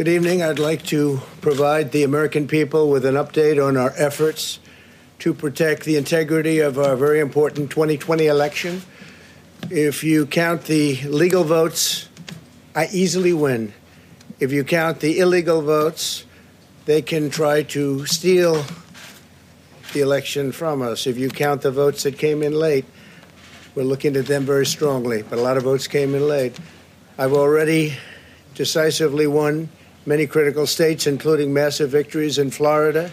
Good evening. I'd like to provide the American people with an update on our efforts to protect the integrity of our very important 2020 election. If you count the legal votes, I easily win. If you count the illegal votes, they can try to steal the election from us. If you count the votes that came in late, we're looking at them very strongly, but a lot of votes came in late. I've already decisively won many critical states, including massive victories in Florida,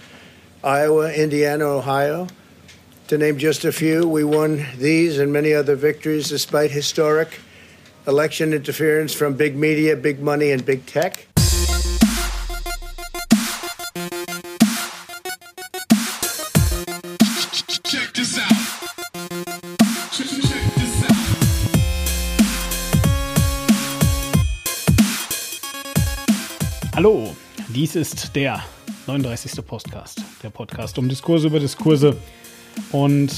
Iowa, Indiana, Ohio. To name just a few, we won these and many other victories despite historic election interference from big media, big money, and big tech. Hallo, dies ist der 39. Podcast, der Podcast um Diskurse über Diskurse. Und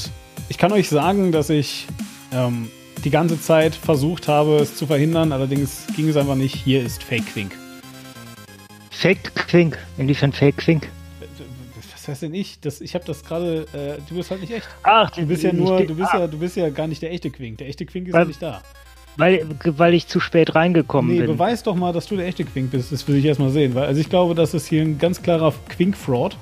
ich kann euch sagen, dass ich ähm, die ganze Zeit versucht habe, es zu verhindern, allerdings ging es einfach nicht. Hier ist Fake Quink. Fake Quink. Inwiefern Fake Quink? Was heißt denn ich? Das, ich habe das gerade. Äh, du bist halt nicht echt. Ach, Du bist ja nur, du bist ja, du bist ja gar nicht der echte Quink. Der echte Quink ist ja nicht da. Weil, weil ich zu spät reingekommen Nee, bin. beweis doch mal, dass du der echte Quink bist. Das will ich erstmal sehen. Weil, also ich glaube, das ist hier ein ganz klarer Quink-Fraud,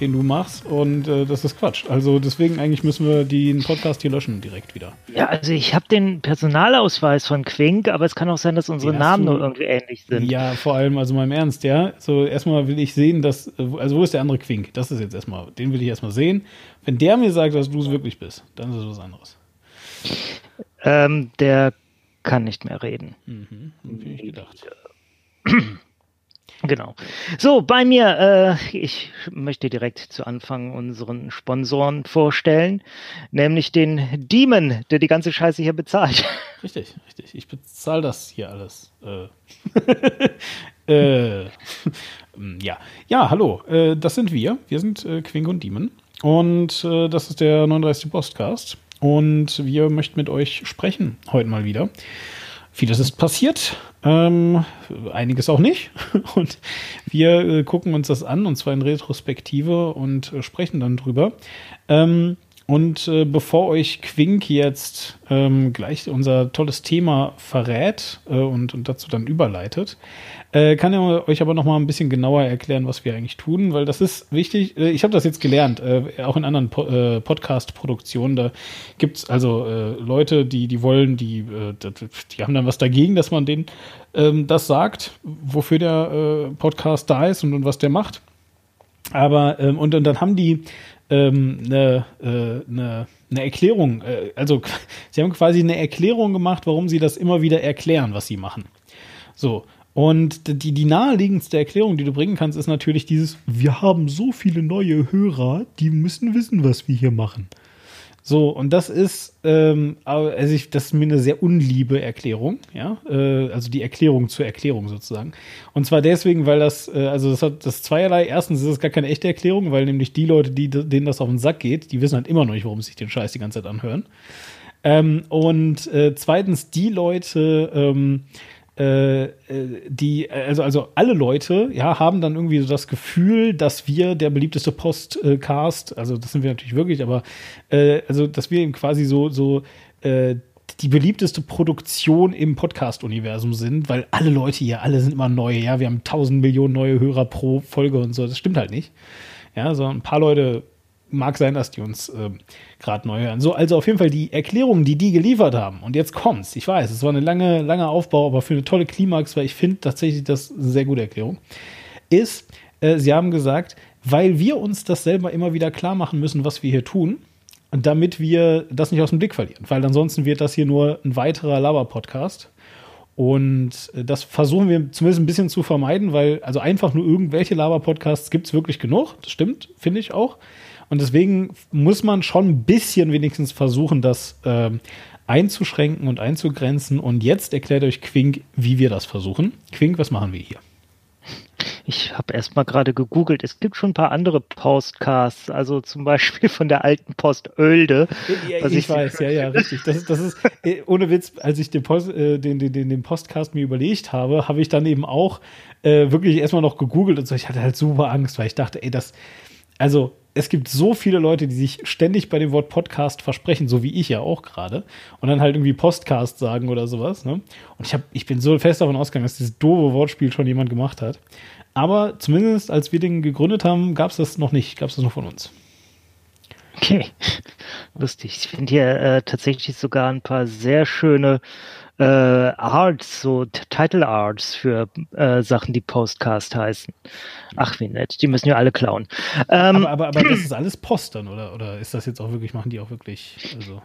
den du machst. Und äh, das ist Quatsch. Also deswegen eigentlich müssen wir den Podcast hier löschen direkt wieder. Ja, also ich habe den Personalausweis von Quink, aber es kann auch sein, dass unsere Den Namen nur irgendwie ähnlich sind. Ja, vor allem, also mal im Ernst, ja. So, erstmal will ich sehen, dass, also wo ist der andere Quink? Das ist jetzt erstmal, den will ich erstmal sehen. Wenn der mir sagt, dass du es wirklich bist, dann ist es was anderes. Ähm, der kann nicht mehr reden. Mhm, hab ich gedacht. Genau. So, bei mir, äh, ich möchte direkt zu Anfang unseren Sponsoren vorstellen, nämlich den Demon, der die ganze Scheiße hier bezahlt. Richtig, richtig. Ich bezahle das hier alles. Äh, äh, ja. ja, hallo. Äh, das sind wir. Wir sind äh, Quink und Demon. Und äh, das ist der 39. Podcast. Und wir möchten mit euch sprechen heute mal wieder. Vieles ist passiert, ähm, einiges auch nicht. Und wir äh, gucken uns das an, und zwar in Retrospektive und äh, sprechen dann drüber. Ähm, und äh, bevor euch Quink jetzt ähm, gleich unser tolles Thema verrät äh, und, und dazu dann überleitet, äh, kann er euch aber noch mal ein bisschen genauer erklären, was wir eigentlich tun, weil das ist wichtig. Äh, ich habe das jetzt gelernt, äh, auch in anderen po äh, Podcast-Produktionen. Da gibt's also äh, Leute, die, die wollen, die, die haben dann was dagegen, dass man denen ähm, das sagt, wofür der Podcast da ist und, und was der macht. Aber, ähm, und, und dann haben die ähm, eine, äh, eine, eine Erklärung, äh, also sie haben quasi eine Erklärung gemacht, warum sie das immer wieder erklären, was sie machen. So. Und die, die naheliegendste Erklärung, die du bringen kannst, ist natürlich dieses, wir haben so viele neue Hörer, die müssen wissen, was wir hier machen. So, und das ist, ähm, also ich, das ist mir eine sehr unliebe Erklärung, ja, äh, also die Erklärung zur Erklärung sozusagen. Und zwar deswegen, weil das, äh, also das hat das zweierlei. Erstens ist es gar keine echte Erklärung, weil nämlich die Leute, die, denen das auf den Sack geht, die wissen halt immer noch nicht, warum sie sich den Scheiß die ganze Zeit anhören. Ähm, und äh, zweitens, die Leute, ähm, äh, äh, die, also, also alle Leute, ja, haben dann irgendwie so das Gefühl, dass wir der beliebteste Postcast, also das sind wir natürlich wirklich, aber äh, also, dass wir eben quasi so, so äh, die beliebteste Produktion im Podcast-Universum sind, weil alle Leute hier, alle sind immer neu, ja, wir haben tausend Millionen neue Hörer pro Folge und so, das stimmt halt nicht. Ja, so ein paar Leute mag sein, dass die uns ähm, gerade neu hören. So, also auf jeden Fall die Erklärung, die die geliefert haben. Und jetzt kommt's. Ich weiß, es war eine lange, lange Aufbau, aber für eine tolle Klimax, weil ich finde tatsächlich das eine sehr gute Erklärung, ist, äh, sie haben gesagt, weil wir uns das selber immer wieder klar machen müssen, was wir hier tun, damit wir das nicht aus dem Blick verlieren. Weil ansonsten wird das hier nur ein weiterer Laber-Podcast. Und äh, das versuchen wir zumindest ein bisschen zu vermeiden, weil also einfach nur irgendwelche Laber-Podcasts gibt es wirklich genug. Das stimmt, finde ich auch. Und deswegen muss man schon ein bisschen wenigstens versuchen, das ähm, einzuschränken und einzugrenzen. Und jetzt erklärt euch Quink, wie wir das versuchen. Quink, was machen wir hier? ich habe erst mal gerade gegoogelt. Es gibt schon ein paar andere Postcasts, also zum Beispiel von der alten Post Oelde. Ja, ich, ich weiß, ja, ja, richtig. Das, das ist, äh, ohne Witz, als ich den, Post, äh, den, den, den Postcast mir überlegt habe, habe ich dann eben auch äh, wirklich erstmal noch gegoogelt und so. Ich hatte halt super Angst, weil ich dachte, ey, das, also es gibt so viele Leute, die sich ständig bei dem Wort Podcast versprechen, so wie ich ja auch gerade, und dann halt irgendwie Postcast sagen oder sowas. Ne? Und ich, hab, ich bin so fest davon ausgegangen, dass dieses doofe Wortspiel schon jemand gemacht hat. Aber zumindest als wir den gegründet haben, gab es das noch nicht, gab es das nur von uns. Okay, lustig. Ich finde hier äh, tatsächlich sogar ein paar sehr schöne äh, Arts, so Title Arts für äh, Sachen, die Postcast heißen. Ach, wie nett. Die müssen ja alle klauen. Ähm, aber, aber, aber das ist alles Post dann, oder? Oder ist das jetzt auch wirklich, machen die auch wirklich, also.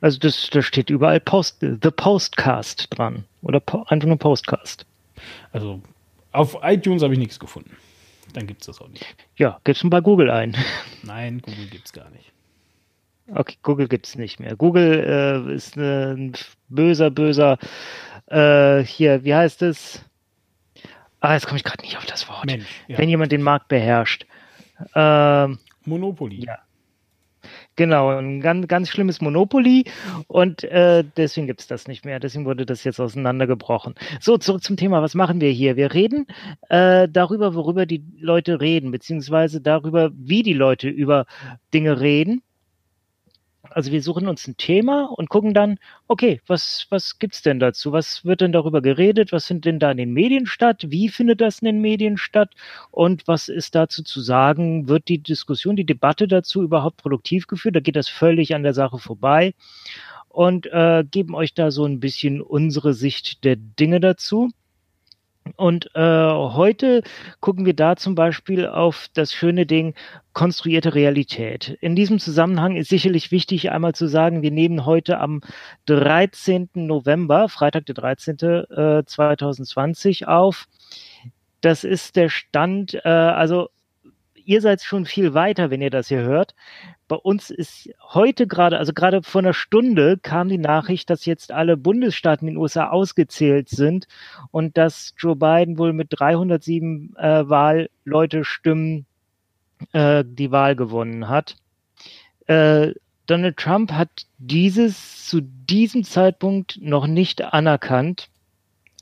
Also das, da steht überall Post, The Postcast dran. Oder po, einfach nur Postcast. Also auf iTunes habe ich nichts gefunden. Dann gibt es das auch nicht. Ja, gib's mal bei Google ein. Nein, Google gibt es gar nicht. Okay, Google gibt es nicht mehr. Google äh, ist ein böser, böser, äh, hier, wie heißt es? Ah, jetzt komme ich gerade nicht auf das Wort. Mensch, ja. Wenn jemand den Markt beherrscht. Ähm, Monopoly. Ja. Genau, ein ganz, ganz schlimmes Monopoly und äh, deswegen gibt es das nicht mehr. Deswegen wurde das jetzt auseinandergebrochen. So, zurück zum Thema. Was machen wir hier? Wir reden äh, darüber, worüber die Leute reden, beziehungsweise darüber, wie die Leute über Dinge reden. Also wir suchen uns ein Thema und gucken dann, okay, was, was gibt's denn dazu? Was wird denn darüber geredet? Was findet denn da in den Medien statt? Wie findet das in den Medien statt? Und was ist dazu zu sagen? Wird die Diskussion, die Debatte dazu überhaupt produktiv geführt? Da geht das völlig an der Sache vorbei und äh, geben euch da so ein bisschen unsere Sicht der Dinge dazu. Und äh, heute gucken wir da zum Beispiel auf das schöne Ding konstruierte Realität. In diesem Zusammenhang ist sicherlich wichtig, einmal zu sagen, wir nehmen heute am 13. November, Freitag der 13. Äh, 2020 auf. Das ist der Stand, äh, also ihr seid schon viel weiter, wenn ihr das hier hört. Bei uns ist heute gerade, also gerade vor einer Stunde kam die Nachricht, dass jetzt alle Bundesstaaten in den USA ausgezählt sind und dass Joe Biden wohl mit 307 äh, Wahlleute Stimmen äh, die Wahl gewonnen hat. Äh, Donald Trump hat dieses zu diesem Zeitpunkt noch nicht anerkannt.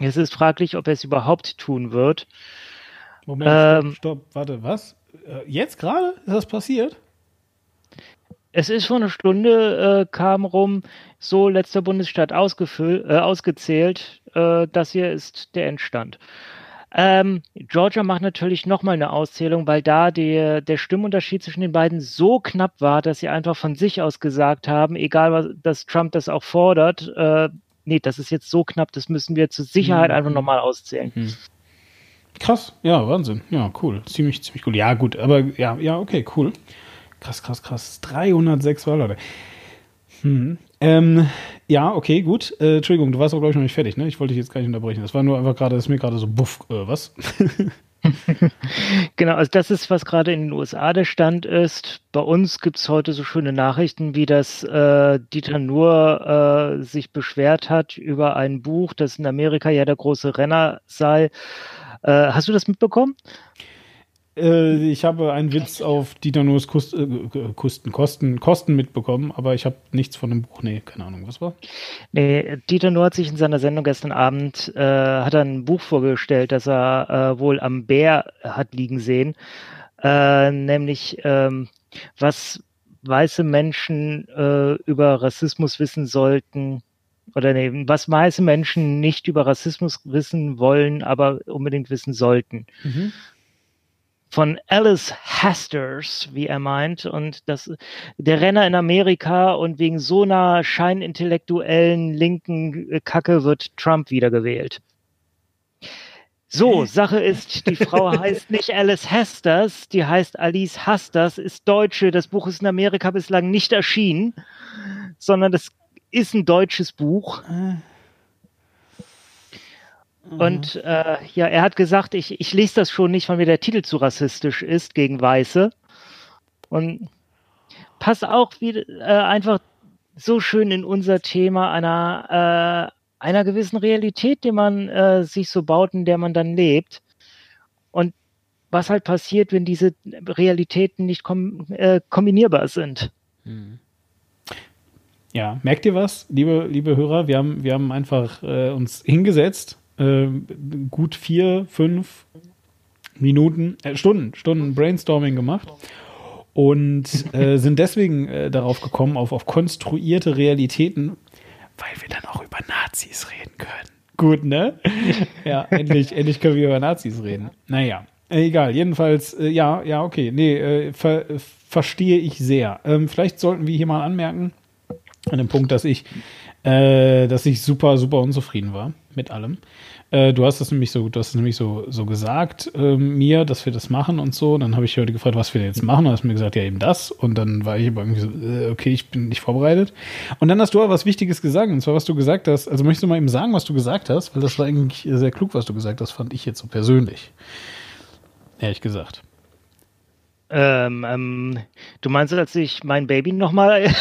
Es ist fraglich, ob er es überhaupt tun wird. Moment, ähm, stopp, stopp, warte, was? Äh, jetzt gerade ist das passiert? Es ist vor einer Stunde, äh, kam rum, so letzter Bundesstaat ausgefüllt, äh, ausgezählt. Äh, das hier ist der Endstand. Ähm, Georgia macht natürlich nochmal eine Auszählung, weil da der, der Stimmunterschied zwischen den beiden so knapp war, dass sie einfach von sich aus gesagt haben, egal was, dass Trump das auch fordert, äh, nee, das ist jetzt so knapp, das müssen wir zur Sicherheit mhm. einfach nochmal auszählen. Mhm. Krass, ja, Wahnsinn. Ja, cool. Ziemlich, ziemlich cool. Ja, gut, aber ja, ja, okay, cool. Krass, krass, krass. 306 Wahlleute. Hm. Ähm, ja, okay, gut. Äh, Entschuldigung, du warst auch, glaube ich, noch nicht fertig, ne? Ich wollte dich jetzt gar nicht unterbrechen. Das war nur einfach gerade, das ist mir gerade so buff, äh, was? genau, also das ist, was gerade in den USA der Stand ist. Bei uns gibt es heute so schöne Nachrichten, wie dass äh, Dieter Nuhr äh, sich beschwert hat über ein Buch, das in Amerika ja der große Renner sei. Äh, hast du das mitbekommen? Äh, ich habe einen Witz auf Dieter Nuhrs Kust, äh, Kosten, Kosten, Kosten mitbekommen, aber ich habe nichts von dem Buch. Nee, keine Ahnung, was war? Nee, Dieter Nuhr hat sich in seiner Sendung gestern Abend äh, hat ein Buch vorgestellt, das er äh, wohl am Bär hat liegen sehen, nämlich ähm, was weiße Menschen über Rassismus wissen sollten, oder nee, was weiße Menschen nicht über Rassismus wissen wollen, aber unbedingt wissen sollten. Mhm von Alice Hasters, wie er meint, und das der Renner in Amerika und wegen so einer scheinintellektuellen linken Kacke wird Trump wiedergewählt. So, Sache ist, die Frau heißt nicht Alice Hasters, die heißt Alice Hasters, ist Deutsche. Das Buch ist in Amerika bislang nicht erschienen, sondern das ist ein deutsches Buch. Äh. Mhm. Und äh, ja, er hat gesagt, ich, ich lese das schon nicht, weil mir der Titel zu rassistisch ist gegen Weiße. Und passt auch wieder äh, einfach so schön in unser Thema einer, äh, einer gewissen Realität, die man äh, sich so baut, in der man dann lebt. Und was halt passiert, wenn diese Realitäten nicht kom äh, kombinierbar sind. Ja, merkt ihr was, liebe, liebe Hörer? Wir haben, wir haben einfach äh, uns hingesetzt, äh, gut vier, fünf Minuten, äh, Stunden, Stunden Brainstorming gemacht und äh, sind deswegen äh, darauf gekommen, auf, auf konstruierte Realitäten, weil wir dann auch über Nazis reden können. Gut, ne? ja, endlich, endlich können wir über Nazis reden. Naja, äh, egal. Jedenfalls, äh, ja, ja, okay. Nee, äh, ver, verstehe ich sehr. Ähm, vielleicht sollten wir hier mal anmerken, an dem Punkt, dass ich, äh, dass ich super, super unzufrieden war mit allem. Äh, du hast es nämlich so, du hast es nämlich so, so gesagt ähm, mir, dass wir das machen und so. Dann habe ich heute gefragt, was wir jetzt machen. Und hast mir gesagt, ja eben das. Und dann war ich aber irgendwie so, äh, okay, ich bin nicht vorbereitet. Und dann hast du aber was Wichtiges gesagt. Und zwar, was du gesagt hast. Also möchtest du mal eben sagen, was du gesagt hast? Weil das war eigentlich sehr klug, was du gesagt hast, fand ich jetzt so persönlich. Ehrlich gesagt. Ähm, ähm, du meinst, als ich mein Baby nochmal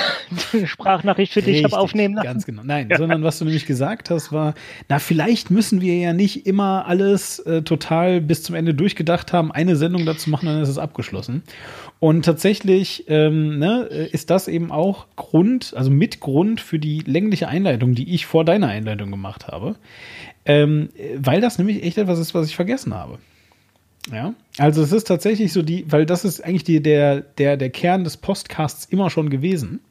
eine Sprachnachricht für dich habe aufnehmen lassen? Ganz genau. Nein, sondern was du nämlich gesagt hast, war, na, vielleicht müssen wir ja nicht immer alles äh, total bis zum Ende durchgedacht haben, eine Sendung dazu machen, dann ist es abgeschlossen. Und tatsächlich ähm, ne, ist das eben auch Grund, also mit Grund für die längliche Einleitung, die ich vor deiner Einleitung gemacht habe. Ähm, weil das nämlich echt etwas ist, was ich vergessen habe. Ja, also es ist tatsächlich so die, weil das ist eigentlich die, der, der, der Kern des Podcasts immer schon gewesen.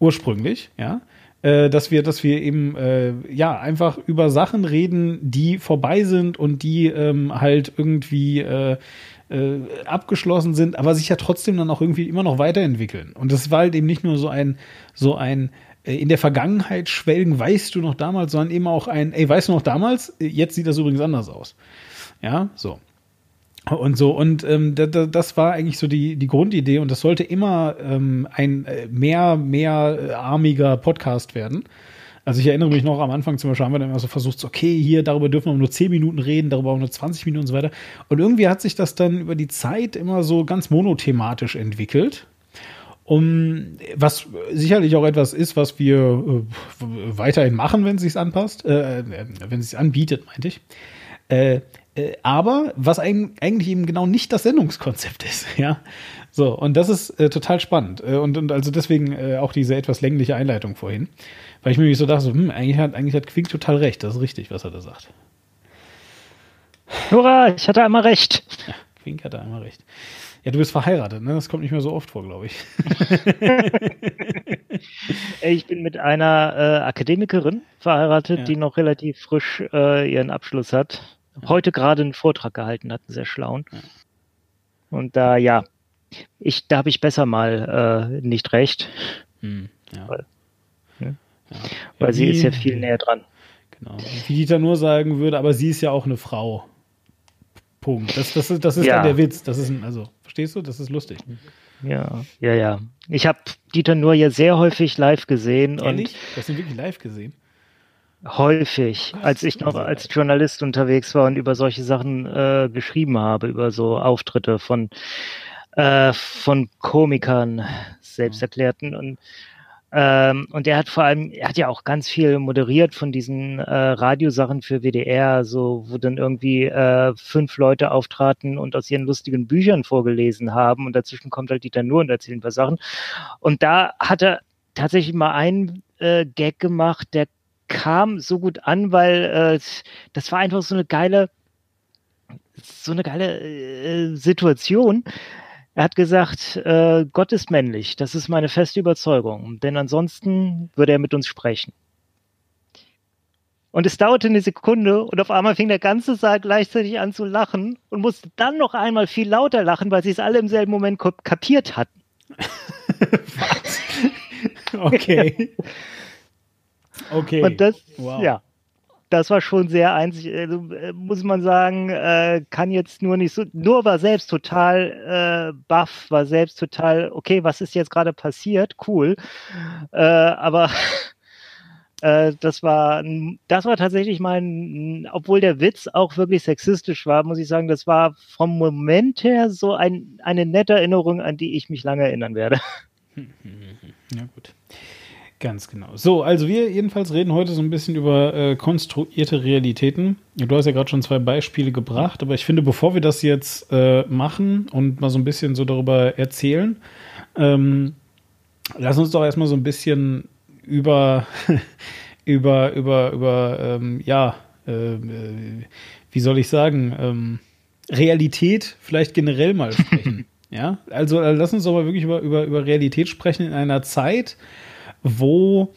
Ursprünglich, ja. Äh, dass wir, dass wir eben äh, ja einfach über Sachen reden, die vorbei sind und die ähm, halt irgendwie äh, äh, abgeschlossen sind, aber sich ja trotzdem dann auch irgendwie immer noch weiterentwickeln. Und das war halt eben nicht nur so ein, so ein äh, in der Vergangenheit schwelgen, weißt du noch damals, sondern eben auch ein, ey, weißt du noch damals? Jetzt sieht das übrigens anders aus. Ja, so. Und so, und ähm, da, da, das war eigentlich so die, die Grundidee und das sollte immer ähm, ein äh, mehr, mehr äh, armiger Podcast werden. Also ich erinnere mich noch am Anfang zum Beispiel haben wir dann immer so versucht, okay, hier, darüber dürfen wir nur 10 Minuten reden, darüber auch nur 20 Minuten und so weiter. Und irgendwie hat sich das dann über die Zeit immer so ganz monothematisch entwickelt. Um, was sicherlich auch etwas ist, was wir äh, weiterhin machen, wenn es sich anpasst, äh, wenn es sich anbietet, meinte ich. Äh, äh, aber was ein, eigentlich eben genau nicht das Sendungskonzept ist, ja. So, und das ist äh, total spannend. Äh, und, und also deswegen äh, auch diese etwas längliche Einleitung vorhin. Weil ich mir so dachte, so, hm, eigentlich hat, eigentlich hat Quink total recht. Das ist richtig, was er da sagt. Hurra, ich hatte einmal recht. Ja, Quink hatte einmal recht. Ja, du bist verheiratet, ne? Das kommt nicht mehr so oft vor, glaube ich. ich bin mit einer äh, Akademikerin verheiratet, Ja. die noch relativ frisch ihren Abschluss hat. Heute gerade einen Vortrag gehalten hat, einen sehr schlauen. Und da, ja, ich, da habe ich besser mal äh, nicht recht, Hm, ja. Weil- ne? ja. weil sie wie- ist ja viel näher dran. Genau. Wie Dieter nur sagen würde, aber sie ist ja auch eine Frau. Punkt. Das, das ist, das ist Ja. dann der Witz. Das ist ein, also, verstehst du? Das ist lustig. Ja, ja, ja. Ich habe Dieter nur ja sehr häufig live gesehen Ehrlich? Das sind wirklich live gesehen. Häufig, als ich noch als Journalist unterwegs war und über solche Sachen äh, geschrieben habe, über so Auftritte von äh, von Komikern, selbsterklärten. Und ähm, und er hat vor allem, er hat ja auch ganz viel moderiert von diesen äh, Radiosachen für WDR, so wo dann irgendwie äh, fünf Leute auftraten und aus ihren lustigen Büchern vorgelesen haben und dazwischen kommt halt Dieter Nur und erzählt ein paar Sachen. Und da hat er tatsächlich mal einen äh, Gag gemacht, der kam so gut an, weil äh, das war einfach so eine geile, so eine geile äh, Situation. Er hat gesagt, äh, Gott ist männlich. Das ist meine feste Überzeugung. Denn ansonsten würde er mit uns sprechen. Und es dauerte eine Sekunde und auf einmal fing der ganze Saal gleichzeitig an zu lachen und musste dann noch einmal viel lauter lachen, weil sie es alle im selben Moment kap- kapiert hatten. Okay. okay. Und das, Wow. ja, das war schon sehr einzig, also, muss man sagen, äh, kann jetzt nur nicht so, nur war selbst total äh, baff, war selbst total, okay, was ist jetzt gerade passiert? Cool. Äh, aber äh, das war, das war tatsächlich mein, obwohl der Witz auch wirklich sexistisch war, muss ich sagen, das war vom Moment her so ein, eine nette Erinnerung, an die ich mich lange erinnern werde. Ja, gut. Ganz genau. So, also wir jedenfalls reden heute so ein bisschen über äh, konstruierte Realitäten. Du hast ja gerade schon zwei Beispiele gebracht, aber ich finde, bevor wir das jetzt äh, machen und mal so ein bisschen so darüber erzählen, ähm, lass uns doch erstmal so ein bisschen über, über, über, über, ähm, ja, äh, wie soll ich sagen, ähm, Realität vielleicht generell mal sprechen. ja, also äh, lass uns doch mal wirklich über, über, über Realität sprechen in einer Zeit, wo,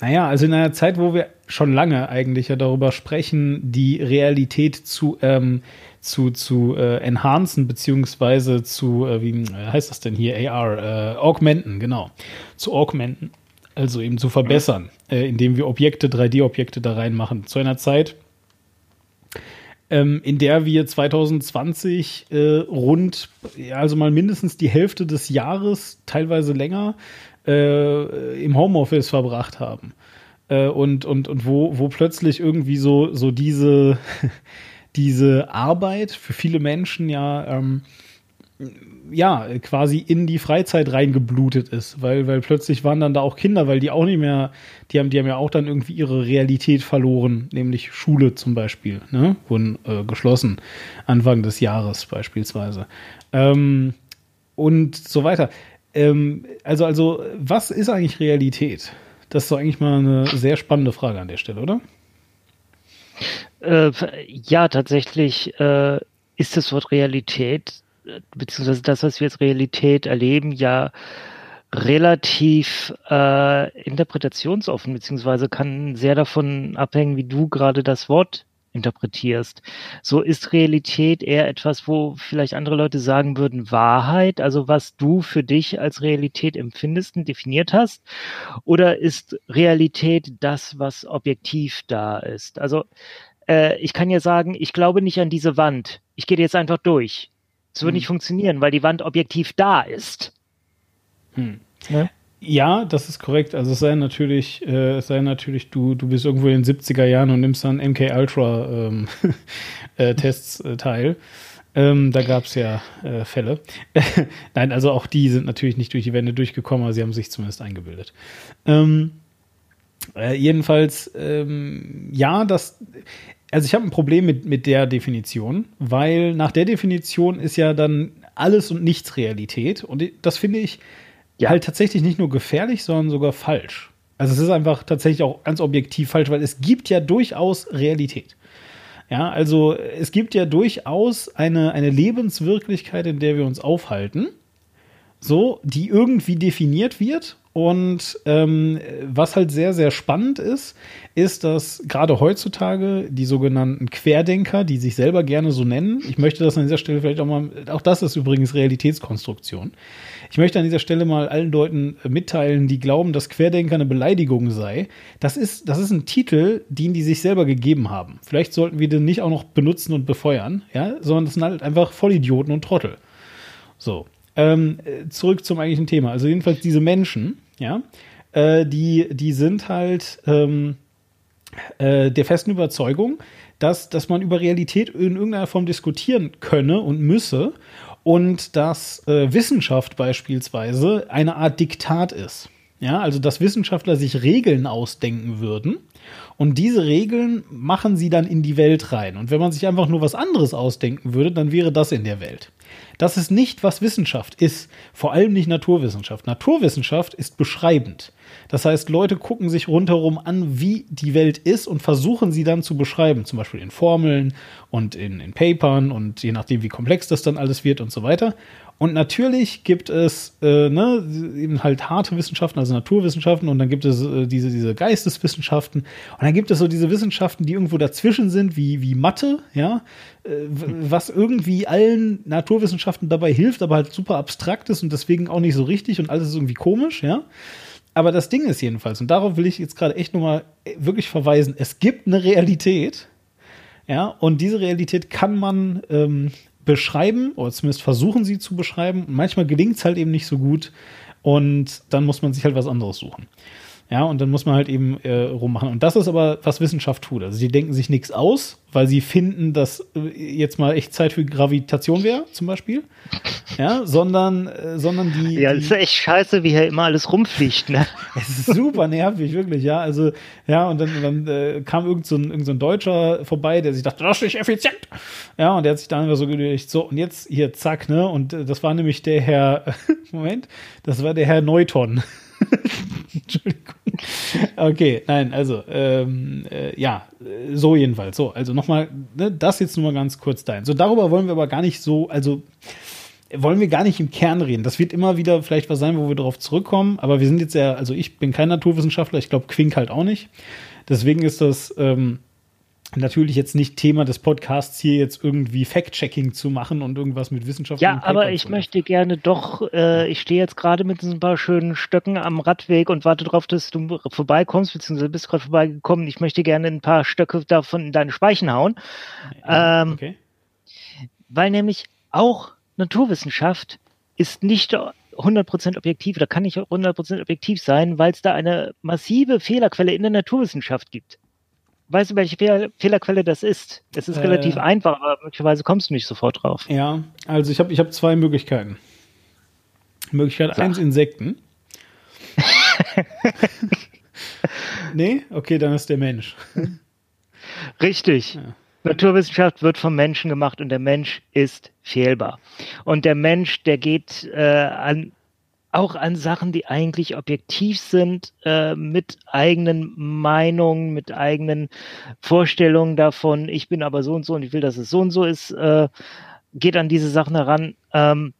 naja, also in einer Zeit, wo wir schon lange eigentlich ja darüber sprechen, die Realität zu, ähm, zu, zu äh, enhancen, beziehungsweise zu, äh, wie heißt das denn hier, AR, äh, augmenten, genau, zu augmenten, also eben zu verbessern, äh, indem wir Objekte, 3D-Objekte da reinmachen. Zu einer Zeit, ähm, in der wir 2020 äh, rund, also mal mindestens die Hälfte des Jahres, teilweise länger, äh, im Homeoffice verbracht haben. Äh, und, und, und wo, wo plötzlich irgendwie so, so diese, diese Arbeit für viele Menschen ja, ähm, ja, quasi in die Freizeit reingeblutet ist, weil, weil plötzlich waren dann da auch Kinder, weil die auch nicht mehr, die haben, die haben ja auch dann irgendwie ihre Realität verloren, nämlich Schule zum Beispiel, ne, wurden äh, geschlossen, Anfang des Jahres beispielsweise. Ähm, und so weiter. Ähm, also, also, was ist eigentlich Realität? Das ist doch eigentlich mal eine sehr spannende Frage an der Stelle, oder? Äh, ja, tatsächlich äh, ist das Wort Realität, beziehungsweise das, was wir als Realität erleben, ja relativ äh, interpretationsoffen, beziehungsweise kann sehr davon abhängen, wie du gerade das Wort interpretierst. So ist Realität eher etwas, wo vielleicht andere Leute sagen würden, Wahrheit, also was du für dich als Realität empfindest und definiert hast, oder ist Realität das, was objektiv da ist? Also äh, ich kann ja sagen, ich glaube nicht an diese Wand. Ich gehe jetzt einfach durch. Es wird hm. nicht funktionieren, weil die Wand objektiv da ist. Hm. Ja? Ja, das ist korrekt. Also es sei natürlich, äh, es sei natürlich, du, du bist irgendwo in den 70er Jahren und nimmst dann MK Ultra ähm, äh, Tests äh, teil. Ähm, da gab es ja äh, Fälle. Nein, also auch die sind natürlich nicht durch die Wände durchgekommen, aber sie haben sich zumindest eingebildet. Ähm, äh, jedenfalls, ähm, ja, das. Also ich habe ein Problem mit, mit der Definition, weil nach der Definition ist ja dann alles und nichts Realität. Und das finde ich ja. halt tatsächlich nicht nur gefährlich, sondern sogar falsch. Also es ist einfach tatsächlich auch ganz objektiv falsch, weil es gibt ja durchaus Realität. Ja, also es gibt ja durchaus eine, eine Lebenswirklichkeit, in der wir uns aufhalten, so, die irgendwie definiert wird und ähm, was halt sehr, sehr spannend ist, ist, dass gerade heutzutage die sogenannten Querdenker, die sich selber gerne so nennen, ich möchte das an dieser Stelle vielleicht auch mal, auch das ist übrigens Realitätskonstruktion. Ich möchte an dieser Stelle mal allen Leuten mitteilen, die glauben, dass Querdenker eine Beleidigung sei. Das ist, das ist ein Titel, den die sich selber gegeben haben. Vielleicht sollten wir den nicht auch noch benutzen und befeuern, ja, sondern das sind halt einfach Vollidioten und Trottel. So. Ähm, zurück zum eigentlichen Thema. Also jedenfalls diese Menschen, ja, äh, die, die sind halt ähm, äh, der festen Überzeugung, dass, dass man über Realität in irgendeiner Form diskutieren könne und müsse und dass äh, Wissenschaft beispielsweise eine Art Diktat ist. Ja, also dass Wissenschaftler sich Regeln ausdenken würden und diese Regeln machen sie dann in die Welt rein. Und wenn man sich einfach nur was anderes ausdenken würde, dann wäre das in der Welt. Das ist nicht, was Wissenschaft ist. Vor allem nicht Naturwissenschaft. Naturwissenschaft ist beschreibend. Das heißt, Leute gucken sich rundherum an, wie die Welt ist und versuchen sie dann zu beschreiben. Zum Beispiel in Formeln und in, in Papern und je nachdem, wie komplex das dann alles wird und so weiter. Und natürlich gibt es äh, ne, eben halt harte Wissenschaften, also Naturwissenschaften, und dann gibt es äh, diese, diese Geisteswissenschaften. Und dann gibt es so diese Wissenschaften, die irgendwo dazwischen sind, wie, wie Mathe, ja, äh, was irgendwie allen Naturwissenschaften dabei hilft, aber halt super abstrakt ist und deswegen auch nicht so richtig und alles ist irgendwie komisch, ja. Aber das Ding ist jedenfalls, und darauf will ich jetzt gerade echt nochmal äh, wirklich verweisen, es gibt eine Realität, ja, und diese Realität kann man ähm, beschreiben oder zumindest versuchen sie zu beschreiben. Manchmal gelingt es halt eben nicht so gut und dann muss man sich halt was anderes suchen. Ja, und dann muss man halt eben äh, rummachen. Und das ist aber, was Wissenschaft tut. Also sie denken sich nichts aus, weil sie finden, dass äh, jetzt mal echt Zeit für Gravitation wäre, zum Beispiel. Ja, sondern, äh, sondern die. Ja, das ist echt scheiße, wie hier immer alles rumfliegt, ne? es ist super nervig, wirklich, ja. Also, ja, und dann, dann äh, kam irgend so, ein, irgend so ein Deutscher vorbei, der sich dachte, das ist nicht effizient. Ja, und der hat sich dann einfach so gedacht, so, und jetzt hier, zack, ne? Und äh, das war nämlich der Herr, Moment, das war der Herr Neuton. Entschuldigung. Okay, nein, also, ähm, äh, ja, so jedenfalls. So, also nochmal, ne, das jetzt nur mal ganz kurz dahin. So, darüber wollen wir aber gar nicht so, also, wollen wir gar nicht im Kern reden. Das wird immer wieder vielleicht was sein, wo wir darauf zurückkommen. Aber wir sind jetzt ja, also ich bin kein Naturwissenschaftler, ich glaube Quink halt auch nicht. Deswegen ist das ähm, natürlich jetzt nicht Thema des Podcasts, hier jetzt irgendwie Fact-Checking zu machen und irgendwas mit Wissenschaft. Ja, aber ich möchte gerne doch, äh, ich stehe jetzt gerade mit so ein paar schönen Stöcken am Radweg und warte darauf, dass du vorbeikommst, beziehungsweise bist gerade vorbeigekommen. Ich möchte gerne ein paar Stöcke davon in deine Speichen hauen. Ähm, okay. weil nämlich auch Naturwissenschaft ist nicht 100% objektiv oder kann nicht 100% objektiv sein, weil es da eine massive Fehlerquelle in der Naturwissenschaft gibt. Weißt du, welche Fehl Fehlerquelle das ist? Es ist Äh. relativ einfach, aber möglicherweise kommst du nicht sofort drauf. Ja, also ich habe ich hab zwei Möglichkeiten. Möglichkeit Sag. eins Insekten. nee? Okay, dann ist der Mensch. Richtig. Ja. Naturwissenschaft wird vom Menschen gemacht und der Mensch ist fehlbar. Und der Mensch, der geht äh, an, auch an Sachen, die eigentlich objektiv sind, äh, mit eigenen Meinungen, mit eigenen Vorstellungen davon, ich bin aber so und so und ich will, dass es so und so ist, äh, geht an diese Sachen heran. Ähm,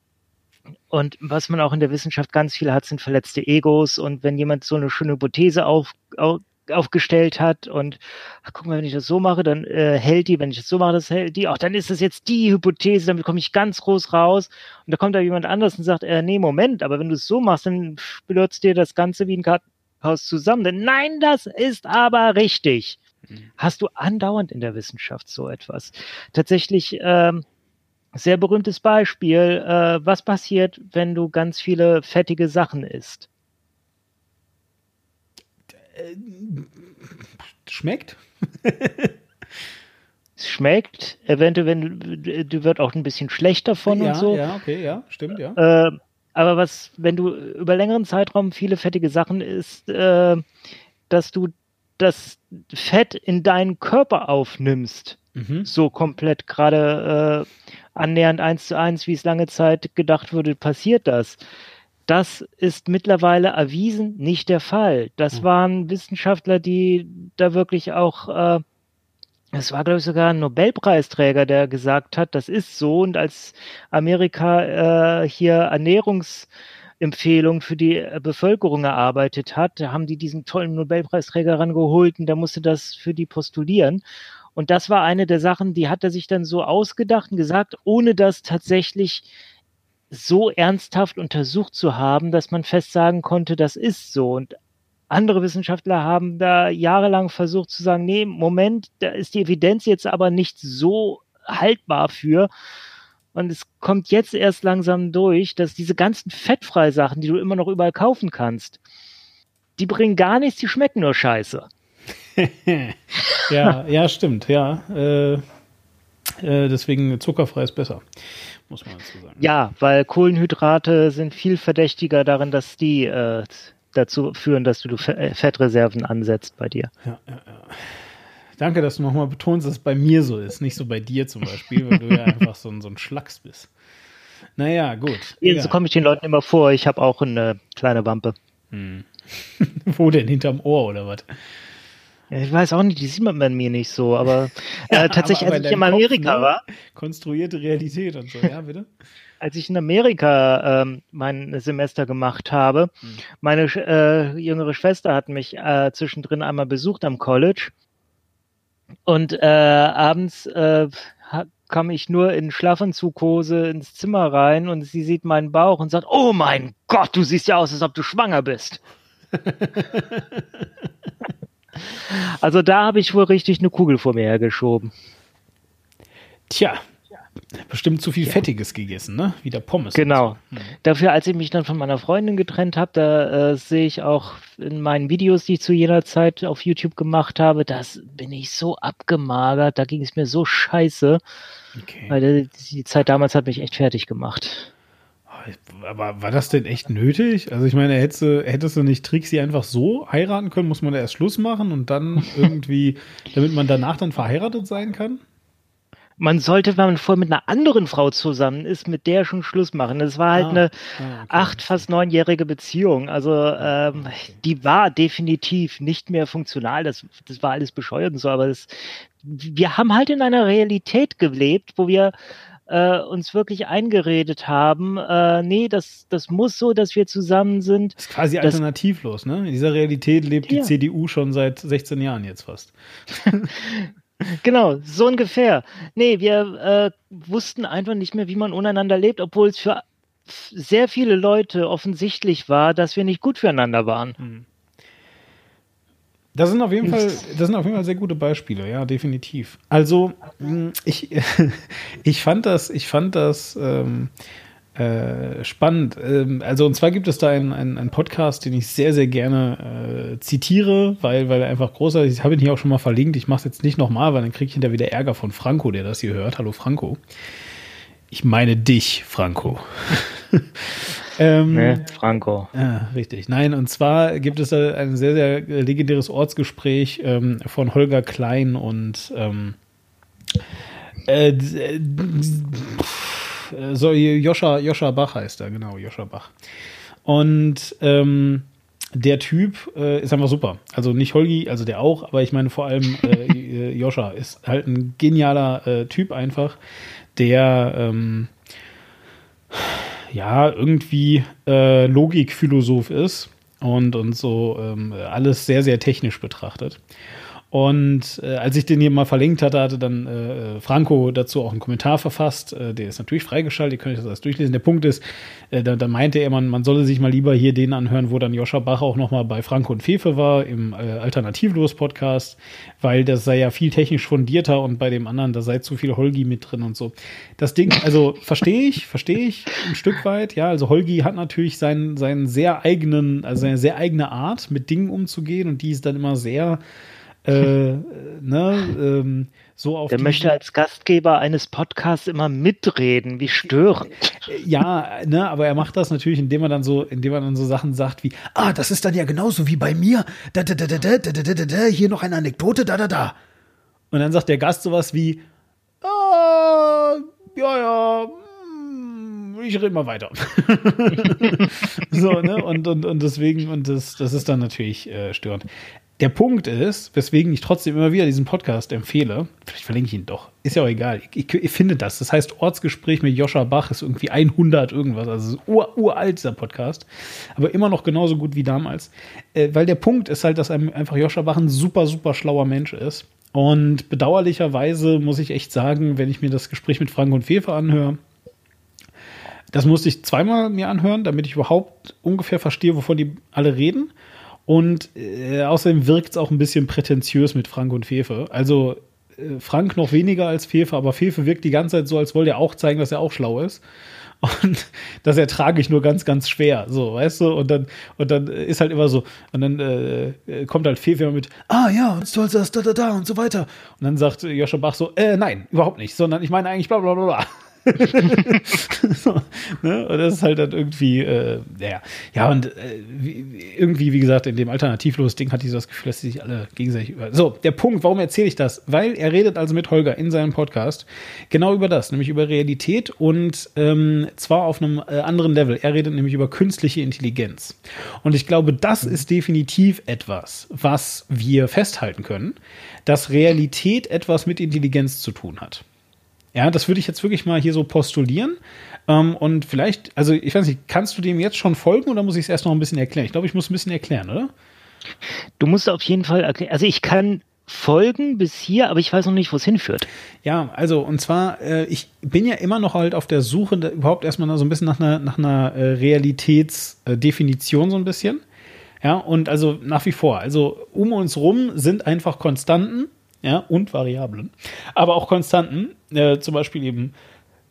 und was man auch in der Wissenschaft ganz viel hat, sind verletzte Egos. Und wenn jemand so eine schöne Hypothese auf, auf, aufgestellt hat und ach, guck mal, wenn ich das so mache, dann äh, hält die, wenn ich das so mache, das hält die, auch dann ist das jetzt die Hypothese, damit komme ich ganz groß raus. Und da kommt da jemand anders und sagt, äh, nee, Moment, aber wenn du es so machst, dann stürzt dir das Ganze wie ein Kartenhaus zusammen. Denn nein, das ist aber richtig. Hast du andauernd in der Wissenschaft so etwas? Tatsächlich, ähm, sehr berühmtes Beispiel, äh, was passiert, wenn du ganz viele fettige Sachen isst? Schmeckt? Es schmeckt, eventuell wenn du, wird auch ein bisschen schlechter von ja, und so. ja, okay, ja, stimmt, ja. Äh, aber was, wenn du über längeren Zeitraum viele fettige Sachen isst, äh, dass du das Fett in deinen Körper aufnimmst, Mhm. so komplett gerade äh, annähernd eins zu eins, wie es lange Zeit gedacht wurde, passiert das. Das ist mittlerweile erwiesen nicht der Fall. Das Mhm. waren Wissenschaftler, die da wirklich auch, äh, es war, glaube ich, sogar ein Nobelpreisträger, der gesagt hat, das ist so. Und als Amerika äh, hier Ernährungsempfehlungen für die äh, Bevölkerung erarbeitet hat, da haben die diesen tollen Nobelpreisträger rangeholt und der musste das für die postulieren. Und das war eine der Sachen, die hat er sich dann so ausgedacht und gesagt, ohne das tatsächlich so ernsthaft untersucht zu haben, dass man fest sagen konnte, das ist so. Und andere Wissenschaftler haben da jahrelang versucht zu sagen, nee, Moment, da ist die Evidenz jetzt aber nicht so haltbar für. Und es kommt jetzt erst langsam durch, dass diese ganzen fettfreie Sachen, die du immer noch überall kaufen kannst, die bringen gar nichts, die schmecken nur scheiße. ja, ja, stimmt, ja. Äh, äh, deswegen zuckerfrei ist besser, muss man dazu sagen. Ja, weil Kohlenhydrate sind viel verdächtiger darin, dass die äh, dazu führen, dass du äh, Fettreserven ansetzt bei dir. Ja, ja, ja. Danke, dass du nochmal betonst, dass es bei mir so ist, nicht so bei dir zum Beispiel, weil du ja einfach so ein, so ein Schlacks bist. Naja, gut. So egal. komme ich den Leuten immer vor, ich habe auch eine kleine Wampe. Wo denn? Hinterm Ohr oder was? Ja, Ich weiß auch nicht, die sieht man bei mir nicht so, aber äh, tatsächlich, aber als in ich in Amerika Kopf, ne? war, Konstruierte Realität und so, ja, bitte? als ich in Amerika ähm, mein Semester gemacht habe, Hm. meine äh, jüngere Schwester hat mich äh, zwischendrin einmal besucht am College und äh, abends äh, kam ich nur in Schlafanzughose ins Zimmer rein und sie sieht meinen Bauch und sagt, oh mein Gott, du siehst ja aus, als ob du schwanger bist. also da habe ich wohl richtig eine Kugel vor mir hergeschoben. Tja, bestimmt zu viel Fettiges gegessen, ne? Wie der Pommes. Genau. Dafür, als ich mich dann von meiner Freundin getrennt habe, da äh, sehe ich auch in meinen Videos, die ich zu jener Zeit auf YouTube gemacht habe, das bin ich so abgemagert, da ging es mir so scheiße, Okay. weil die, die Zeit damals hat mich echt fertig gemacht. Aber war das denn echt nötig? Also ich meine, hättest du, hättest du nicht Trixie einfach so heiraten können? Muss man da erst Schluss machen und dann irgendwie, damit man danach dann verheiratet sein kann? Man sollte, wenn man vorher mit einer anderen Frau zusammen ist, mit der schon Schluss machen. Das war halt Ah, eine ah, okay. acht, fast neunjährige Beziehung. Also ähm, die war definitiv nicht mehr funktional. Das, das war alles bescheuert und so, aber das, wir haben halt in einer Realität gelebt, wo wir äh, uns wirklich eingeredet haben, äh, nee, das, das muss so, dass wir zusammen sind. Das ist quasi Das- alternativlos, ne? In dieser Realität lebt die Ja. CDU schon seit 16 Jahren jetzt fast. Genau, so ungefähr. Nee, wir äh, wussten einfach nicht mehr, wie man untereinander lebt, obwohl es für sehr viele Leute offensichtlich war, dass wir nicht gut füreinander waren. Das sind auf jeden Fall, das sind auf jeden Fall sehr gute Beispiele, ja, definitiv. Also, mh, ich, ich fand das, ich fand das ähm, äh, spannend. Ähm, also, und zwar gibt es da einen, einen, einen Podcast, den ich sehr, sehr gerne äh, zitiere, weil, weil er einfach großartig ist. Ich habe ihn hier auch schon mal verlinkt. Ich mache es jetzt nicht nochmal, weil dann kriege ich hinterher wieder Ärger von Franco, der das hier hört. Hallo Franco. Ich meine dich, Franco. ähm, Ne, Franco. ja, richtig. Nein, und zwar gibt es da ein sehr, sehr legendäres Ortsgespräch ähm, von Holger Klein und ähm, äh, äh, äh, so, Joscha, Joscha Bach heißt er, genau, Joscha Bach. Und ähm, der Typ äh, ist einfach super. Also nicht Holgi, also der auch, aber ich meine vor allem äh, äh, Joscha ist halt ein genialer äh, Typ einfach, der ähm, ja, irgendwie äh, Logikphilosoph ist und, und so ähm, alles sehr, sehr technisch betrachtet. Und äh, als ich den hier mal verlinkt hatte, hatte dann äh, Franco dazu auch einen Kommentar verfasst. Äh, der ist natürlich freigeschaltet, ihr könnt euch das alles durchlesen. Der Punkt ist, äh, da, da meinte er, man, man solle sich mal lieber hier den anhören, wo dann Joscha Bach auch nochmal bei Franco und Fefe war, im äh, Alternativlos-Podcast, weil das sei ja viel technisch fundierter und bei dem anderen, da sei zu viel Holgi mit drin und so. Das Ding, also verstehe ich, verstehe ich ein Stück weit, ja. Also Holgi hat natürlich seinen, seinen sehr eigenen, also seine sehr eigene Art, mit Dingen umzugehen und die ist dann immer sehr äh, ne, ähm, so auf Der möchte als Gastgeber eines Podcasts immer mitreden. Wie störend. ja, ne, aber er macht das natürlich, indem er dann so, indem er dann so Sachen sagt wie, ah, das ist dann ja genauso wie bei mir, da, da, da, da, da, da, da, da, da, hier noch eine Anekdote, da, da, da. Und dann sagt der Gast sowas wie, ah, ja, ja, hm, ich rede mal weiter. so, ne, und, und, und deswegen, und das, das ist dann natürlich äh, störend. Der Punkt ist, weswegen ich trotzdem immer wieder diesen Podcast empfehle, vielleicht verlinke ich ihn doch, ist ja auch egal, ich, ich, ich finde das, das heißt Ortsgespräch mit Joscha Bach ist irgendwie 100 irgendwas, also ur, uralt dieser Podcast, aber immer noch genauso gut wie damals, äh, weil der Punkt ist halt, dass einem einfach Joscha Bach ein super, super schlauer Mensch ist und bedauerlicherweise muss ich echt sagen, wenn ich mir das Gespräch mit Frank und Fefe anhöre, das musste ich zweimal mir anhören, damit ich überhaupt ungefähr verstehe, wovon die alle reden. Und äh, außerdem wirkt es auch ein bisschen prätentiös mit Frank und Fefe. Also äh, Frank noch weniger als Fefe, aber Fefe wirkt die ganze Zeit so, als wollte er auch zeigen, dass er auch schlau ist. Und das ertrage ich nur ganz, ganz schwer, so, weißt du? Und dann, und dann ist halt immer so, und dann äh, äh, kommt halt Fefe immer mit, ah ja, und stolz das, da, da, da und so weiter. Und dann sagt Joscha Bach so, äh, nein, überhaupt nicht, sondern ich meine eigentlich bla bla bla bla. so, ne? Und das ist halt dann irgendwie, äh, ja, ja, und äh, wie, wie- irgendwie, wie gesagt, in dem alternativlos Ding hatte ich so das Gefühl, dass sie sich alle gegenseitig über. So, der Punkt, warum erzähle ich das? Weil er redet also mit Holger in seinem Podcast genau über das, nämlich über Realität und ähm, zwar auf einem äh, anderen Level. Er redet nämlich über künstliche Intelligenz. Und ich glaube, das ist definitiv etwas, was wir festhalten können, dass Realität etwas mit Intelligenz zu tun hat. Ja, das würde ich jetzt wirklich mal hier so postulieren. Ähm, und vielleicht, also ich weiß nicht, kannst du dem jetzt schon folgen oder muss ich es erst noch ein bisschen erklären? Ich glaube, ich muss ein bisschen erklären, oder? Du musst auf jeden Fall erklären. Also ich kann folgen bis hier, aber ich weiß noch nicht, wo es hinführt. Ja, also und zwar, äh, ich bin ja immer noch halt auf der Suche, da, überhaupt erstmal so ein bisschen nach einer, nach einer äh, Realitätsdefinition so ein bisschen. Ja, und also nach wie vor, also um uns rum sind einfach Konstanten, ja, und Variablen, aber auch Konstanten, äh, zum Beispiel eben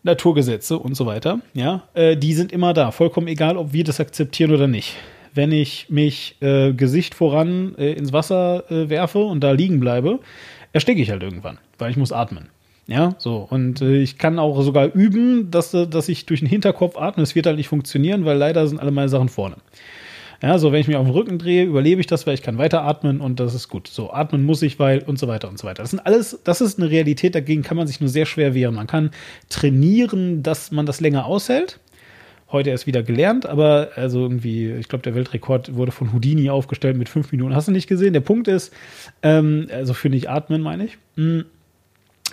Naturgesetze und so weiter, ja, äh, die sind immer da, vollkommen egal, ob wir das akzeptieren oder nicht. Wenn ich mich äh, Gesicht voran äh, ins Wasser äh, werfe und da liegen bleibe, ersticke ich halt irgendwann, weil ich muss atmen. Ja, so. Und äh, ich kann auch sogar üben, dass, äh, dass ich durch den Hinterkopf atme. Es wird halt nicht funktionieren, weil leider sind alle meine Sachen vorne. Ja, so, wenn ich mich auf den Rücken drehe, überlebe ich das, weil ich kann weiter atmen und das ist gut. So, atmen muss ich, weil und so weiter und so weiter. Das sind alles, das ist eine Realität, dagegen kann man sich nur sehr schwer wehren. Man kann trainieren, dass man das länger aushält. Heute erst wieder gelernt, aber also irgendwie, ich glaube, der Weltrekord wurde von Houdini aufgestellt mit fünf Minuten. Hast du nicht gesehen? Der Punkt ist, ähm, also für nicht atmen, meine ich. Mh, hm,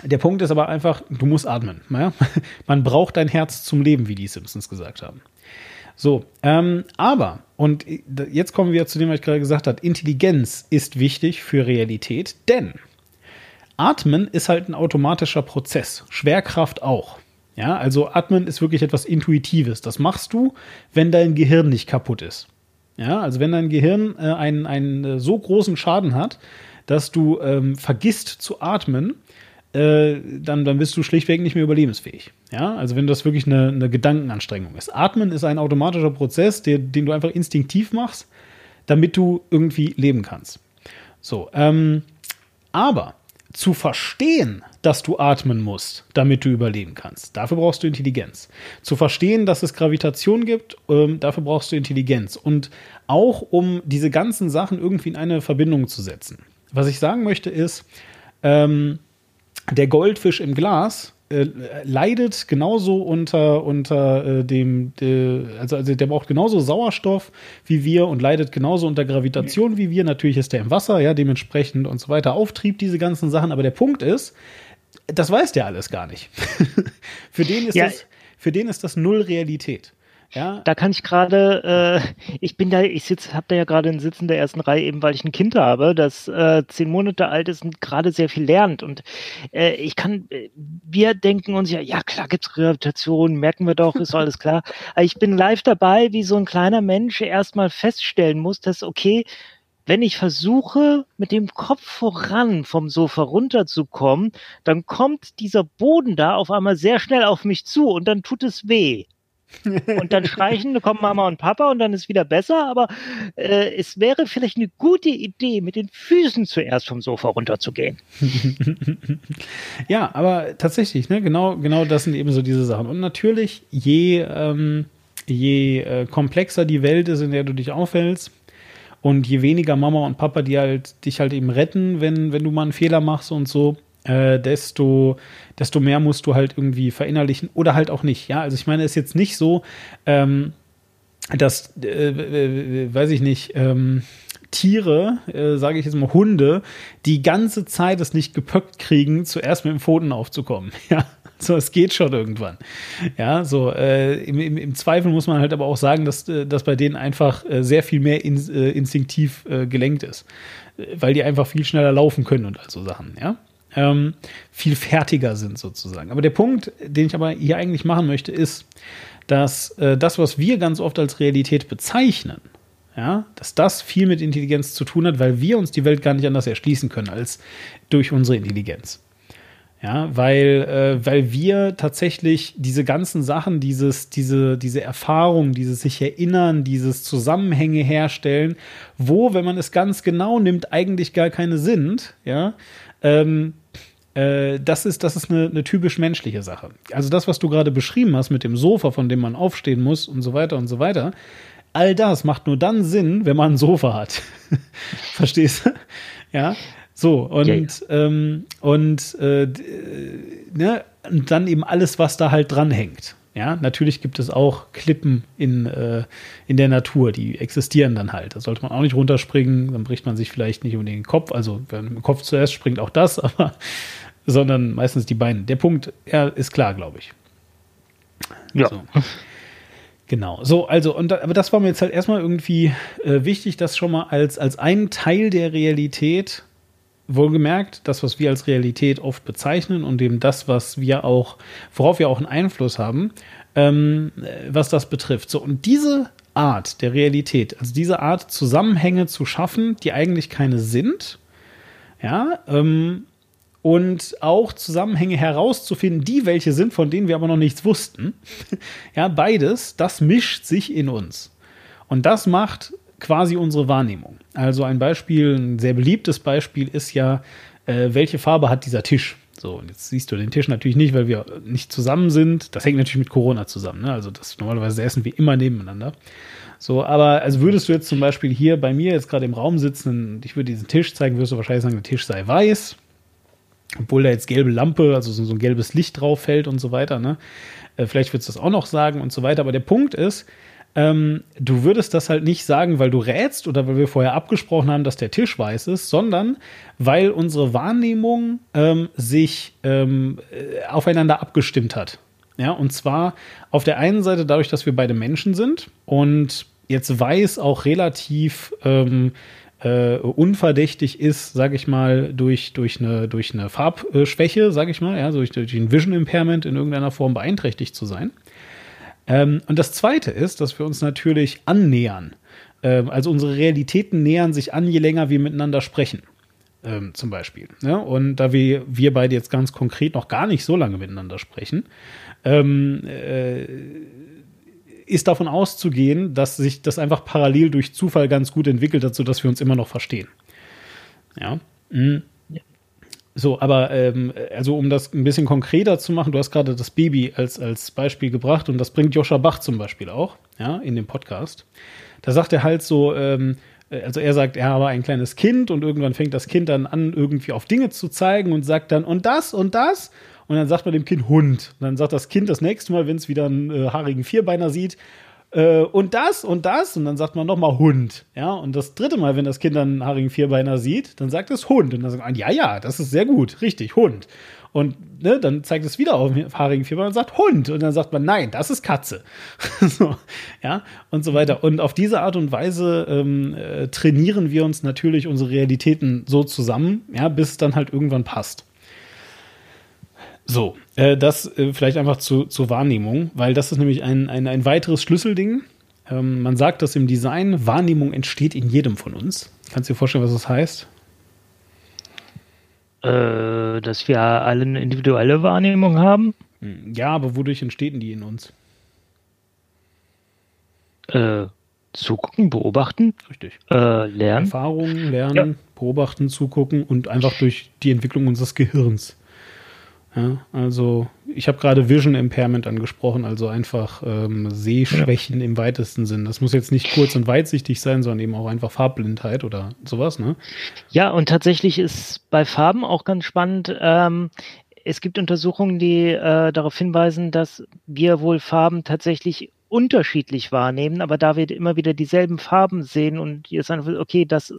der Punkt ist aber einfach, du musst atmen. Ja? Man braucht dein Herz zum Leben, wie die Simpsons gesagt haben. So, ähm, aber, und jetzt kommen wir zu dem, was ich gerade gesagt habe, Intelligenz ist wichtig für Realität, denn Atmen ist halt ein automatischer Prozess, Schwerkraft auch. Ja, also Atmen ist wirklich etwas Intuitives. Das machst du, wenn dein Gehirn nicht kaputt ist. Ja, also wenn dein Gehirn äh, einen, einen äh, so großen Schaden hat, dass du ähm, vergisst zu atmen, äh, dann, dann bist du schlichtweg nicht mehr überlebensfähig. Ja, also wenn das wirklich eine, eine Gedankenanstrengung ist. Atmen ist ein automatischer Prozess, der, den du einfach instinktiv machst, damit du irgendwie leben kannst. So, ähm, aber zu verstehen, dass du atmen musst, damit du überleben kannst. Dafür brauchst du Intelligenz. Zu verstehen, dass es Gravitation gibt, ähm, dafür brauchst du Intelligenz. Und auch um diese ganzen Sachen irgendwie in eine Verbindung zu setzen. Was ich sagen möchte ist, ähm, der Goldfisch im Glas äh, leidet genauso unter, unter äh, dem, äh, also, also der braucht genauso Sauerstoff wie wir und leidet genauso unter Gravitation wie wir. Natürlich ist der im Wasser, ja, dementsprechend und so weiter. Auftrieb, diese ganzen Sachen. Aber der Punkt ist, das weiß der alles gar nicht. für den ist ja. das, für den ist das null Realität. Ja. Da kann ich gerade, äh, ich bin da, ich sitze, habe da ja gerade einen Sitz in der ersten Reihe, eben weil ich ein Kind habe, das äh, zehn Monate alt ist und gerade sehr viel lernt. Und äh, ich kann, äh, wir denken uns ja, ja klar gibt's Gravitation, merken wir doch, ist alles klar. Aber ich bin live dabei, wie so ein kleiner Mensch erstmal feststellen muss, dass okay, wenn ich versuche, mit dem Kopf voran vom Sofa runterzukommen, dann kommt dieser Boden da auf einmal sehr schnell auf mich zu und dann tut es weh. Und dann schreichen, kommen Mama und Papa und dann ist wieder besser, aber äh, es wäre vielleicht eine gute Idee, mit den Füßen zuerst vom Sofa runterzugehen. ja, aber tatsächlich, ne, genau, genau das sind eben so diese Sachen. Und natürlich, je, ähm, je äh, komplexer die Welt ist, in der du dich aufhältst, und je weniger Mama und Papa, die halt dich halt eben retten, wenn, wenn du mal einen Fehler machst und so, äh, desto, desto mehr musst du halt irgendwie verinnerlichen oder halt auch nicht. Ja, also ich meine, es ist jetzt nicht so, ähm, dass, äh, weiß ich nicht, ähm, Tiere, äh, sage ich jetzt mal Hunde, die ganze Zeit es nicht gepöckt kriegen, zuerst mit dem Pfoten aufzukommen. Ja, so es geht schon irgendwann. Ja, so äh, im, im, im, Zweifel muss man halt aber auch sagen, dass, äh, dass bei denen einfach äh, sehr viel mehr in, äh, instinktiv äh, gelenkt ist, weil die einfach viel schneller laufen können und all so Sachen. Ja, ähm, viel fertiger sind sozusagen. Aber der Punkt, den ich aber hier eigentlich machen möchte, ist, dass äh, das, was wir ganz oft als Realität bezeichnen, ja, dass das viel mit Intelligenz zu tun hat, weil wir uns die Welt gar nicht anders erschließen können als durch unsere Intelligenz. Ja, weil, äh, weil wir tatsächlich diese ganzen Sachen, dieses, diese, diese Erfahrung, dieses sich erinnern, dieses Zusammenhänge herstellen, wo, wenn man es ganz genau nimmt, eigentlich gar keine sind, ja, ähm, äh, das ist, das ist eine, eine, typisch menschliche Sache. Also das, was du gerade beschrieben hast mit dem Sofa, von dem man aufstehen muss und so weiter und so weiter, all das macht nur dann Sinn, wenn man ein Sofa hat. Verstehst du? Ja. So, und, ja, ja. Ähm, und, äh, ne, und dann eben alles, was da halt dranhängt. Ja, natürlich gibt es auch Klippen in, äh, in der Natur, die existieren dann halt. Da sollte man auch nicht runterspringen, dann bricht man sich vielleicht nicht unbedingt den Kopf. Also, wenn man dem Kopf zuerst springt, auch das, aber sondern meistens die Beine. Der Punkt ja, ist klar, glaube ich. Ja. So. Genau. So, also, und aber das war mir jetzt halt erstmal irgendwie äh, wichtig, das schon mal als, als ein Teil der Realität wohlgemerkt, das, was wir als Realität oft bezeichnen und eben das, was wir auch, worauf wir auch einen Einfluss haben, ähm, was das betrifft. So, und diese Art der Realität, also diese Art Zusammenhänge zu schaffen, die eigentlich keine sind, ja, ähm, und auch Zusammenhänge herauszufinden, die welche sind, von denen wir aber noch nichts wussten. Ja, beides, das mischt sich in uns. Und das macht quasi unsere Wahrnehmung. Also ein Beispiel, ein sehr beliebtes Beispiel ist ja, äh, welche Farbe hat dieser Tisch? So, und jetzt siehst du den Tisch natürlich nicht, weil wir nicht zusammen sind. Das hängt natürlich mit Corona zusammen. Ne? Also das normalerweise essen wir immer nebeneinander. So, aber also würdest du jetzt zum Beispiel hier bei mir jetzt gerade im Raum sitzen und ich würde diesen Tisch zeigen, würdest du wahrscheinlich sagen, der Tisch sei weiß obwohl da jetzt gelbe Lampe, also so, ein gelbes Licht drauf fällt und so weiter. Ne? Äh, vielleicht würdest du das auch noch sagen und so weiter. Aber der Punkt ist, ähm, du würdest das halt nicht sagen, weil du rätst oder weil wir vorher abgesprochen haben, dass der Tisch weiß ist, sondern weil unsere Wahrnehmung ähm, sich ähm, äh, aufeinander abgestimmt hat. Ja, und zwar auf der einen Seite dadurch, dass wir beide Menschen sind und jetzt weiß auch relativ ähm, äh, unverdächtig ist, sage ich mal, durch, durch, eine, durch eine Farbschwäche, sage ich mal, ja, durch, durch ein Vision Impairment in irgendeiner Form beeinträchtigt zu sein. Ähm, und das Zweite ist, dass wir uns natürlich annähern. Ähm, also unsere Realitäten nähern sich an, je länger wir miteinander sprechen. Ähm, zum Beispiel. Ja? Und da wir, wir beide jetzt ganz konkret noch gar nicht so lange miteinander sprechen, ähm, äh, ist davon auszugehen, dass sich das einfach parallel durch Zufall ganz gut entwickelt hat, sodass wir uns immer noch verstehen. Ja. Mhm. So, aber ähm, also um das ein bisschen konkreter zu machen, du hast gerade das Baby als, als Beispiel gebracht und das bringt Joscha Bach zum Beispiel auch, ja, in dem Podcast. Da sagt er halt so, ähm, also er sagt, er habe ein kleines Kind und irgendwann fängt das Kind dann an, irgendwie auf Dinge zu zeigen und sagt dann, und das und das und dann sagt man dem Kind Hund. Und dann sagt das Kind das nächste Mal, wenn es wieder einen äh, haarigen Vierbeiner sieht, äh, und das und das und dann sagt man nochmal Hund. Ja, und das dritte Mal, wenn das Kind dann einen haarigen Vierbeiner sieht, dann sagt es Hund. Und dann sagt man, ja, ja, das ist sehr gut, richtig, Hund. Und ne, dann zeigt es wieder auf den haarigen Vierbeiner und sagt Hund. Und dann sagt man, nein, das ist Katze. so, ja, und so weiter. Und auf diese Art und Weise ähm, äh, trainieren wir uns natürlich unsere Realitäten so zusammen, ja, bis es dann halt irgendwann passt. So, äh, das äh, vielleicht einfach zu, zur Wahrnehmung, weil das ist nämlich ein, ein, ein weiteres Schlüsselding. Ähm, man sagt das im Design, Wahrnehmung entsteht in jedem von uns. Kannst du dir vorstellen, was das heißt? Äh, dass wir alle eine individuelle Wahrnehmung haben? Hm, ja, aber wodurch entstehen die in uns? Äh, zugucken, beobachten. Richtig. Äh, lernen. Erfahrungen, lernen, ja. beobachten, zugucken und einfach durch die Entwicklung unseres Gehirns. Ja, also ich habe gerade Vision Impairment angesprochen, also einfach ähm, Sehschwächen ja. im weitesten Sinn. Das muss jetzt nicht kurz und weitsichtig sein, sondern eben auch einfach Farbblindheit oder sowas, ne? Ja, und tatsächlich ist bei Farben auch ganz spannend. Ähm, es gibt Untersuchungen, die äh, darauf hinweisen, dass wir wohl Farben tatsächlich unterschiedlich wahrnehmen, aber da wir immer wieder dieselben Farben sehen und ihr sagt, okay, das,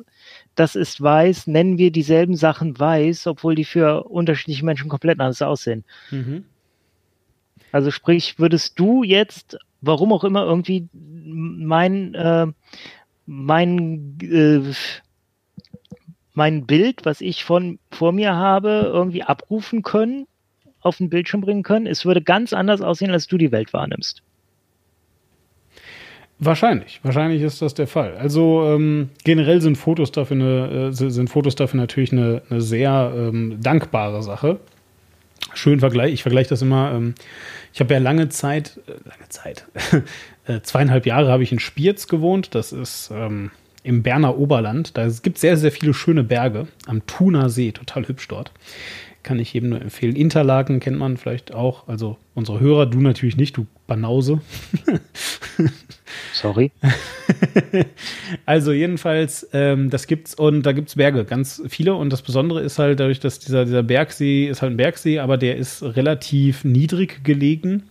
das ist weiß, nennen wir dieselben Sachen weiß, obwohl die für unterschiedliche Menschen komplett anders aussehen. Mhm. Also sprich, würdest du jetzt, warum auch immer, irgendwie mein, äh, mein, äh, mein Bild, was ich von vor mir habe, irgendwie abrufen können, auf den Bildschirm bringen können? Es würde ganz anders aussehen, als du die Welt wahrnimmst. Wahrscheinlich, wahrscheinlich ist das der Fall. Also ähm, generell sind Fotos dafür eine, äh, sind Fotos dafür natürlich eine, eine sehr ähm, dankbare Sache. Schön Vergleich, ich vergleiche das immer. Ähm, ich habe ja lange Zeit, äh, lange Zeit, äh, zweieinhalb Jahre habe ich in Spiez gewohnt. Das ist ähm, im Berner Oberland. Da gibt es sehr, sehr viele schöne Berge am Thuner See, total hübsch dort kann ich jedem nur empfehlen. Interlaken kennt man vielleicht auch. Also unsere Hörer, du natürlich nicht, du Banause. Sorry. also jedenfalls, ähm, das gibt's und da gibt es Berge, ganz viele. Und das Besondere ist halt dadurch, dass dieser, dieser Bergsee ist halt ein Bergsee, aber der ist relativ niedrig gelegen.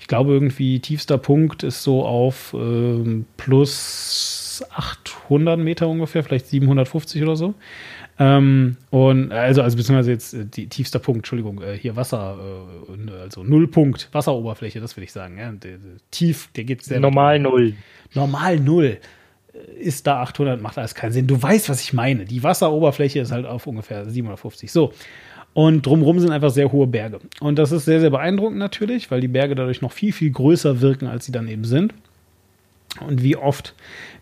Ich glaube, irgendwie tiefster Punkt ist so auf ähm, plus 800 Meter ungefähr, vielleicht 750 oder so. Ähm, und also, also beziehungsweise jetzt äh, die tiefster Punkt, Entschuldigung, äh, hier Wasser, äh, also Nullpunkt, Wasseroberfläche, das will ich sagen. Ja, der, der, tief, der geht sehr normal null. Normal null äh, ist da 800, macht alles keinen Sinn. Du weißt, was ich meine. Die Wasseroberfläche ist halt auf ungefähr 750. So. Und drumherum sind einfach sehr hohe Berge. Und das ist sehr, sehr beeindruckend natürlich, weil die Berge dadurch noch viel, viel größer wirken, als sie dann eben sind. Und wie oft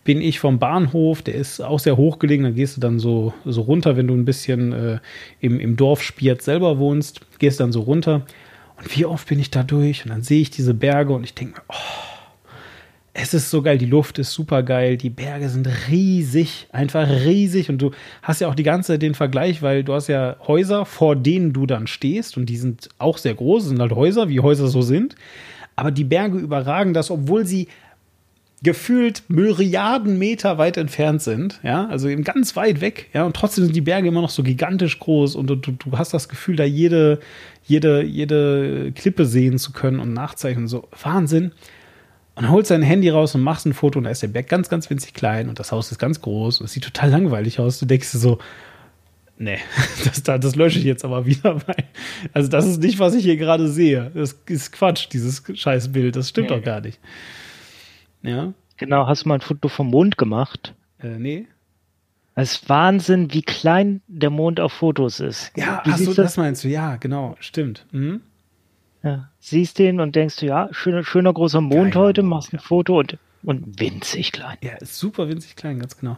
bin ich vom Bahnhof, der ist auch sehr hoch gelegen, da gehst du dann so, so runter, wenn du ein bisschen äh, im, im Dorf Spiert selber wohnst, gehst dann so runter. Und wie oft bin ich da durch? Und dann sehe ich diese Berge und ich denke mir, oh, es ist so geil, die Luft ist super geil, die Berge sind riesig, einfach riesig. Und du hast ja auch die ganze Zeit den Vergleich, weil du hast ja Häuser, vor denen du dann stehst. Und die sind auch sehr groß, sind halt Häuser, wie Häuser so sind, aber die Berge überragen das, obwohl sie gefühlt Myriaden Meter weit entfernt sind, ja, also eben ganz weit weg, ja, und trotzdem sind die Berge immer noch so gigantisch groß und du, du, hast das Gefühl, da jede, jede, jede Klippe sehen zu können und nachzeichnen, so Wahnsinn. Und holst dein Handy raus und machst ein Foto und da ist der Berg ganz, ganz winzig klein und das Haus ist ganz groß und es sieht total langweilig aus. Du denkst dir so, nee, das, das lösche ich jetzt aber wieder. Weil, also das ist nicht, was ich hier gerade sehe. Das ist Quatsch, dieses scheiß Bild. Das stimmt nee. doch gar nicht. Ja. Genau, hast du mal ein Foto vom Mond gemacht? Äh, nee. Es ist Wahnsinn, wie klein der Mond auf Fotos ist. Ja, ach so, das? meinst du, ja, genau, stimmt. Mhm. Ja, siehst den und denkst du, ja, schöner, schöner großer Mond Geil, heute, machst ein Foto und, und winzig klein. Ja, super winzig klein, ganz genau.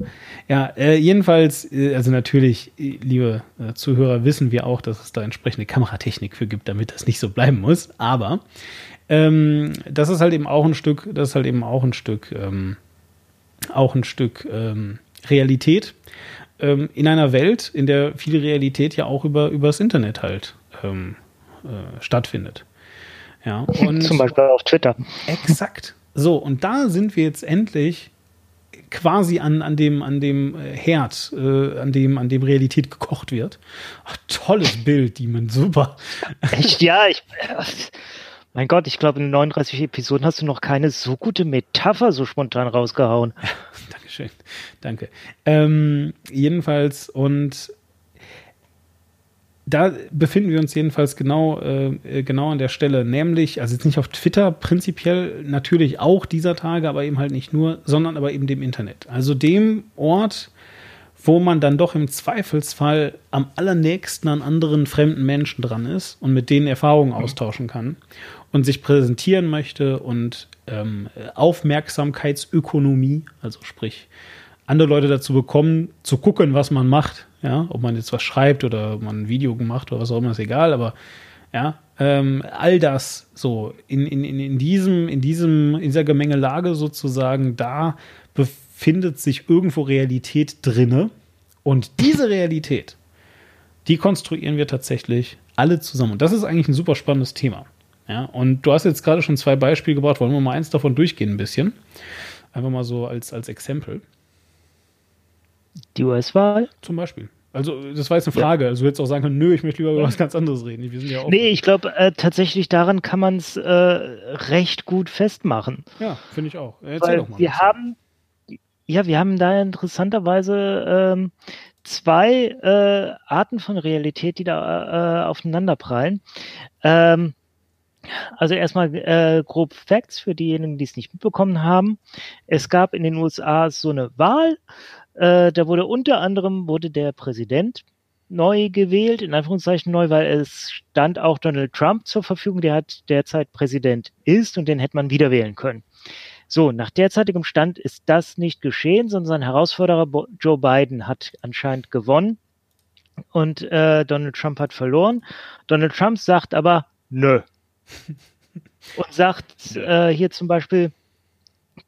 Ja, äh, jedenfalls, äh, also natürlich, äh, liebe äh, Zuhörer, wissen wir auch, dass es da entsprechende Kameratechnik für gibt, damit das nicht so bleiben muss. Aber ähm, das ist halt eben auch ein Stück, das ist halt eben auch ein Stück, ähm, auch ein Stück ähm, Realität ähm, in einer Welt, in der viel Realität ja auch über übers Internet halt ähm, äh, stattfindet. Ja, Zum Beispiel auf Twitter. Exakt. So, und da sind wir jetzt endlich quasi an, an dem, an dem äh, Herd, äh, an, dem, an dem Realität gekocht wird. Ach, tolles Bild, Demon, super. Echt, ja, ich. Mein Gott, ich glaube, in 39 Episoden hast du noch keine so gute Metapher so spontan rausgehauen. Dankeschön. Danke. Ähm, jedenfalls, und da befinden wir uns jedenfalls genau, äh, genau an der Stelle, nämlich, also jetzt nicht auf Twitter, prinzipiell natürlich auch dieser Tage, aber eben halt nicht nur, sondern aber eben dem Internet. Also dem Ort, wo man dann doch im Zweifelsfall am allernächsten an anderen fremden Menschen dran ist und mit denen Erfahrungen austauschen kann und sich präsentieren möchte und ähm, Aufmerksamkeitsökonomie, also sprich, andere Leute dazu bekommen, zu gucken, was man macht. Ja, ob man jetzt was schreibt oder man ein Video gemacht oder was auch immer, ist egal, aber ja, ähm, all das so in, in, in, diesem, in diesem, in dieser Gemengelage sozusagen, da befindet sich irgendwo Realität drinne. Und diese Realität, die konstruieren wir tatsächlich alle zusammen. Und das ist eigentlich ein super spannendes Thema. Ja, und du hast jetzt gerade schon zwei Beispiele gebracht. Wollen wir mal eins davon durchgehen ein bisschen? Einfach mal so als, als Exempel. Die US-Wahl? Zum Beispiel. Also, das war jetzt eine Frage. Ja. Also, du hättest auch sagen können, nö, ich möchte lieber über was ganz anderes reden. Wir sind ja nee, ich glaube, äh, tatsächlich daran kann man es äh, recht gut festmachen. Ja, finde ich auch. Erzähl Weil doch mal. Wir haben, ja, wir haben da interessanterweise ähm, zwei äh, Arten von Realität, die da äh, aufeinander prallen. Ähm, also erstmal äh, grob Facts für diejenigen, die es nicht mitbekommen haben. Es gab in den USA so eine Wahl. Äh, da wurde unter anderem wurde der Präsident neu gewählt, in Anführungszeichen neu, weil es stand auch Donald Trump zur Verfügung, der hat derzeit Präsident ist und den hätte man wieder wählen können. So, nach derzeitigem Stand ist das nicht geschehen, sondern sein Herausforderer Joe Biden hat anscheinend gewonnen und äh, Donald Trump hat verloren. Donald Trump sagt aber nö und sagt äh, hier zum Beispiel,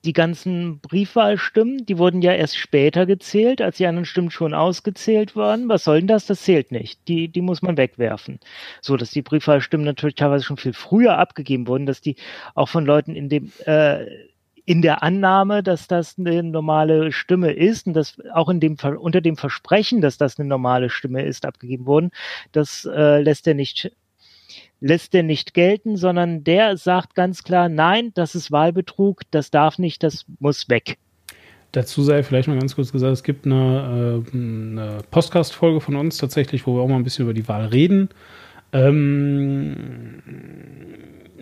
die ganzen Briefwahlstimmen, die wurden ja erst später gezählt, als die anderen Stimmen schon ausgezählt waren. Was soll denn das? Das zählt nicht. Die, die muss man wegwerfen. So, dass die Briefwahlstimmen natürlich teilweise schon viel früher abgegeben wurden, dass die auch von Leuten in dem, äh, in der Annahme, dass das eine normale Stimme ist und dass auch in dem, unter dem Versprechen, dass das eine normale Stimme ist, abgegeben wurden, das äh, lässt er nicht lässt der nicht gelten, sondern der sagt ganz klar, nein, das ist Wahlbetrug, das darf nicht, das muss weg. Dazu sei vielleicht mal ganz kurz gesagt, es gibt eine, äh, eine Podcast-Folge von uns tatsächlich, wo wir auch mal ein bisschen über die Wahl reden. Ähm,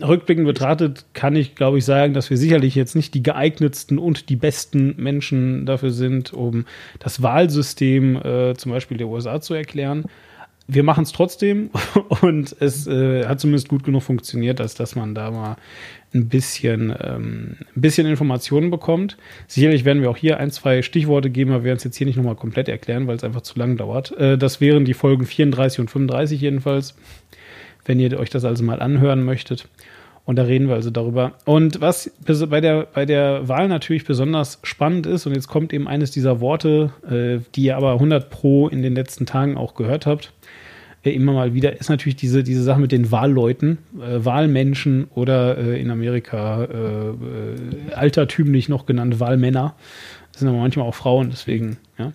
rückblickend betrachtet kann ich, glaube ich, sagen, dass wir sicherlich jetzt nicht die geeignetsten und die besten Menschen dafür sind, um das Wahlsystem äh, zum Beispiel der USA zu erklären. Wir machen es trotzdem und es äh, hat zumindest gut genug funktioniert, als dass man da mal ein bisschen, ähm, ein bisschen Informationen bekommt. Sicherlich werden wir auch hier ein, zwei Stichworte geben, aber wir werden es jetzt hier nicht nochmal komplett erklären, weil es einfach zu lang dauert. Äh, das wären die Folgen 34 und 35 jedenfalls, wenn ihr euch das also mal anhören möchtet. Und da reden wir also darüber. Und was bei der, bei der Wahl natürlich besonders spannend ist, und jetzt kommt eben eines dieser Worte, äh, die ihr aber 100 Pro in den letzten Tagen auch gehört habt, immer mal wieder, ist natürlich diese, diese Sache mit den Wahlleuten, äh, Wahlmenschen oder äh, in Amerika äh, äh, altertümlich noch genannt Wahlmänner. Das sind aber manchmal auch Frauen, deswegen, ja.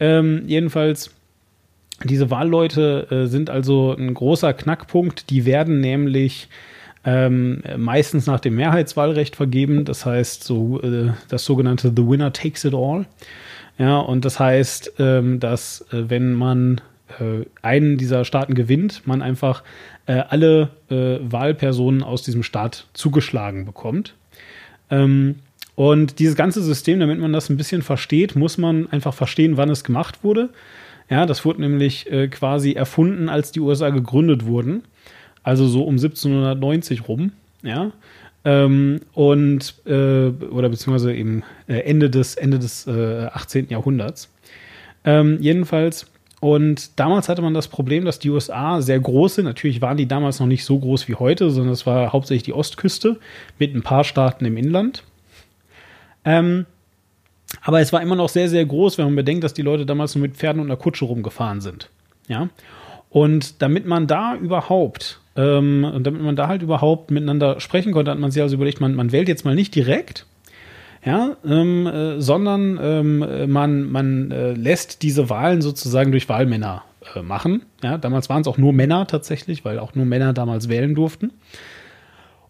Ähm, jedenfalls, diese Wahlleute sind also ein großer Knackpunkt. Die werden nämlich ähm, meistens nach dem Mehrheitswahlrecht vergeben. Das heißt, so äh, das sogenannte The Winner Takes It All. Ja, und das heißt, ähm, dass äh, wenn man äh, einen dieser Staaten gewinnt, man einfach äh, alle äh, Wahlpersonen aus diesem Staat zugeschlagen bekommt. Ähm, und dieses ganze System, damit man das ein bisschen versteht, muss man einfach verstehen, wann es gemacht wurde. Ja, das wurde nämlich äh, quasi erfunden, als die USA gegründet wurden also so um 1790 rum, ja. Ähm, und äh, oder beziehungsweise eben äh, Ende des, Ende des äh, 18. Jahrhunderts. Ähm, jedenfalls, und damals hatte man das Problem, dass die USA sehr groß sind. Natürlich waren die damals noch nicht so groß wie heute, sondern es war hauptsächlich die Ostküste mit ein paar Staaten im Inland. Ähm, aber es war immer noch sehr, sehr groß, wenn man bedenkt, dass die Leute damals nur mit Pferden und einer Kutsche rumgefahren sind. Ja. Und damit man da überhaupt ähm, damit man da halt überhaupt miteinander sprechen konnte, hat man sich also überlegt, man, man wählt jetzt mal nicht direkt, ja, ähm, äh, sondern ähm, man, man äh, lässt diese Wahlen sozusagen durch Wahlmänner äh, machen. Ja, damals waren es auch nur Männer tatsächlich, weil auch nur Männer damals wählen durften.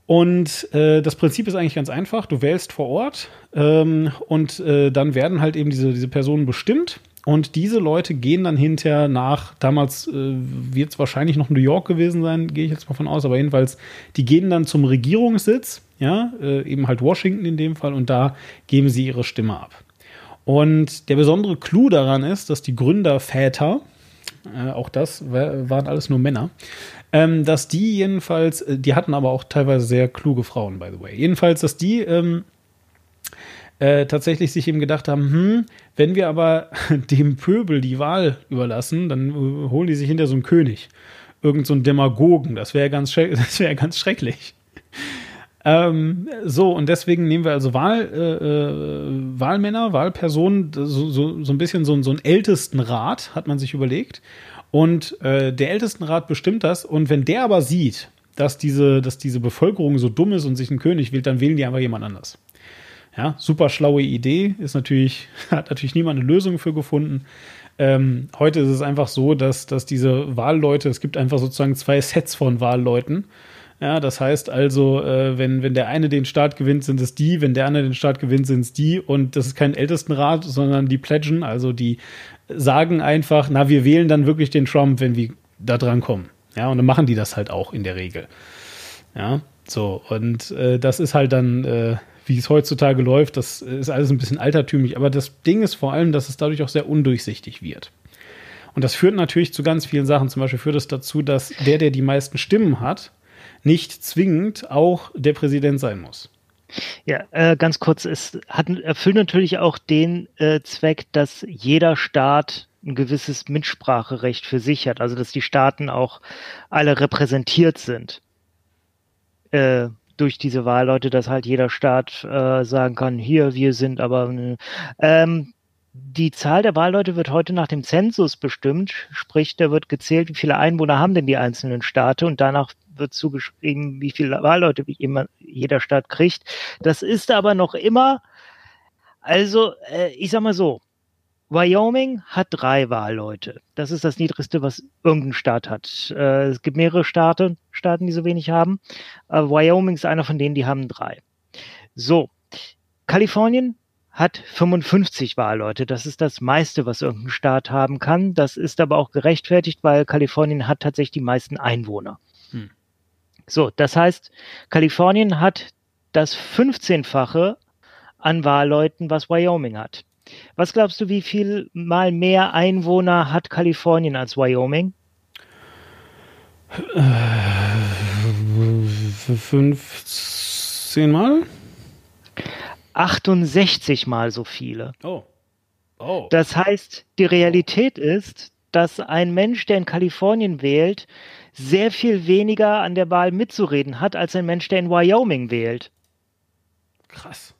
Und äh, das Prinzip ist eigentlich ganz einfach. Du wählst vor Ort ähm, und äh, dann werden halt eben diese, diese Personen bestimmt und diese Leute gehen dann hinterher nach, damals äh, wird es wahrscheinlich noch New York gewesen sein, gehe ich jetzt mal von aus, aber jedenfalls, die gehen dann zum Regierungssitz, ja, äh, eben halt Washington in dem Fall, und da geben sie ihre Stimme ab. Und der besondere Clou daran ist, dass die Gründerväter, äh, auch das waren alles nur Männer, ähm, dass die jedenfalls, äh, die hatten aber auch teilweise sehr kluge Frauen, by the way, jedenfalls, dass die ähm, äh, tatsächlich sich eben gedacht haben, hm, wenn wir aber dem Pöbel die Wahl überlassen, dann äh, holen die sich hinter so einen König. Irgend so einen Demagogen. Das wäre ganz, das wär ganz schrecklich. Ähm, so, und deswegen nehmen wir also Wahl, äh, äh, Wahlmänner, Wahlpersonen, so, so, so ein bisschen so, so einen Ältestenrat, hat man sich überlegt. Und äh, der Ältestenrat bestimmt das. Und wenn der aber sieht, dass diese, dass diese Bevölkerung so dumm ist und sich einen König wählt, dann wählen die einfach jemand anders. Ja, super schlaue Idee, ist natürlich, hat natürlich niemand eine Lösung für gefunden. Ähm, heute ist es einfach so, dass, dass diese Wahlleute, es gibt einfach sozusagen zwei Sets von Wahlleuten. Ja, das heißt also, äh, wenn, wenn der eine den Staat gewinnt, sind es die, wenn der andere den Staat gewinnt, sind es die. Und das ist kein Ältestenrat, sondern die pledgen, also die sagen einfach, na, wir wählen dann wirklich den Trump, wenn wir da dran kommen. Ja, und dann machen die das halt auch in der Regel. Ja, so, und äh, das ist halt dann äh, wie es heutzutage läuft, das ist alles ein bisschen altertümlich. Aber das Ding ist vor allem, dass es dadurch auch sehr undurchsichtig wird. Und das führt natürlich zu ganz vielen Sachen. Zum Beispiel führt es dazu, dass der, der die meisten Stimmen hat, nicht zwingend auch der Präsident sein muss. Ja, äh, ganz kurz, es hat, erfüllt natürlich auch den äh, Zweck, dass jeder Staat ein gewisses Mitspracherecht für sich hat, also dass die Staaten auch alle repräsentiert sind. Äh, durch diese Wahlleute, dass halt jeder Staat äh, sagen kann, hier, wir sind aber äh, ähm, die Zahl der Wahlleute wird heute nach dem Zensus bestimmt, sprich, da wird gezählt, wie viele Einwohner haben denn die einzelnen Staaten und danach wird zugeschrieben, wie viele Wahlleute jeder Staat kriegt. Das ist aber noch immer, also äh, ich sag mal so, Wyoming hat drei Wahlleute. Das ist das niedrigste, was irgendein Staat hat. Äh, es gibt mehrere Staaten, Staaten, die so wenig haben. Wyoming ist einer von denen, die haben drei. So, Kalifornien hat 55 Wahlleute. Das ist das meiste, was irgendein Staat haben kann. Das ist aber auch gerechtfertigt, weil Kalifornien hat tatsächlich die meisten Einwohner. Hm. So, das heißt, Kalifornien hat das 15-fache an Wahlleuten, was Wyoming hat. Was glaubst du, wie viel mal mehr Einwohner hat Kalifornien als Wyoming? 15 Mal? 68 mal so viele. Oh. Oh. Das heißt, die Realität ist, dass ein Mensch, der in Kalifornien wählt, sehr viel weniger an der Wahl mitzureden hat, als ein Mensch, der in Wyoming wählt. Krass.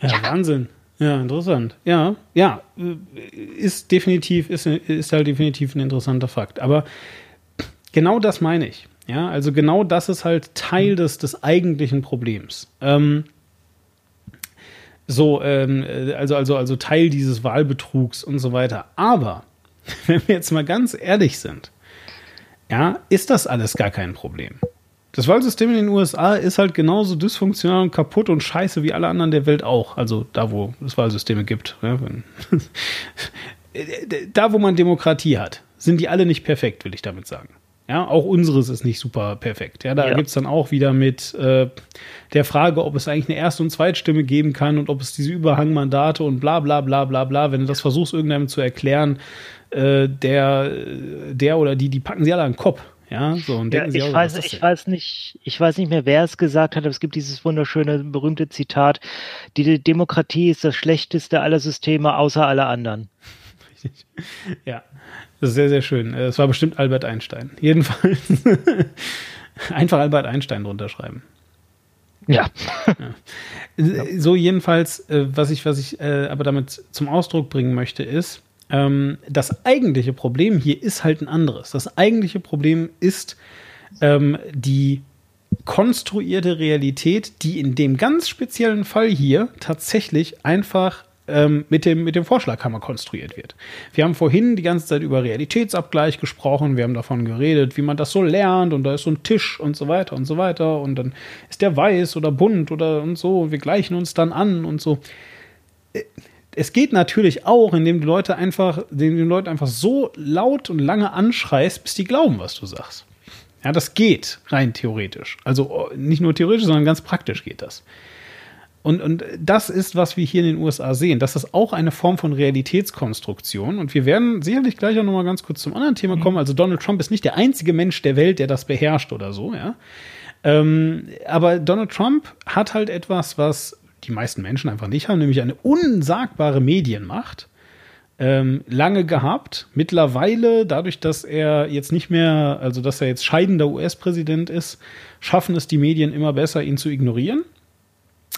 Ja, Wahnsinn. Ja, interessant. Ja, ja, ist definitiv, ist, ist halt definitiv ein interessanter Fakt. Aber genau das meine ich. Ja, also genau das ist halt Teil des, des eigentlichen Problems. Ähm, so, ähm, also, also, also Teil dieses Wahlbetrugs und so weiter. Aber, wenn wir jetzt mal ganz ehrlich sind, ja, ist das alles gar kein Problem. Das Wahlsystem in den USA ist halt genauso dysfunktional und kaputt und scheiße wie alle anderen der Welt auch. Also da, wo es Wahlsysteme gibt. Ja, da, wo man Demokratie hat, sind die alle nicht perfekt, will ich damit sagen. Ja, auch unseres ist nicht super perfekt. Ja, da ja. gibt es dann auch wieder mit äh, der Frage, ob es eigentlich eine Erst- und Zweitstimme geben kann und ob es diese Überhangmandate und bla bla bla bla bla. Wenn du das versuchst, irgendjemandem zu erklären, äh, der, der oder die, die packen sie alle an den Kopf. Ja, so und denken ja, sie ich auch, weiß, ich weiß nicht, ich weiß nicht mehr, wer es gesagt hat, aber es gibt dieses wunderschöne, berühmte Zitat: Die Demokratie ist das schlechteste aller Systeme außer aller anderen. Ja, das ist sehr, sehr schön. Es war bestimmt Albert Einstein. Jedenfalls einfach Albert Einstein drunter schreiben. Ja. ja. So jedenfalls, äh, was ich, was ich äh, aber damit zum Ausdruck bringen möchte, ist, ähm, das eigentliche Problem hier ist halt ein anderes. Das eigentliche Problem ist ähm, die konstruierte Realität, die in dem ganz speziellen Fall hier tatsächlich einfach ähm, mit, dem, mit dem Vorschlaghammer konstruiert wird. Wir haben vorhin die ganze Zeit über Realitätsabgleich gesprochen, wir haben davon geredet, wie man das so lernt und da ist so ein Tisch und so weiter und so weiter und dann ist der weiß oder bunt oder und so und wir gleichen uns dann an und so. Äh, es geht natürlich auch, indem du Leute einfach, indem du Leute einfach so laut und lange anschreist, bis die glauben, was du sagst. Ja, das geht rein theoretisch. Also nicht nur theoretisch, sondern ganz praktisch geht das. Und, und das ist, was wir hier in den USA sehen. Das ist auch eine Form von Realitätskonstruktion. Und wir werden sicherlich gleich auch noch mal ganz kurz zum anderen Thema kommen. Also Donald Trump ist nicht der einzige Mensch der Welt, der das beherrscht oder so, ja. Ähm, aber Donald Trump hat halt etwas, was die meisten Menschen einfach nicht haben, nämlich eine unsagbare Medienmacht. Ähm, lange gehabt. Mittlerweile, dadurch, dass er jetzt nicht mehr, also dass er jetzt scheidender US-Präsident ist, schaffen es die Medien immer besser, ihn zu ignorieren.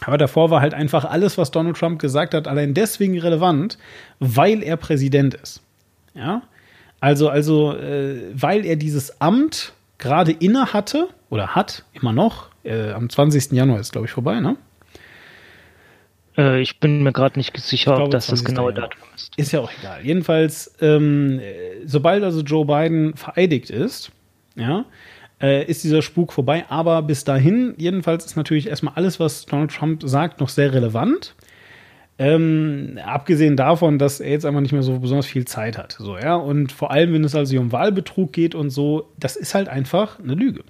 Aber davor war halt einfach alles, was Donald Trump gesagt hat, allein deswegen relevant, weil er Präsident ist. Ja, also, also, äh, weil er dieses Amt gerade inne hatte oder hat, immer noch. Äh, am 20. Januar ist, glaube ich, vorbei, ne? Äh, ich bin mir gerade nicht sicher, glaube, ob das das genaue Datum ist. Ist ja auch egal. Jedenfalls, ähm, sobald also Joe Biden vereidigt ist, ja, äh, ist dieser Spuk vorbei. Aber bis dahin, jedenfalls, ist natürlich erstmal alles, was Donald Trump sagt, noch sehr relevant. Ähm, abgesehen davon, dass er jetzt einfach nicht mehr so besonders viel Zeit hat. So, ja. Und vor allem, wenn es also um Wahlbetrug geht und so, das ist halt einfach eine Lüge.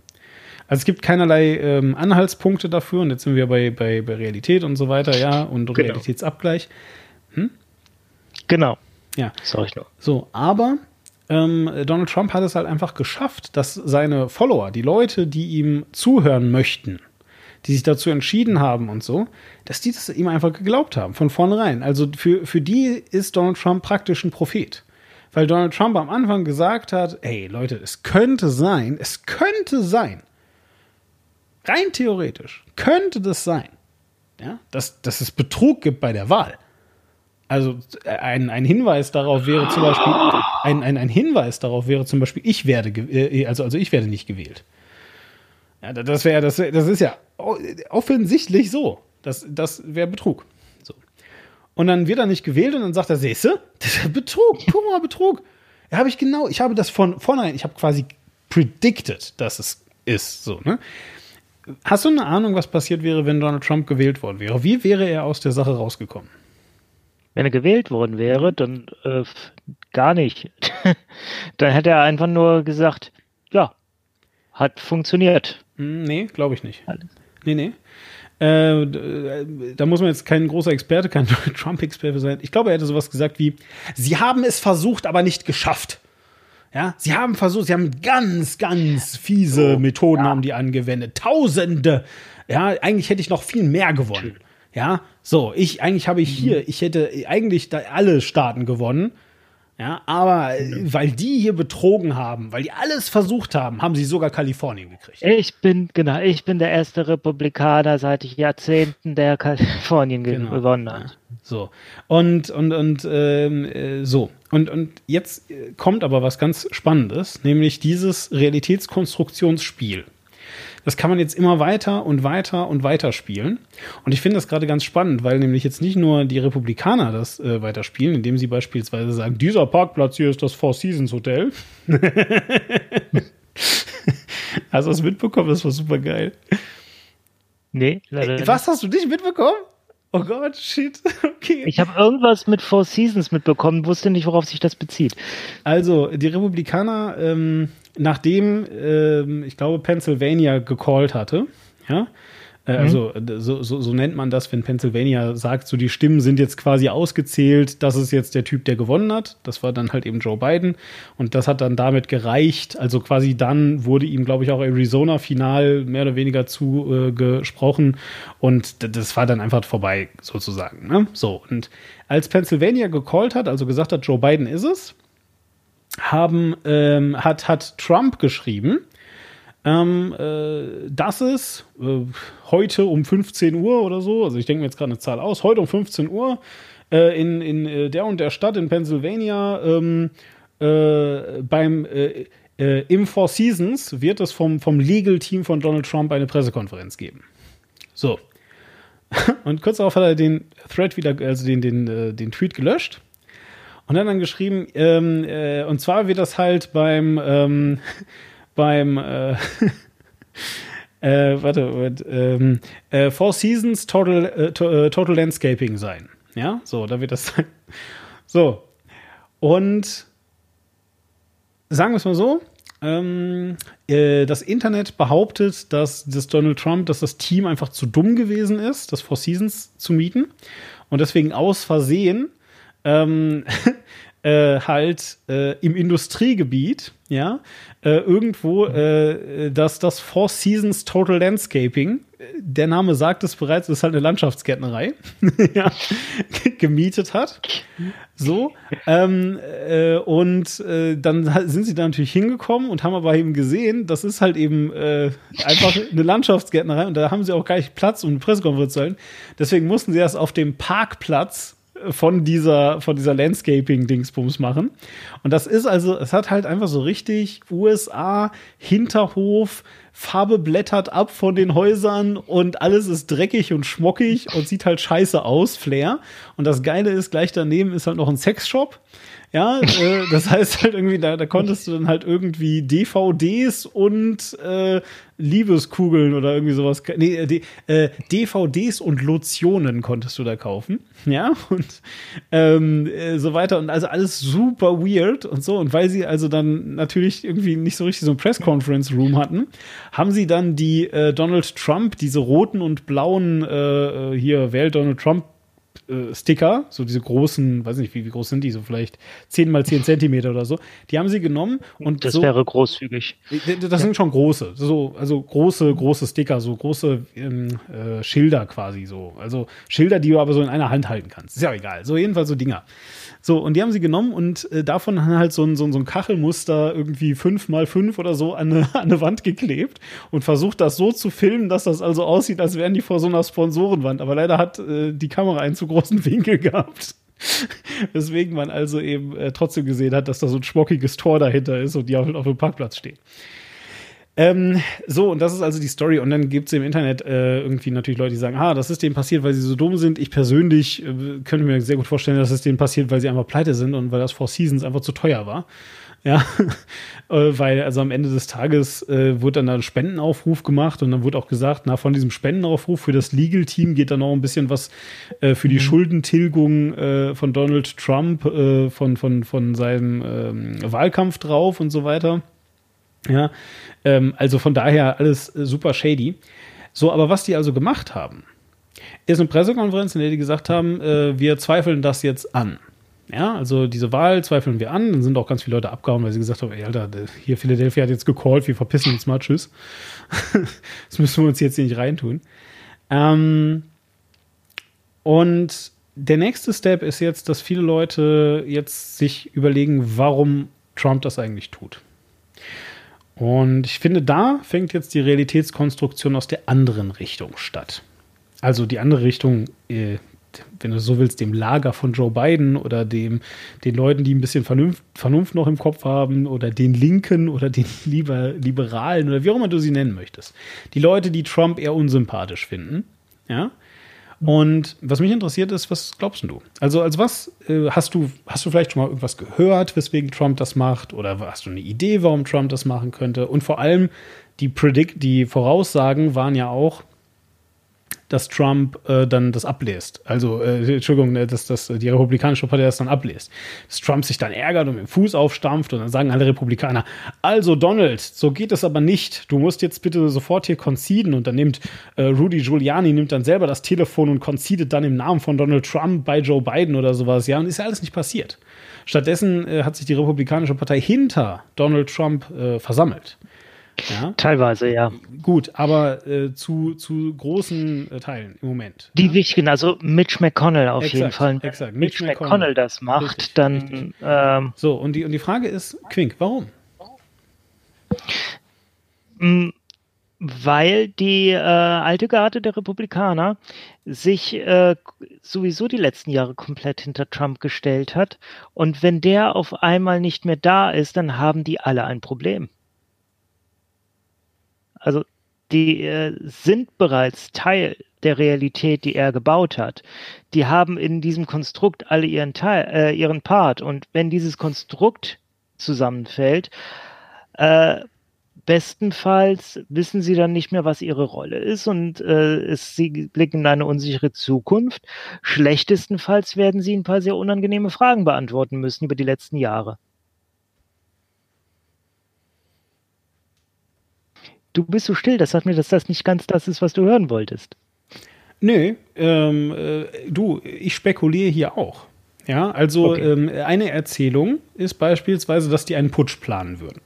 Also es gibt keinerlei ähm, Anhaltspunkte dafür, und jetzt sind wir bei, bei, bei Realität und so weiter, ja, und genau. Realitätsabgleich. Hm? Genau. Ja. Sag ich nur. So, aber ähm, Donald Trump hat es halt einfach geschafft, dass seine Follower, die Leute, die ihm zuhören möchten, die sich dazu entschieden haben und so, dass die das ihm einfach geglaubt haben, von vornherein. Also für, für die ist Donald Trump praktisch ein Prophet. Weil Donald Trump am Anfang gesagt hat, ey Leute, es könnte sein, es könnte sein, rein theoretisch, könnte das sein, ja, dass, dass es Betrug gibt bei der Wahl. Also ein, ein Hinweis darauf wäre zum Beispiel, ein, ein, ein Hinweis darauf wäre zum Beispiel, ich werde, äh, also, also ich werde nicht gewählt. Ja, das wäre, das, das ist ja offensichtlich so. Das, das wäre Betrug. So. Und dann wird er nicht gewählt und dann sagt er, siehste, das ist Betrug, guck Betrug. Ja, habe ich genau, ich habe das von vornherein, ich habe quasi predicted, dass es ist, so, ne? Hast du eine Ahnung, was passiert wäre, wenn Donald Trump gewählt worden wäre? Wie wäre er aus der Sache rausgekommen? Wenn er gewählt worden wäre, dann äh, gar nicht. dann hätte er einfach nur gesagt, ja, hat funktioniert. Hm, nee, glaube ich nicht. Alles. Nee, nee. Äh, da muss man jetzt kein großer Experte, kein Trump-Experte sein. Ich glaube, er hätte sowas gesagt wie: Sie haben es versucht, aber nicht geschafft. Ja, sie haben versucht, sie haben ganz, ganz fiese Methoden haben die angewendet. Tausende. Ja, eigentlich hätte ich noch viel mehr gewonnen. Ja, so, ich, eigentlich habe ich hier, ich hätte eigentlich da alle Staaten gewonnen. Ja, aber äh, weil die hier betrogen haben, weil die alles versucht haben, haben sie sogar Kalifornien gekriegt. Ich bin, genau, ich bin der erste Republikaner seit Jahrzehnten, der Kalifornien ge- Genau. gewonnen hat. So. Und, und, und ähm, äh, so. Und, und jetzt äh, kommt aber was ganz Spannendes, nämlich dieses Realitätskonstruktionsspiel. Das kann man jetzt immer weiter und weiter und weiter spielen. Und ich finde das gerade ganz spannend, weil nämlich jetzt nicht nur die Republikaner das äh, weiterspielen, indem sie beispielsweise sagen, dieser Parkplatz hier ist das Four Seasons Hotel. Hast du das mitbekommen? Das war super geil. Nee, leider. Was hast du nicht mitbekommen? Oh Gott, shit. Okay. Ich habe irgendwas mit Four Seasons mitbekommen, wusste nicht, worauf sich das bezieht. Also, die Republikaner, ähm, nachdem, ähm, ich glaube, Pennsylvania gecallt hatte, ja, äh, also äh, so, so, so nennt man das, wenn Pennsylvania sagt, so die Stimmen sind jetzt quasi ausgezählt, das ist jetzt der Typ, der gewonnen hat. Das war dann halt eben Joe Biden und das hat dann damit gereicht. Also quasi dann wurde ihm, glaube ich, auch Arizona final mehr oder weniger zugesprochen gesprochen. und das war dann einfach vorbei sozusagen. Ne? So, und als Pennsylvania gecallt hat, also gesagt hat, Joe Biden ist es, haben, ähm, hat, hat Trump geschrieben, ähm, äh, dass es äh, heute um 15 Uhr oder so, also ich denke mir jetzt gerade eine Zahl aus, heute um 15 Uhr äh, in, in äh, der und der Stadt in Pennsylvania ähm, äh, beim äh, im Four Seasons wird es vom, vom Legal Team von Donald Trump eine Pressekonferenz geben. So. Und kurz darauf hat er den Thread wieder, also den, den, den Tweet gelöscht. Und dann dann geschrieben, ähm, äh, und zwar wird das halt beim, ähm, beim, äh, äh, warte, warte ähm, äh, Four Seasons Total, äh, to, äh, Total Landscaping sein. Ja, so, da wird das sein. So. Und sagen wir es mal so, ähm, äh, das Internet behauptet, dass das Donald Trump, dass das Team einfach zu dumm gewesen ist, das Four Seasons zu mieten und deswegen aus Versehen ähm, äh, halt äh, im Industriegebiet, ja, äh, irgendwo, äh, dass das Four Seasons Total Landscaping, äh, der Name sagt es bereits, ist halt eine Landschaftsgärtnerei, ja, gemietet hat. So, ähm, äh, und äh, dann sind sie da natürlich hingekommen und haben aber eben gesehen, das ist halt eben einfach eine Landschaftsgärtnerei und da haben sie auch gar nicht Platz, um eine Pressekonferenz zu halten. Deswegen mussten sie das auf dem Parkplatz von dieser, von dieser Landscaping-Dingsbums machen. Und das ist also, es hat halt einfach so richtig USA, Hinterhof, Farbe blättert ab von den Häusern und alles ist dreckig und schmockig und sieht halt scheiße aus, Flair. Und das Geile ist, gleich daneben ist halt noch ein Sexshop. Ja, äh, das heißt halt irgendwie, da, da konntest du dann halt irgendwie DVDs und äh, Liebeskugeln oder irgendwie sowas. Nee, äh, D, äh, DVDs und Lotionen konntest du da kaufen. Ja, und ähm, äh, so weiter. Und also alles super weird und so. Und weil sie also dann natürlich irgendwie nicht so richtig so ein Press-Conference-Room hatten, haben sie dann die äh, Donald Trump, diese roten und blauen hier, wählt Donald Trump äh, Sticker, so diese großen, weiß nicht, wie, wie groß sind die, so vielleicht 10 mal 10 Zentimeter oder so, die haben sie genommen und Das so, wäre großzügig. das sind schon große, so, also große, große Sticker, so große ähm, äh, Schilder quasi so. Also Schilder, die du aber so in einer Hand halten kannst. Ist ja egal. So, jedenfalls so Dinger. So, und die haben sie genommen und äh, davon halt so ein, so, ein- so ein Kachelmuster irgendwie fünf mal fünf oder so an eine, an eine Wand geklebt und versucht das so zu filmen, dass das also aussieht, als wären die vor so einer Sponsorenwand. Aber leider hat äh, die Kamera einen zu großen Winkel gehabt. Weswegen man also eben äh, trotzdem gesehen hat, dass da so ein schmockiges Tor dahinter ist und die auf, auf dem Parkplatz stehen. Ähm, so, und das ist also die Story. Und dann gibt es im Internet äh, irgendwie natürlich Leute, die sagen, ah, das ist denen passiert, weil sie so dumm sind. Ich persönlich äh, könnte mir sehr gut vorstellen, dass es denen passiert, weil sie einfach pleite sind und weil das Four Seasons einfach zu teuer war. Ja, äh, weil also am Ende des Tages äh, wurde dann ein Spendenaufruf gemacht und dann wurde auch gesagt, na, von diesem Spendenaufruf für das Legal-Team geht dann noch ein bisschen was äh, für die Schuldentilgung äh, von Donald Trump, äh, von, von, von seinem ähm, Wahlkampf drauf und so weiter. Ja, ähm, also von daher alles äh, super shady. So, aber was die also gemacht haben, ist eine Pressekonferenz, in der die gesagt haben, äh, wir zweifeln das jetzt an. Ja, also diese Wahl zweifeln wir an. Dann sind auch ganz viele Leute abgehauen, weil sie gesagt haben, ey, Alter, hier Philadelphia hat jetzt gecallt, wir verpissen uns mal, tschüss. das müssen wir uns jetzt hier nicht reintun. Ähm, und der nächste Step ist jetzt, dass viele Leute jetzt sich überlegen, warum Trump das eigentlich tut. Und ich finde, da fängt jetzt die Realitätskonstruktion aus der anderen Richtung statt. Also die andere Richtung, äh, wenn du so willst, dem Lager von Joe Biden oder dem, den Leuten, die ein bisschen Vernunft, Vernunft noch im Kopf haben oder den Linken oder den Liber, Liberalen oder wie auch immer du sie nennen möchtest. Die Leute, die Trump eher unsympathisch finden, ja. Und was mich interessiert ist, was glaubst du? Also, als was äh, hast du, hast du vielleicht schon mal irgendwas gehört, weswegen Trump das macht? Oder hast du eine Idee, warum Trump das machen könnte? Und vor allem, die Predict, die Voraussagen waren ja auch, dass Trump äh, dann das ablesen. Also, äh, Entschuldigung, ne, dass, dass die Republikanische Partei das dann ablesen. Dass Trump sich dann ärgert und mit dem Fuß aufstampft und dann sagen alle Republikaner, also Donald, so geht es aber nicht. Du musst jetzt bitte sofort hier conceden. Und dann nimmt äh, Rudy Giuliani nimmt dann selber das Telefon und conceded dann im Namen von Donald Trump bei Joe Biden oder sowas. Ja, und ist ja alles nicht passiert. Stattdessen äh, hat sich die Republikanische Partei hinter Donald Trump äh, versammelt. Ja? Teilweise, ja. Gut, aber äh, zu, zu großen äh, Teilen im Moment. Die ja? wichtigen, also Mitch McConnell auf exakt, jeden Fall. Exakt. Mitch, Mitch McConnell, McConnell, das macht, richtig, dann. Richtig. Ähm, so, und die, und die Frage ist, Quink, warum? Mm, weil die äh, alte Garde der Republikaner sich äh, sowieso die letzten Jahre komplett hinter Trump gestellt hat. Und wenn der auf einmal nicht mehr da ist, dann haben die alle ein Problem. Also die äh, sind bereits Teil der Realität, die er gebaut hat. Die haben in diesem Konstrukt alle ihren Teil, äh, ihren Part. Und wenn dieses Konstrukt zusammenfällt, äh, bestenfalls wissen sie dann nicht mehr, was ihre Rolle ist und äh, es, sie blicken in eine unsichere Zukunft. Schlechtestenfalls werden sie ein paar sehr unangenehme Fragen beantworten müssen über die letzten Jahre. Du bist so still, das sagt mir, dass das nicht ganz das ist, was du hören wolltest. Nö, ähm, äh, du, ich spekuliere hier auch. Ja, also okay. ähm, eine Erzählung ist beispielsweise, dass die einen Putsch planen würden.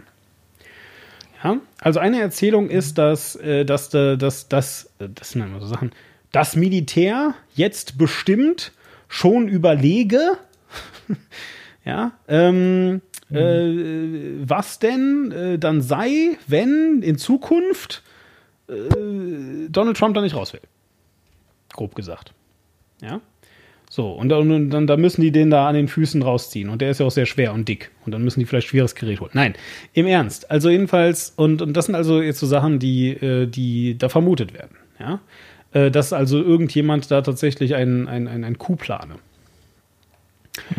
Ja, also eine Erzählung ist, dass, äh, dass, äh, dass, dass, äh, das sind immer so Sachen, das Militär jetzt bestimmt schon überlege, ja, ähm, äh, was denn äh, dann sei, wenn in Zukunft äh, Donald Trump da nicht raus will. Grob gesagt. Ja. So, und dann, und dann da müssen die den da an den Füßen rausziehen. Und der ist ja auch sehr schwer und dick. Und dann müssen die vielleicht schweres Gerät holen. Nein, im Ernst. Also jedenfalls, und, und das sind also jetzt so Sachen, die, äh, die da vermutet werden. Ja. Äh, dass also irgendjemand da tatsächlich einen ein, ein, ein Coup plane.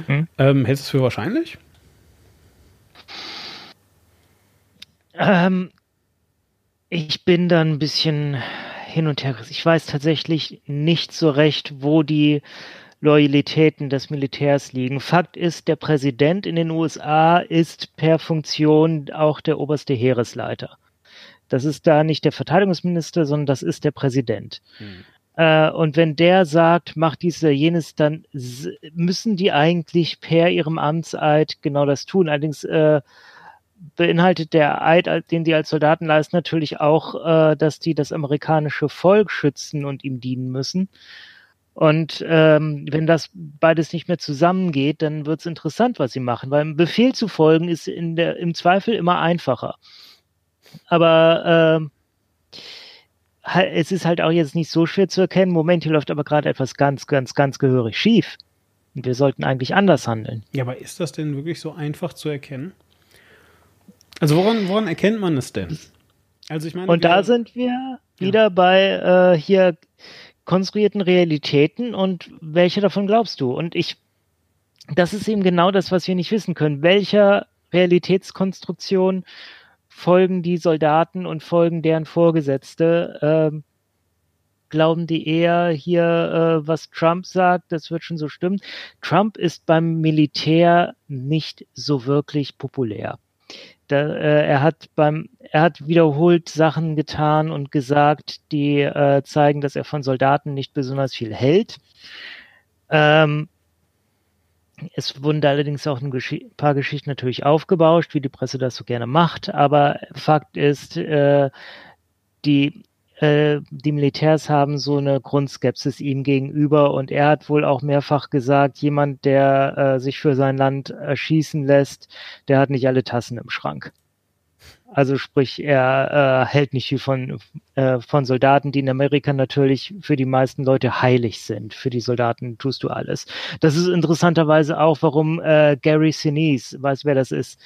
Mhm. Ähm, hältst du es für wahrscheinlich? Ähm, ich bin da ein bisschen hin und her. Ich weiß tatsächlich nicht so recht, wo die Loyalitäten des Militärs liegen. Fakt ist, der Präsident in den USA ist per Funktion auch der oberste Heeresleiter. Das ist da nicht der Verteidigungsminister, sondern das ist der Präsident. Hm. Äh, und wenn der sagt, mach dies oder jenes, dann müssen die eigentlich per ihrem Amtseid genau das tun. Allerdings äh, beinhaltet der Eid, den sie als Soldaten leisten, natürlich auch, äh, dass die das amerikanische Volk schützen und ihm dienen müssen. Und ähm, wenn das beides nicht mehr zusammengeht, dann wird es interessant, was sie machen, weil ein Befehl zu folgen ist der, im Zweifel immer einfacher. Aber äh, es ist halt auch jetzt nicht so schwer zu erkennen. Moment, hier läuft aber gerade etwas ganz, ganz, ganz gehörig schief. Und wir sollten eigentlich anders handeln. Ja, aber ist das denn wirklich so einfach zu erkennen? Also woran, woran erkennt man es denn? Also ich meine, und da sind wir wieder ja. bei äh, hier konstruierten Realitäten und welche davon glaubst du? Und ich, das ist eben genau das, was wir nicht wissen können. Welcher Realitätskonstruktion folgen die Soldaten und folgen deren Vorgesetzte? Äh, glauben die eher hier, äh, was Trump sagt, das wird schon so stimmen. Trump ist beim Militär nicht so wirklich populär. Da, äh, er hat beim, er hat wiederholt Sachen getan und gesagt, die äh, zeigen, dass er von Soldaten nicht besonders viel hält. Ähm, es wurden da allerdings auch ein Gesch paar Geschichten natürlich aufgebauscht, wie die Presse das so gerne macht. Aber Fakt ist, äh, die, äh, die Militärs haben so eine Grundskepsis ihm gegenüber und er hat wohl auch mehrfach gesagt, jemand, der äh, sich für sein Land erschießen lässt, der hat nicht alle Tassen im Schrank. Also sprich, er äh, hält nicht viel von, äh, von Soldaten, die in Amerika natürlich für die meisten Leute heilig sind. Für die Soldaten tust du alles. Das ist interessanterweise auch, warum äh, Gary Sinise, weiß wer das ist?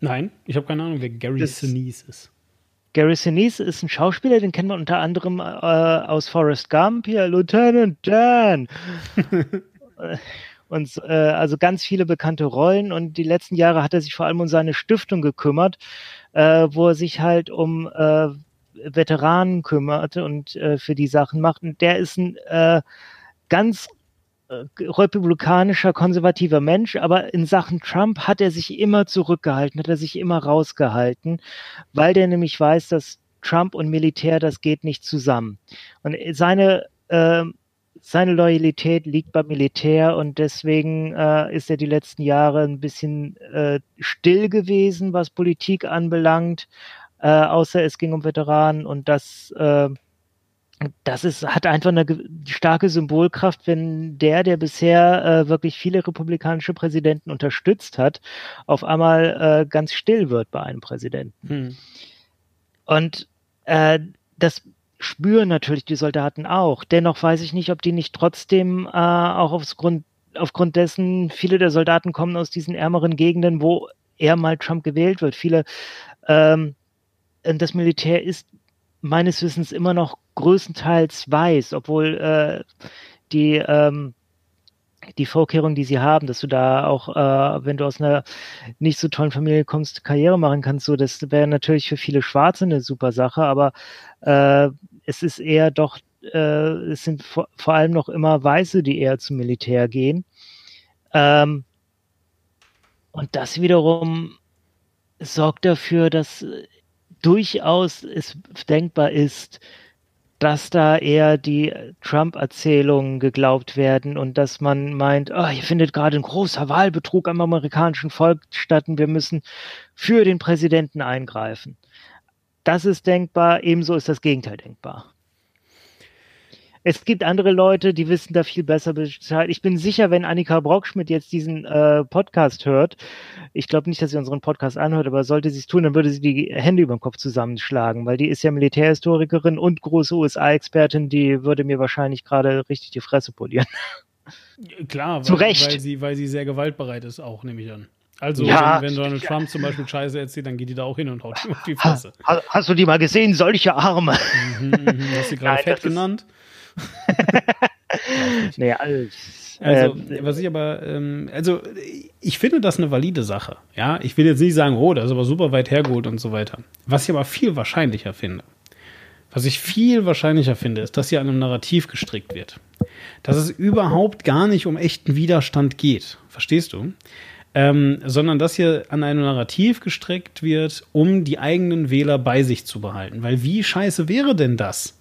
Nein, ich habe keine Ahnung, wer Gary Das- Sinise ist. Gary Sinise ist ein Schauspieler, den kennt man unter anderem äh, aus Forrest Gump, hier Lieutenant Dan. Und äh, also ganz viele bekannte Rollen und die letzten Jahre hat er sich vor allem um seine Stiftung gekümmert, äh, wo er sich halt um äh, Veteranen kümmert und äh, für die Sachen macht. Und der ist ein äh, ganz republikanischer, konservativer Mensch, aber in Sachen Trump hat er sich immer zurückgehalten, hat er sich immer rausgehalten, weil der nämlich weiß, dass Trump und Militär, das geht nicht zusammen. Und seine, äh, seine Loyalität liegt beim Militär und deswegen äh, ist er die letzten Jahre ein bisschen äh, still gewesen, was Politik anbelangt, äh, außer es ging um Veteranen und das äh, das ist, hat einfach eine starke Symbolkraft, wenn der, der bisher äh, wirklich viele republikanische Präsidenten unterstützt hat, auf einmal äh, ganz still wird bei einem Präsidenten. Hm. Und äh, das spüren natürlich die Soldaten auch. Dennoch weiß ich nicht, ob die nicht trotzdem äh, auch aufgrund, aufgrund dessen, viele der Soldaten kommen aus diesen ärmeren Gegenden, wo eher mal Trump gewählt wird. Viele, ähm, das Militär ist meines Wissens immer noch größtenteils weiß, obwohl äh, die ähm, die Vorkehrungen, die sie haben, dass du da auch, äh, wenn du aus einer nicht so tollen Familie kommst, Karriere machen kannst, so das wäre natürlich für viele Schwarze eine super Sache, aber äh, es ist eher doch, äh, es sind vor, vor allem noch immer Weiße, die eher zum Militär gehen. Ähm, und das wiederum sorgt dafür, dass durchaus es denkbar ist, dass da eher die Trump-Erzählungen geglaubt werden und dass man meint, oh, hier findet gerade ein großer Wahlbetrug am amerikanischen Volk statt und wir müssen für den Präsidenten eingreifen. Das ist denkbar, ebenso ist das Gegenteil denkbar. Es gibt andere Leute, die wissen da viel besser Bescheid. Ich bin sicher, wenn Annika Brockschmidt jetzt diesen äh, Podcast hört, ich glaube nicht, dass sie unseren Podcast anhört, aber sollte sie es tun, dann würde sie die Hände über den Kopf zusammenschlagen, weil die ist ja Militärhistorikerin und große USA-Expertin, die würde mir wahrscheinlich gerade richtig die Fresse polieren. Klar, Zu weil, Recht. Weil, sie, weil sie sehr gewaltbereit ist, auch nehme ich an. Also, Ja. wenn, wenn Donald Trump zum Beispiel Scheiße erzählt, dann geht die da auch hin und haut ihm auf die Fresse. Ha, hast du die mal gesehen? Solche Arme. Mhm, mhm. Hast du gerade Nein, fett das ist- genannt? Nee, alles. Also, äh, was ich aber, ähm, also, ich finde das eine valide Sache. Ja, ich will jetzt nicht sagen, oh, das ist aber super weit hergeholt und so weiter. Was ich aber viel wahrscheinlicher finde, was ich viel wahrscheinlicher finde, ist, dass hier an einem Narrativ gestrickt wird. Dass es überhaupt gar nicht um echten Widerstand geht. Verstehst du? Ähm, sondern dass hier an einem Narrativ gestrickt wird, um die eigenen Wähler bei sich zu behalten. Weil wie scheiße wäre denn das,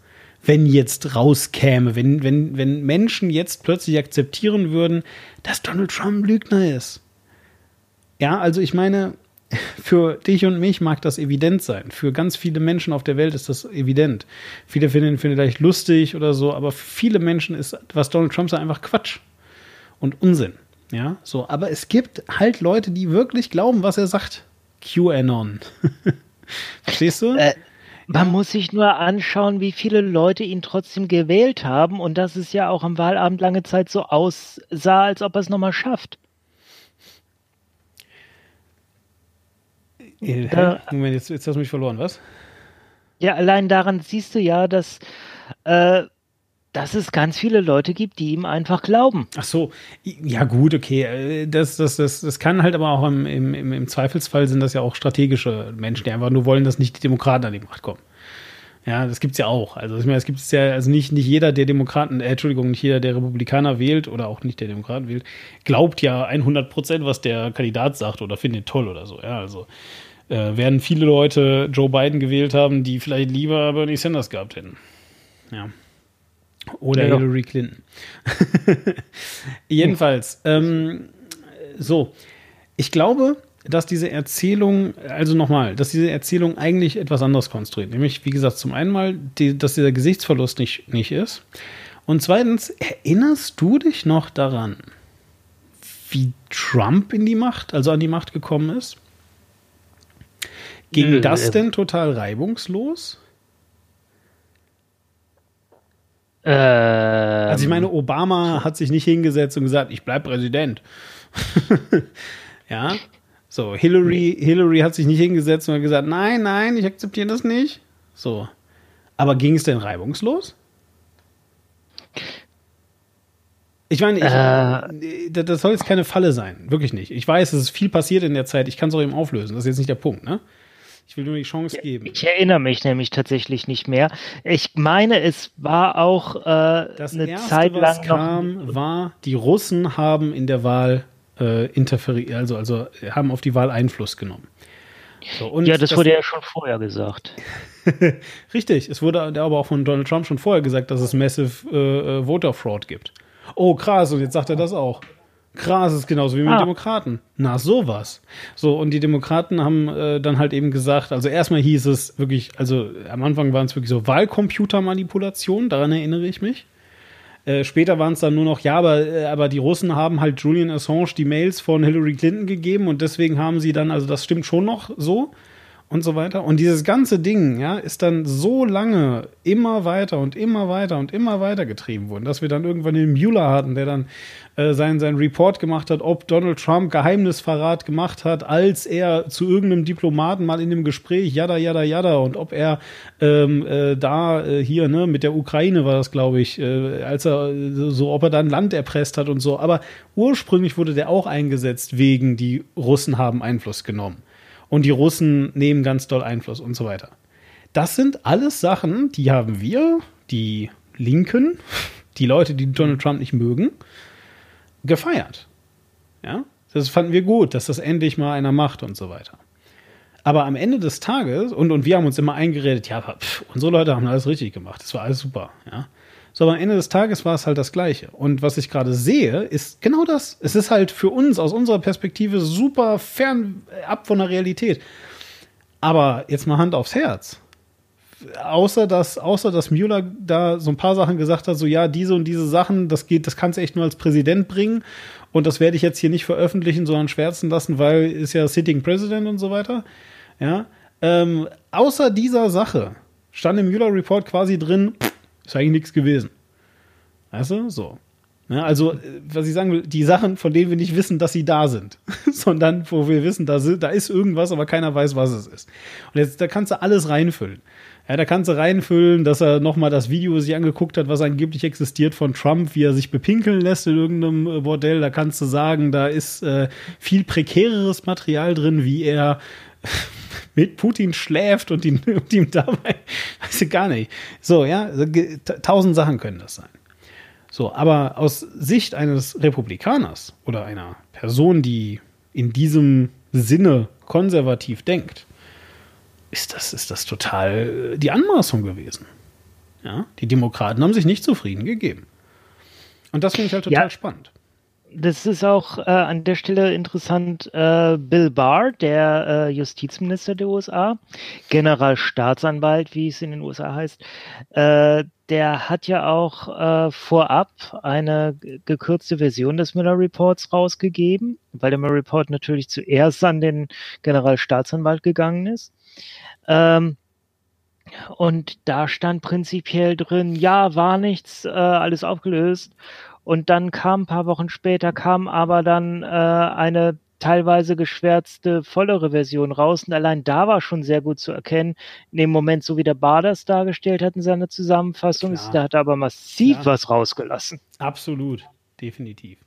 wenn jetzt rauskäme, wenn, wenn, wenn Menschen jetzt plötzlich akzeptieren würden, dass Donald Trump Lügner ist? Ja, also ich meine, für dich und mich mag das evident sein. Für ganz viele Menschen auf der Welt ist das evident. Viele finden ihn vielleicht lustig oder so, aber für viele Menschen ist, was Donald Trump sagt, einfach Quatsch und Unsinn. Ja, so. Aber es gibt halt Leute, die wirklich glauben, was er sagt. QAnon. Verstehst du? Äh, Man muss sich nur anschauen, wie viele Leute ihn trotzdem gewählt haben und dass es ja auch am Wahlabend lange Zeit so aussah, als ob er es nochmal schafft. Äh, da- Moment, jetzt, jetzt hast du mich verloren, was? Ja, allein daran siehst du ja, dass, äh, dass es ganz viele Leute gibt, die ihm einfach glauben. Ach so, ja gut, okay. äh, Das, das, das, das kann halt aber auch im, im, im Zweifelsfall sind das ja auch strategische Menschen, die einfach nur wollen, dass nicht die Demokraten an die Macht kommen. Ja, das gibt's ja auch. Also ich meine, es gibt es ja, also nicht, nicht jeder, der Demokraten, äh, Entschuldigung, nicht jeder, der Republikaner wählt oder auch nicht der Demokraten wählt, glaubt ja 100 Prozent, was der Kandidat sagt oder findet toll oder so. Ja, also äh, werden viele Leute Joe Biden gewählt haben, die vielleicht lieber Bernie Sanders gehabt hätten. Ja. Oder Ja. Hillary Clinton. Jedenfalls, ähm, so, ich glaube, dass diese Erzählung, also nochmal, dass diese Erzählung eigentlich etwas anderes konstruiert. Nämlich, wie gesagt, zum einen mal, die, dass dieser Gesichtsverlust nicht, nicht ist. Und zweitens, erinnerst du dich noch daran, wie Trump in die Macht, also an die Macht gekommen ist? Ging das äh, denn total reibungslos? Ähm, Also ich meine, Obama hat sich nicht hingesetzt und gesagt, ich bleib Präsident. ja. So, Hillary, Hillary hat sich nicht hingesetzt und hat gesagt, nein, nein, ich akzeptiere das nicht. So. Aber ging es denn reibungslos? Ich meine, ich, Äh. das soll jetzt keine Falle sein. Wirklich nicht. Ich weiß, es ist viel passiert in der Zeit. Ich kann es auch eben auflösen. Das ist jetzt nicht der Punkt, ne? Ich will nur die Chance geben. Ich erinnere mich nämlich tatsächlich nicht mehr. Ich meine, es war auch äh, Das eine erste, Zeit was lang noch. kam, war, die Russen haben in der Wahl äh, interferiert, also, also haben auf die Wahl Einfluss genommen. So, und Ja, das, wurde ja schon vorher gesagt. Richtig, es wurde aber auch von Donald Trump schon vorher gesagt, dass es Massive äh, äh, Voter Fraud gibt. Oh, krass, und jetzt sagt er das auch. Krass, ist genauso wie mit Ah. Demokraten. Na, sowas. So, und die Demokraten haben äh, dann halt eben gesagt, also erstmal hieß es wirklich, also am Anfang waren es wirklich so Wahlcomputermanipulation, daran erinnere ich mich. Äh, später waren es dann nur noch, ja, aber, äh, aber die Russen haben halt Julian Assange die Mails von Hillary Clinton gegeben und deswegen haben sie dann, also das stimmt schon noch so und so weiter. Und dieses ganze Ding, ja, ist dann so lange immer weiter und immer weiter und immer weiter getrieben worden, dass wir dann irgendwann den Mueller hatten, der dann äh, seinen, seinen Report gemacht hat, ob Donald Trump Geheimnisverrat gemacht hat, als er zu irgendeinem Diplomaten mal in dem Gespräch, jada, jada, jada, und ob er ähm, äh, da äh, hier, ne, mit der Ukraine war das, glaube ich, äh, als er so, ob er dann Land erpresst hat und so. Aber ursprünglich wurde der auch eingesetzt wegen, die Russen haben Einfluss genommen und die Russen nehmen ganz doll Einfluss und so weiter. Das sind alles Sachen, die haben wir, die Linken, die Leute, die Donald Trump nicht mögen, gefeiert. Ja, das fanden wir gut, dass das endlich mal einer macht und so weiter. Aber am Ende des Tages, und, und wir haben uns immer eingeredet, ja, pff, unsere Leute haben alles richtig gemacht, das war alles super, ja. So, aber am Ende des Tages war es halt das Gleiche. Und was ich gerade sehe, ist genau das. Es ist halt für uns aus unserer Perspektive super fern äh, ab von der Realität. Aber jetzt mal Hand aufs Herz. Außer dass, außer dass Mueller da so ein paar Sachen gesagt hat, so ja, diese und diese Sachen, das geht, das kannst du echt nur als Präsident bringen. Und das werde ich jetzt hier nicht veröffentlichen, sondern schwärzen lassen, weil ist ja Sitting President und so weiter. Ja. Ähm, außer dieser Sache stand im Mueller Report quasi drin, ist eigentlich nichts gewesen. Weißt du? So. Ja, also, äh, was ich sagen will, die Sachen, von denen wir nicht wissen, dass sie da sind, sondern wo wir wissen, da, da ist irgendwas, aber keiner weiß, was es ist. Und jetzt, da kannst du alles reinfüllen. Ja, da kannst du reinfüllen, dass er nochmal das Video sich angeguckt hat, was angeblich existiert von Trump, wie er sich bepinkeln lässt in irgendeinem äh, Bordell. Da kannst du sagen, da ist äh, viel prekäreres Material drin, wie er mit Putin schläft und ihn, und ihm dabei, weiß ich gar nicht. So, ja, tausend Sachen können das sein. So, aber aus Sicht eines Republikaners oder einer Person, die in diesem Sinne konservativ denkt, ist das, ist das total äh, die Anmaßung gewesen. Ja, die Demokraten haben sich nicht zufrieden gegeben. Und das finde ich halt total Ja. spannend. Das ist auch äh, an der Stelle interessant. Äh, Bill Barr, der äh, Justizminister der USA, Generalstaatsanwalt, wie es in den USA heißt, äh, der hat ja auch äh, vorab eine gekürzte Version des Miller Reports rausgegeben, weil der Miller Report natürlich zuerst an den Generalstaatsanwalt gegangen ist. Ähm, und da stand prinzipiell drin, ja, war nichts, äh, alles aufgelöst. Und dann kam ein paar Wochen später, kam aber dann äh, eine teilweise geschwärzte, vollere Version raus. Und allein da war schon sehr gut zu erkennen, in dem Moment, so wie der Bar das dargestellt hat in seiner Zusammenfassung, Klar. ist, da hat er aber massiv Klar. was rausgelassen. Absolut, definitiv.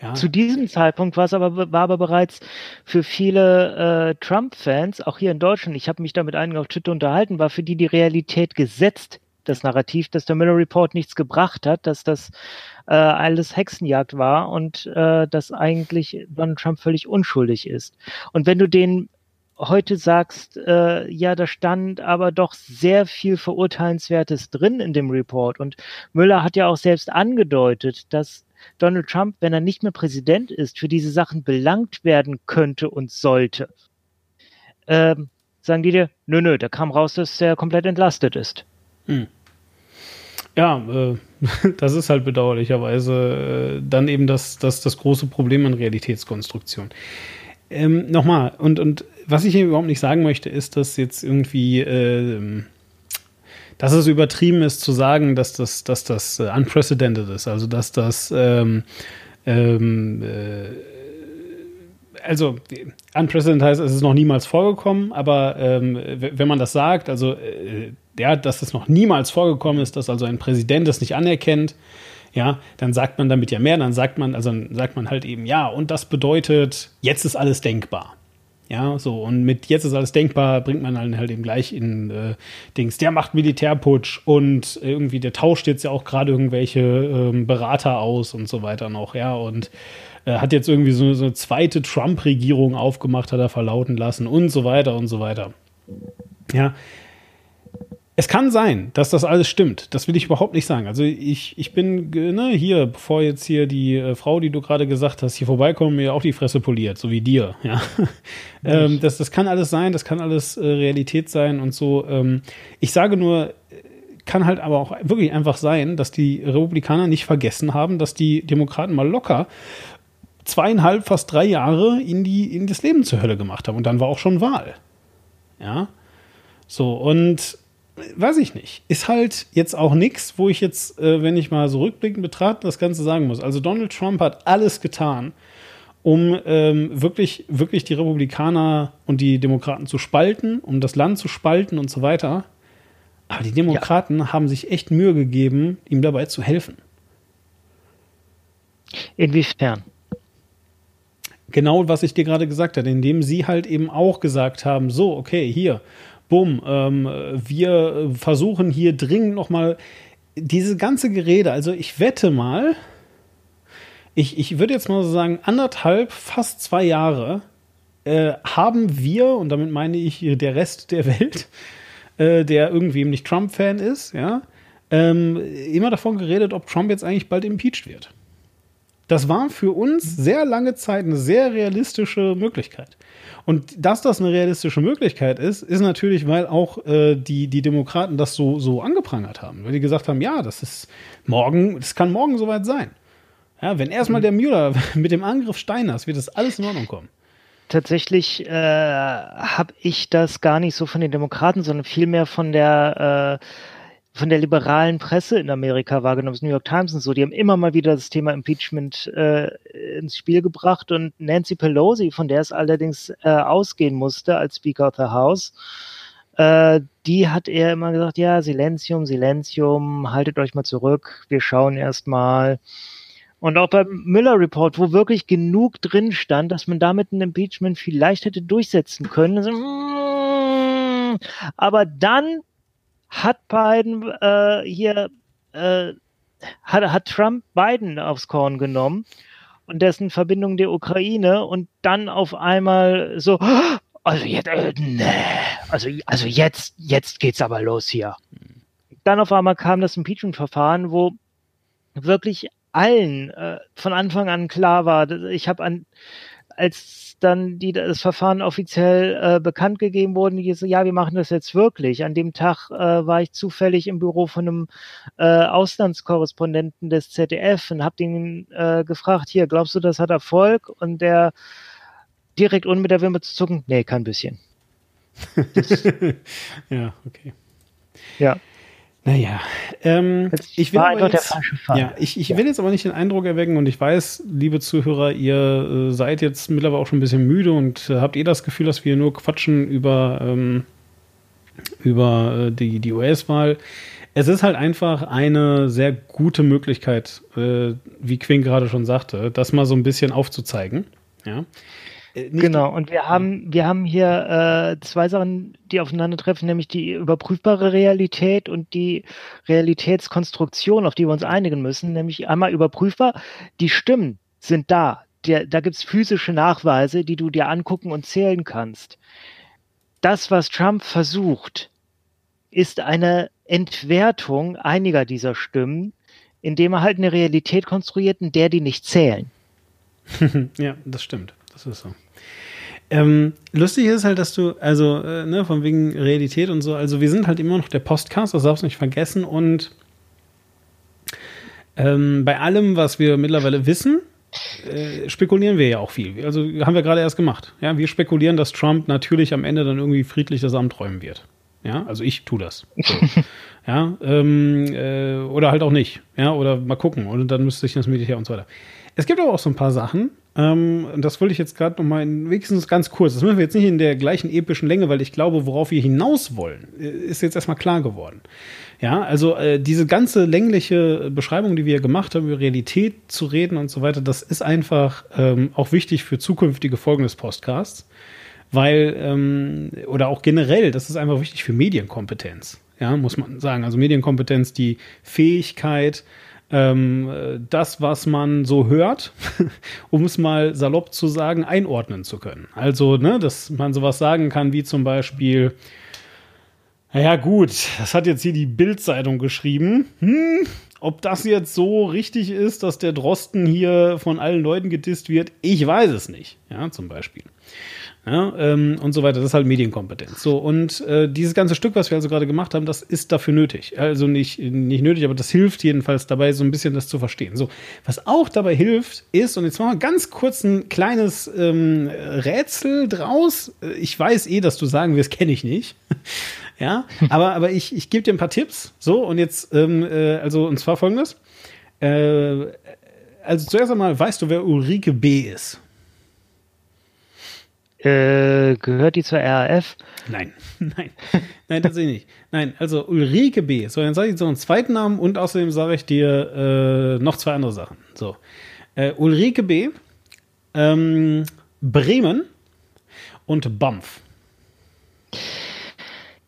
Ja, Zu diesem Zeitpunkt war es aber, war aber bereits für viele äh, Trump-Fans, auch hier in Deutschland, ich habe mich da mit einigen auf Twitter unterhalten, war für die die Realität gesetzt, das Narrativ, dass der Miller Report nichts gebracht hat, dass das äh, alles Hexenjagd war und äh, dass eigentlich Donald Trump völlig unschuldig ist. Und wenn du den heute sagst, äh, ja, da stand aber doch sehr viel Verurteilenswertes drin in dem Report. Und Müller hat ja auch selbst angedeutet, dass Donald Trump, wenn er nicht mehr Präsident ist, für diese Sachen belangt werden könnte und sollte. Ähm, sagen die dir, nö, nö, da kam raus, dass er komplett entlastet ist. Hm. Ja, äh, das ist halt bedauerlicherweise äh, dann eben das, das, das große Problem an Realitätskonstruktion. Ähm, Nochmal, und, und was ich hier überhaupt nicht sagen möchte, ist, dass jetzt irgendwie, äh, dass es übertrieben ist zu sagen, dass das, dass das äh, unprecedented ist, also dass das ähm, ähm, äh, also unprecedented heißt, es ist noch niemals vorgekommen, aber ähm, wenn man das sagt, also äh, ja, dass es noch niemals vorgekommen ist, dass also ein Präsident das nicht anerkennt, ja, dann sagt man damit ja mehr, dann sagt man, also sagt man halt eben, ja, und das bedeutet, jetzt ist alles denkbar. Ja, so, und mit jetzt ist alles denkbar, bringt man dann halt eben gleich in äh, Dings, der macht Militärputsch und irgendwie, der tauscht jetzt ja auch gerade irgendwelche ähm, Berater aus und so weiter noch, ja, und äh, hat jetzt irgendwie so, so eine zweite Trump-Regierung aufgemacht, hat er verlauten lassen und so weiter und so weiter. Ja, es kann sein, dass das alles stimmt. Das will ich überhaupt nicht sagen. Also ich, ich bin, ne, hier, bevor jetzt hier die äh, Frau, die du gerade gesagt hast, hier vorbeikommt, mir auch die Fresse poliert, so wie dir, ja. ähm, das, das kann alles sein, das kann alles äh, Realität sein und so. Ähm, ich sage nur, kann halt aber auch wirklich einfach sein, dass die Republikaner nicht vergessen haben, dass die Demokraten mal locker zweieinhalb, fast drei Jahre in, die, in das Leben zur Hölle gemacht haben. Und dann war auch schon Wahl. Ja. So, und weiß ich nicht. Ist halt jetzt auch nichts, wo ich jetzt, äh, wenn ich mal so rückblickend betrachte, das Ganze sagen muss. Also Donald Trump hat alles getan, um ähm, wirklich, wirklich die Republikaner und die Demokraten zu spalten, um das Land zu spalten und so weiter. Aber die Demokraten ja. haben sich echt Mühe gegeben, ihm dabei zu helfen. Inwiefern? Genau, was ich dir gerade gesagt habe, indem sie halt eben auch gesagt haben, so, okay, hier, bumm, ähm, wir versuchen hier dringend nochmal diese ganze Gerede, also ich wette mal, ich, ich würde jetzt mal so sagen, anderthalb, fast zwei Jahre äh, haben wir, und damit meine ich der Rest der Welt, äh, der irgendwie nicht Trump-Fan ist, ja, ähm, immer davon geredet, ob Trump jetzt eigentlich bald impeached wird. Das war für uns sehr lange Zeit eine sehr realistische Möglichkeit. Und dass das eine realistische Möglichkeit ist, ist natürlich, weil auch äh, die, die Demokraten das so, so angeprangert haben. Weil die gesagt haben, ja, das ist morgen, das kann morgen soweit sein. Ja, wenn erstmal der Müller mit dem Angriff Steiners, wird das alles in Ordnung kommen. Tatsächlich äh, habe ich das gar nicht so von den Demokraten, sondern vielmehr von der äh, von der liberalen Presse in Amerika wahrgenommen, das New York Times und so, die haben immer mal wieder das Thema Impeachment äh, ins Spiel gebracht und Nancy Pelosi, von der es allerdings äh, ausgehen musste als Speaker of the House, äh, die hat er immer gesagt, ja, Silenzium, Silenzium, haltet euch mal zurück, wir schauen erst mal. Und auch beim Müller Report, wo wirklich genug drin stand, dass man damit ein Impeachment vielleicht hätte durchsetzen können. Also, aber dann hat Biden äh, hier, äh, hat, hat Trump Biden aufs Korn genommen und dessen Verbindung der Ukraine und dann auf einmal so, also jetzt, äh, nee, also, also jetzt, jetzt geht's aber los hier. Dann auf einmal kam das Impeachment-Verfahren, wo wirklich allen äh, von Anfang an klar war, ich habe an als dann die, das Verfahren offiziell äh, bekannt gegeben wurde, die so, ja, wir machen das jetzt wirklich. An dem Tag äh, war ich zufällig im Büro von einem äh, Auslandskorrespondenten des ZDF und habe den äh, gefragt, hier, glaubst du, das hat Erfolg? Und der direkt ohne mit der Wimper zu zucken, nee, kein bisschen. ja, okay. Ja. Naja, ähm, ich will jetzt, ja, ich, ich ja. will jetzt aber nicht den Eindruck erwecken und ich weiß, liebe Zuhörer, ihr äh, seid jetzt mittlerweile auch schon ein bisschen müde und äh, habt ihr das Gefühl, dass wir nur quatschen über, ähm, über äh, die, die US-Wahl. Es ist halt einfach eine sehr gute Möglichkeit, wie Quinn gerade schon sagte, das mal so ein bisschen aufzuzeigen. Ja. Äh, genau, und wir haben, wir haben hier äh, zwei Sachen, die aufeinandertreffen, nämlich die überprüfbare Realität und die Realitätskonstruktion, auf die wir uns einigen müssen. Nämlich einmal überprüfbar, die Stimmen sind da. Der, da gibt es physische Nachweise, die du dir angucken und zählen kannst. das, was Trump versucht, ist eine Entwertung einiger dieser Stimmen, indem er halt eine Realität konstruiert, in der die nicht zählen. ja, das stimmt. Das ist so. Ähm, lustig ist halt, dass du, also, äh, ne, von wegen Realität und so, also wir sind halt immer noch der Postcast, das darfst du nicht vergessen. Und ähm, bei allem, was wir mittlerweile wissen, äh, spekulieren wir ja auch viel. Also haben wir gerade erst gemacht. Ja, wir spekulieren, dass Trump natürlich am Ende dann irgendwie friedlich das Amt räumen wird. Ja, also ich tue das. So. ja, ähm, äh, oder halt auch nicht. Ja, oder mal gucken. Und dann müsste ich das Militär und so weiter. Es gibt aber auch so ein paar Sachen, ähm, das wollte ich jetzt gerade noch mal in, wenigstens ganz kurz. Das müssen wir jetzt nicht in der gleichen epischen Länge, weil ich glaube, worauf wir hinaus wollen, äh, ist jetzt erstmal klar geworden. Ja, also äh, diese ganze längliche Beschreibung, die wir gemacht haben, über Realität zu reden und so weiter, das ist einfach ähm, auch wichtig für zukünftige Folgen des Podcasts, weil, ähm, oder auch generell, das ist einfach wichtig für Medienkompetenz. Ja, muss man sagen. Also Medienkompetenz, die Fähigkeit, ähm, das, was man so hört, um es mal salopp zu sagen, einordnen zu können. Also, ne, dass man sowas sagen kann, wie zum Beispiel, naja, gut, das hat jetzt hier die Bild-Zeitung geschrieben. Hm, ob das jetzt so richtig ist, dass der Drosten hier von allen Leuten gedisst wird, ich weiß es nicht. Ja, zum Beispiel ja, ähm, und so weiter. Das ist halt Medienkompetenz. So, und äh, dieses ganze Stück, was wir also gerade gemacht haben, das ist dafür nötig. Also nicht, nicht nötig, aber das hilft jedenfalls dabei, so ein bisschen das zu verstehen. So, was auch dabei hilft, ist, und jetzt machen wir ganz kurz ein kleines ähm, Rätsel draus. Ich weiß eh, dass du sagen wirst, kenne ich nicht. ja, aber, aber ich, ich gebe dir ein paar Tipps. So, und jetzt, ähm, äh, also, und zwar folgendes. Äh, also zuerst einmal, weißt du, wer Ulrike B. ist? Äh, gehört die zur RAF? Nein, nein, nein, tatsächlich nicht. Nein, also Ulrike B. So, dann sage ich so einen zweiten Namen und außerdem sage ich dir äh, noch zwei andere Sachen. So, äh, Ulrike B., ähm, Bremen und Banff.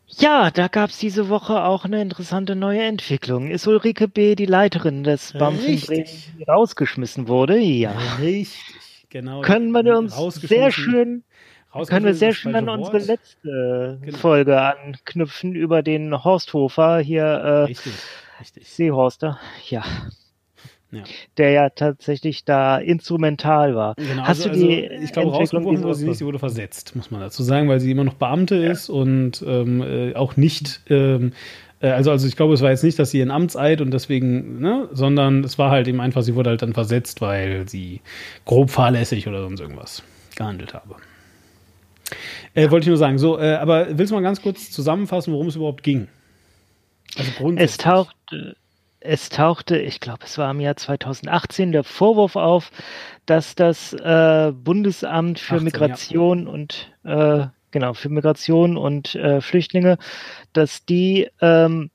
Ja, da gab es diese Woche auch eine interessante neue Entwicklung. Ist Ulrike B. die Leiterin des BAMF in Bremen, die rausgeschmissen wurde? Ja. Richtig, genau. Können wir uns sehr schön können wir sehr schön an unsere letzte genau. Folge anknüpfen über den Horsthofer hier. Äh, richtig, richtig. Seehorster, ja. ja. Der ja tatsächlich da instrumental war. Genau, Hast also, du die also, ich glaube, rausgeworfen wurde sie nicht, sie wurde versetzt, muss man dazu sagen, weil sie immer noch Beamte ja. ist und ähm, äh, auch nicht ähm, äh, also, also ich glaube, es war jetzt nicht, dass sie ein Amtseid und deswegen, ne, sondern es war halt eben einfach, sie wurde halt dann versetzt, weil sie grob fahrlässig oder sonst irgendwas gehandelt habe. Äh, Wollte ich nur sagen. So, äh, aber willst du mal ganz kurz zusammenfassen, worum es überhaupt ging? Also. Es tauchte, es tauchte, ich glaube, es war im Jahr 2018 der Vorwurf auf, dass das äh, Bundesamt für 18, Migration ja. und äh, genau für Migration und äh, Flüchtlinge, dass die ähm,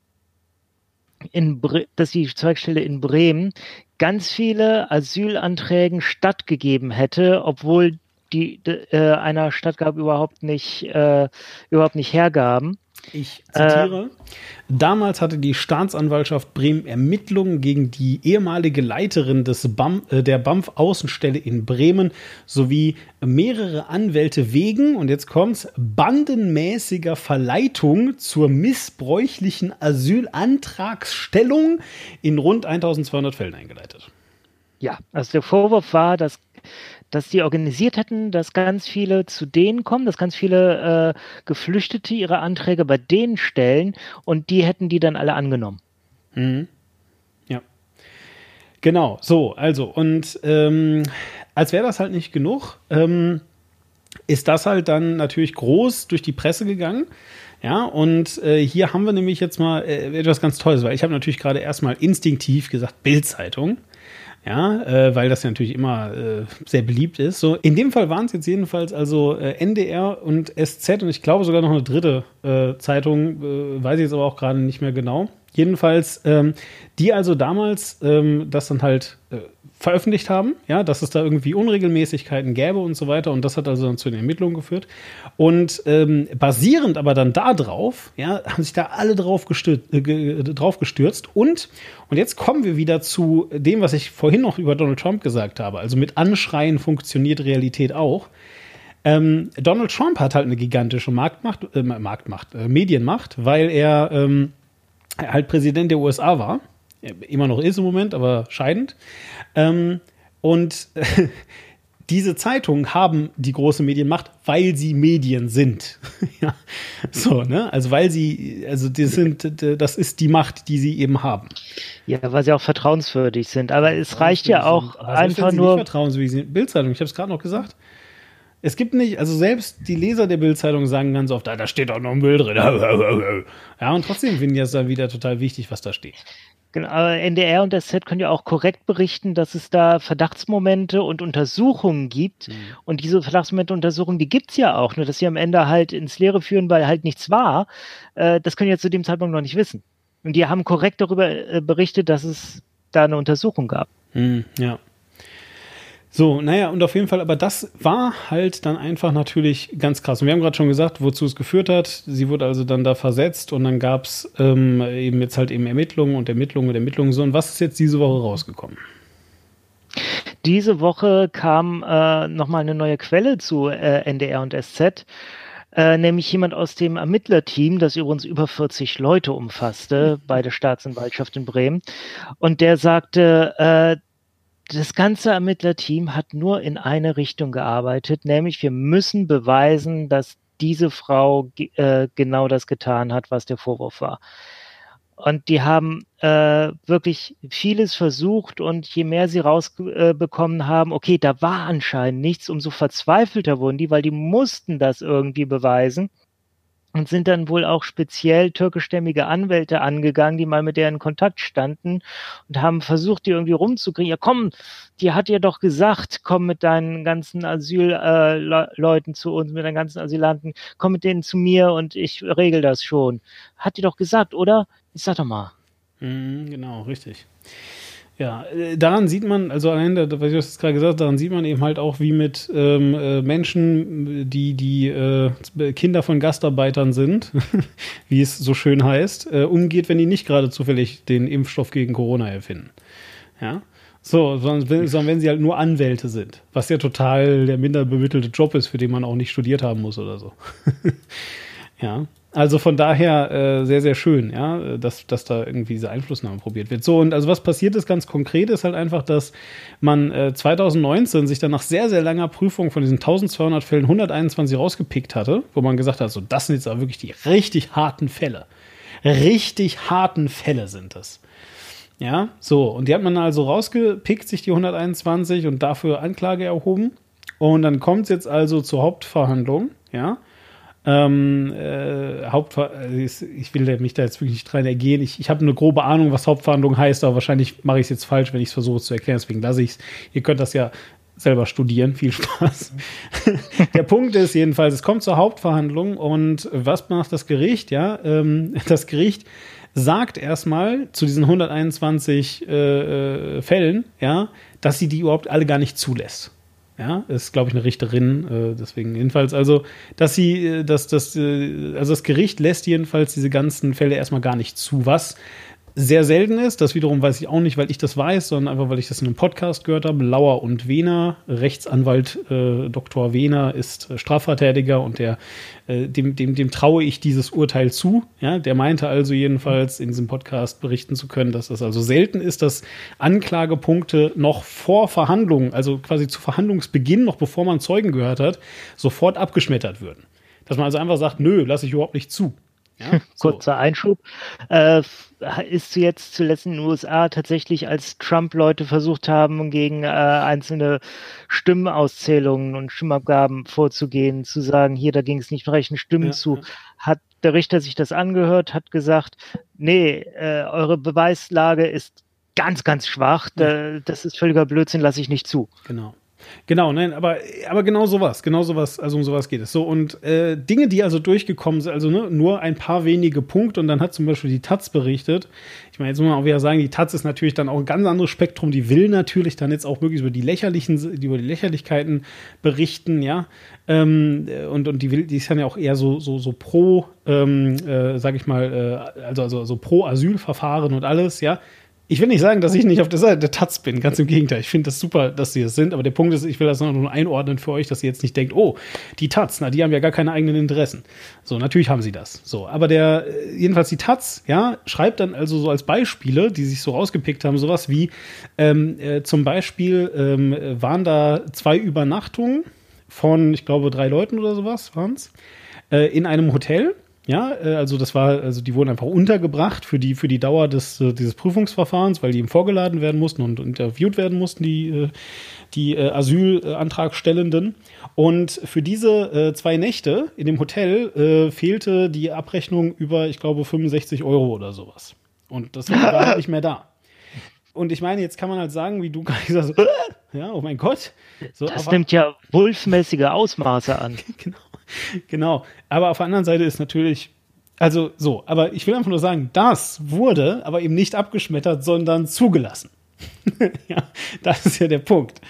in Bre dass die Zweigstelle in Bremen ganz viele Asylanträgen stattgegeben hätte, obwohl die äh, einer Stadtgab überhaupt nicht, äh, überhaupt nicht hergaben. Ich zitiere. Äh, Damals hatte die Staatsanwaltschaft Bremen Ermittlungen gegen die ehemalige Leiterin des BAM, äh, der BAMF Außenstelle in Bremen sowie mehrere Anwälte wegen, und jetzt kommt's, bandenmäßiger Verleitung zur missbräuchlichen Asylantragsstellung in rund 1200 Fällen eingeleitet. Ja, also der Vorwurf war, dass dass die organisiert hätten, dass ganz viele zu denen kommen, dass ganz viele äh, Geflüchtete ihre Anträge bei denen stellen und die hätten die dann alle angenommen. Mhm. Ja. Genau, so, also, und ähm, als wäre das halt nicht genug, ähm, ist das halt dann natürlich groß durch die Presse gegangen. Ja, und äh, hier haben wir nämlich jetzt mal äh, etwas ganz Tolles, weil ich habe natürlich gerade erstmal instinktiv gesagt Bildzeitung ja, äh, weil das ja natürlich immer äh, sehr beliebt ist. So, in dem Fall waren es jetzt jedenfalls also äh, NDR und SZ und ich glaube sogar noch eine dritte äh, Zeitung, äh, weiß ich jetzt aber auch gerade nicht mehr genau. Jedenfalls, ähm, die also damals ähm, das dann halt äh, veröffentlicht haben, ja, dass es da irgendwie Unregelmäßigkeiten gäbe und so weiter. Und das hat also dann zu den Ermittlungen geführt. Und ähm, basierend aber dann darauf, ja, haben sich da alle drauf gestürzt, äh, drauf gestürzt. Und, und jetzt kommen wir wieder zu dem, was ich vorhin noch über Donald Trump gesagt habe. Also mit Anschreien funktioniert Realität auch. Ähm, Donald Trump hat halt eine gigantische Marktmacht, äh, Marktmacht, äh, Medienmacht, weil er ähm, halt Präsident der USA war. Immer noch ist im Moment, aber scheidend. Ähm, und diese Zeitungen haben die große Medienmacht, weil sie Medien sind. ja. So, ne? Also weil sie, also die sind, das ist die Macht, die sie eben haben. Ja, weil sie auch vertrauenswürdig sind. Aber es reicht ja auch einfach nur. Nicht vertrauenswürdig sind. Bildzeitung, ich habe es gerade noch gesagt. Es gibt nicht, also selbst die Leser der Bildzeitung sagen ganz oft, ah, da steht auch noch Müll drin. Ja, und trotzdem finden die es dann wieder total wichtig, was da steht. Genau, aber NDR und SZ können ja auch korrekt berichten, dass es da Verdachtsmomente und Untersuchungen gibt. Und diese Verdachtsmomente und Untersuchungen, die gibt's ja auch, nur dass sie am Ende halt ins Leere führen, weil halt nichts war. Äh, das können wir zu dem Zeitpunkt noch nicht wissen. Und die haben korrekt darüber äh, berichtet, dass es da eine Untersuchung gab. Hm, ja. So, naja, und auf jeden Fall, aber das war halt dann einfach natürlich ganz krass. Und wir haben gerade schon gesagt, wozu es geführt hat. Sie wurde also dann da versetzt und dann gab es ähm, eben jetzt halt eben Ermittlungen und Ermittlungen und Ermittlungen. So, und was ist jetzt diese Woche rausgekommen? Diese Woche kam äh, nochmal eine neue Quelle zu äh, NDR und SZ. Äh, nämlich jemand aus dem Ermittlerteam, das übrigens über 40 Leute umfasste bei der Staatsanwaltschaft in Bremen. Und der sagte, äh, das ganze Ermittlerteam hat nur in eine Richtung gearbeitet, nämlich wir müssen beweisen, dass diese Frau äh, genau das getan hat, was der Vorwurf war. Und die haben äh, wirklich vieles versucht und je mehr sie rausbekommen äh, haben, okay, da war anscheinend nichts, umso verzweifelter wurden die, weil die mussten das irgendwie beweisen und sind dann wohl auch speziell türkischstämmige Anwälte angegangen, die mal mit deren Kontakt standen und haben versucht, die irgendwie rumzukriegen. Ja, komm, die hat dir doch gesagt, komm mit deinen ganzen Asylleuten äh, zu uns, mit deinen ganzen Asylanten, komm mit denen zu mir und ich regel das schon. Hat die doch gesagt, oder? Ich sag doch mal. Mhm, genau, richtig. Ja, äh, daran sieht man, also allein, was ich gerade gesagt habe, daran sieht man eben halt auch, wie mit ähm, äh, Menschen, die die äh, Kinder von Gastarbeitern sind, wie es so schön heißt, äh, umgeht, wenn die nicht gerade zufällig den Impfstoff gegen Corona erfinden. Ja. So, sondern, sondern wenn sie halt nur Anwälte sind, was ja total der minder bemittelte Job ist, für den man auch nicht studiert haben muss oder so. ja. Also von daher äh, sehr, sehr schön, ja, dass, dass da irgendwie diese Einflussnahme probiert wird. So, und also was passiert ist ganz konkret, ist halt einfach, dass man äh, 2019 sich dann nach sehr, sehr langer Prüfung von diesen 1200 Fällen 121 rausgepickt hatte, wo man gesagt hat, so, das sind jetzt aber wirklich die richtig harten Fälle. Richtig harten Fälle sind das. Ja, so, und die hat man also rausgepickt, sich die 121 und dafür Anklage erhoben. Und dann kommt es jetzt also zur Hauptverhandlung, ja. Ähm, äh, Hauptver ich will mich da jetzt wirklich nicht dran ergehen. Ich, ich habe eine grobe Ahnung, was Hauptverhandlung heißt, aber wahrscheinlich mache ich es jetzt falsch, wenn ich es versuche zu erklären. Deswegen lasse ich es. Ihr könnt das ja selber studieren. Viel Spaß. Der Punkt ist jedenfalls, es kommt zur Hauptverhandlung und was macht das Gericht? Ja, ähm, das Gericht sagt erstmal zu diesen 121 äh, äh, Fällen, ja, dass sie die überhaupt alle gar nicht zulässt. Ja, ist, glaube ich, eine Richterin, äh, deswegen jedenfalls, also, dass sie, äh, dass das, äh, also das Gericht lässt jedenfalls diese ganzen Fälle erstmal gar nicht zu, was sehr selten ist. Das wiederum weiß ich auch nicht, weil ich das weiß, sondern einfach, weil ich das in einem Podcast gehört habe. Lauer und Wehner, Rechtsanwalt äh, Dr. Wehner ist äh, Strafverteidiger und der, äh, dem, dem, dem traue ich dieses Urteil zu. Ja, der meinte also jedenfalls in diesem Podcast berichten zu können, dass es also selten ist, dass Anklagepunkte noch vor Verhandlungen, also quasi zu Verhandlungsbeginn, noch bevor man Zeugen gehört hat, sofort abgeschmettert würden. Dass man also einfach sagt, nö, lasse ich überhaupt nicht zu. Ja, so. Kurzer Einschub. Äh, ist jetzt zuletzt in den USA tatsächlich, als Trump-Leute versucht haben, gegen äh, einzelne Stimmauszählungen und Stimmabgaben vorzugehen, zu sagen, hier, da ging es nicht rechten Stimmen ja, zu, ja. hat der Richter sich das angehört, hat gesagt, nee, äh, eure Beweislage ist ganz, ganz schwach, da, das ist völliger Blödsinn, lasse ich nicht zu. Genau. Genau, nein, aber, aber genau sowas, genau sowas, also um sowas geht es. So, und äh, Dinge, die also durchgekommen sind, also ne, nur ein paar wenige Punkte und dann hat zum Beispiel die Taz berichtet. Ich meine, jetzt muss man auch wieder sagen, die Taz ist natürlich dann auch ein ganz anderes Spektrum, die will natürlich dann jetzt auch möglichst über die lächerlichen, über die Lächerlichkeiten berichten, ja. Ähm, und, und die will, die ist dann ja auch eher so, so, so pro, ähm, äh, sag ich mal, äh, also, also so pro Asylverfahren und alles, ja Ich will nicht sagen, dass ich nicht auf der Seite der Taz bin, ganz im Gegenteil. Ich finde das super, dass sie es sind, aber der Punkt ist, ich will das nur einordnen für euch, dass ihr jetzt nicht denkt, oh, die Taz, na, die haben ja gar keine eigenen Interessen. So, natürlich haben sie das. So, aber der, äh, jedenfalls die Taz, ja, schreibt dann also so als Beispiele, die sich so rausgepickt haben, sowas wie, ähm, äh, zum Beispiel ähm, waren da zwei Übernachtungen von, ich glaube, drei Leuten oder sowas waren's, äh, in einem Hotel ja, äh, also das war, also die wurden einfach untergebracht für die, für die Dauer des, äh, dieses Prüfungsverfahrens, weil die eben vorgeladen werden mussten und interviewt werden mussten, die, äh, die Asylantragstellenden. Und für diese zwei Nächte in dem Hotel fehlte die Abrechnung über, ich glaube, 65 Euro oder sowas. Und das war halt nicht mehr da. Und ich meine, jetzt kann man halt sagen, wie du gerade gesagt hast, ja, oh mein Gott. So, das nimmt ja wulfmäßige Ausmaße an. genau. genau. Aber auf der anderen Seite ist natürlich, also so, aber ich will einfach nur sagen, das wurde aber eben nicht abgeschmettert, sondern zugelassen. ja, das ist ja der Punkt.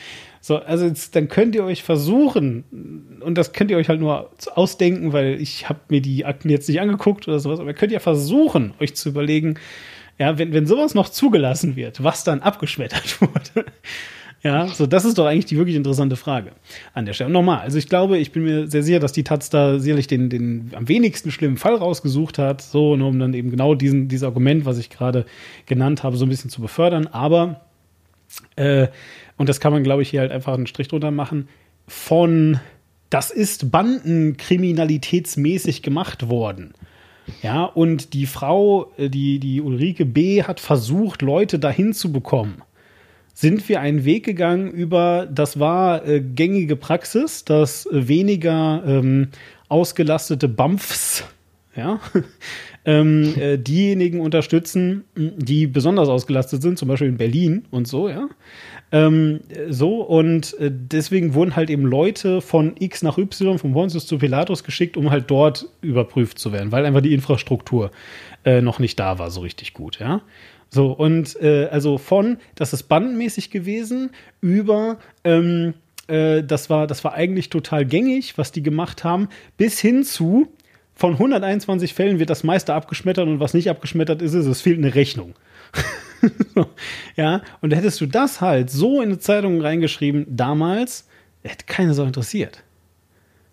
So, also jetzt, dann könnt ihr euch versuchen, und das könnt ihr euch halt nur ausdenken, weil ich habe mir die Akten jetzt nicht angeguckt oder sowas, aber könnt ihr versuchen, euch zu überlegen, ja, wenn, wenn sowas noch zugelassen wird, was dann abgeschmettert wurde, ja, so das ist doch eigentlich die wirklich interessante Frage an der Stelle. Und nochmal, also ich glaube, ich bin mir sehr sicher, dass die Taz da sicherlich den, den am wenigsten schlimmen Fall rausgesucht hat, so, nur um dann eben genau diesen, dieses Argument, was ich gerade genannt habe, so ein bisschen zu befördern. Aber, äh, und das kann man, glaube ich, hier halt einfach einen Strich drunter machen, von das ist bandenkriminalitätsmäßig gemacht worden. Ja, und die Frau, äh, die, die Ulrike B. hat versucht, Leute dahin zu bekommen sind wir einen Weg gegangen über, das war äh, gängige Praxis, dass äh, weniger ähm, ausgelastete Bampfs, ja, ähm, äh, diejenigen unterstützen, die besonders ausgelastet sind, zum Beispiel in Berlin und so, ja. Ähm, so, und äh, deswegen wurden halt eben Leute von X nach Y, von Pontius zu Pilatus geschickt, um halt dort überprüft zu werden, weil einfach die Infrastruktur äh, noch nicht da war, so richtig gut, ja. So, und äh, also von, das ist bandenmäßig gewesen, über, ähm, äh, das, war, das war eigentlich total gängig, was die gemacht haben, bis hin zu, von 121 Fällen wird das meiste abgeschmettert und was nicht abgeschmettert ist, ist, es fehlt eine Rechnung. ja, und hättest du das halt so in eine Zeitung reingeschrieben, damals, hätte keine so interessiert.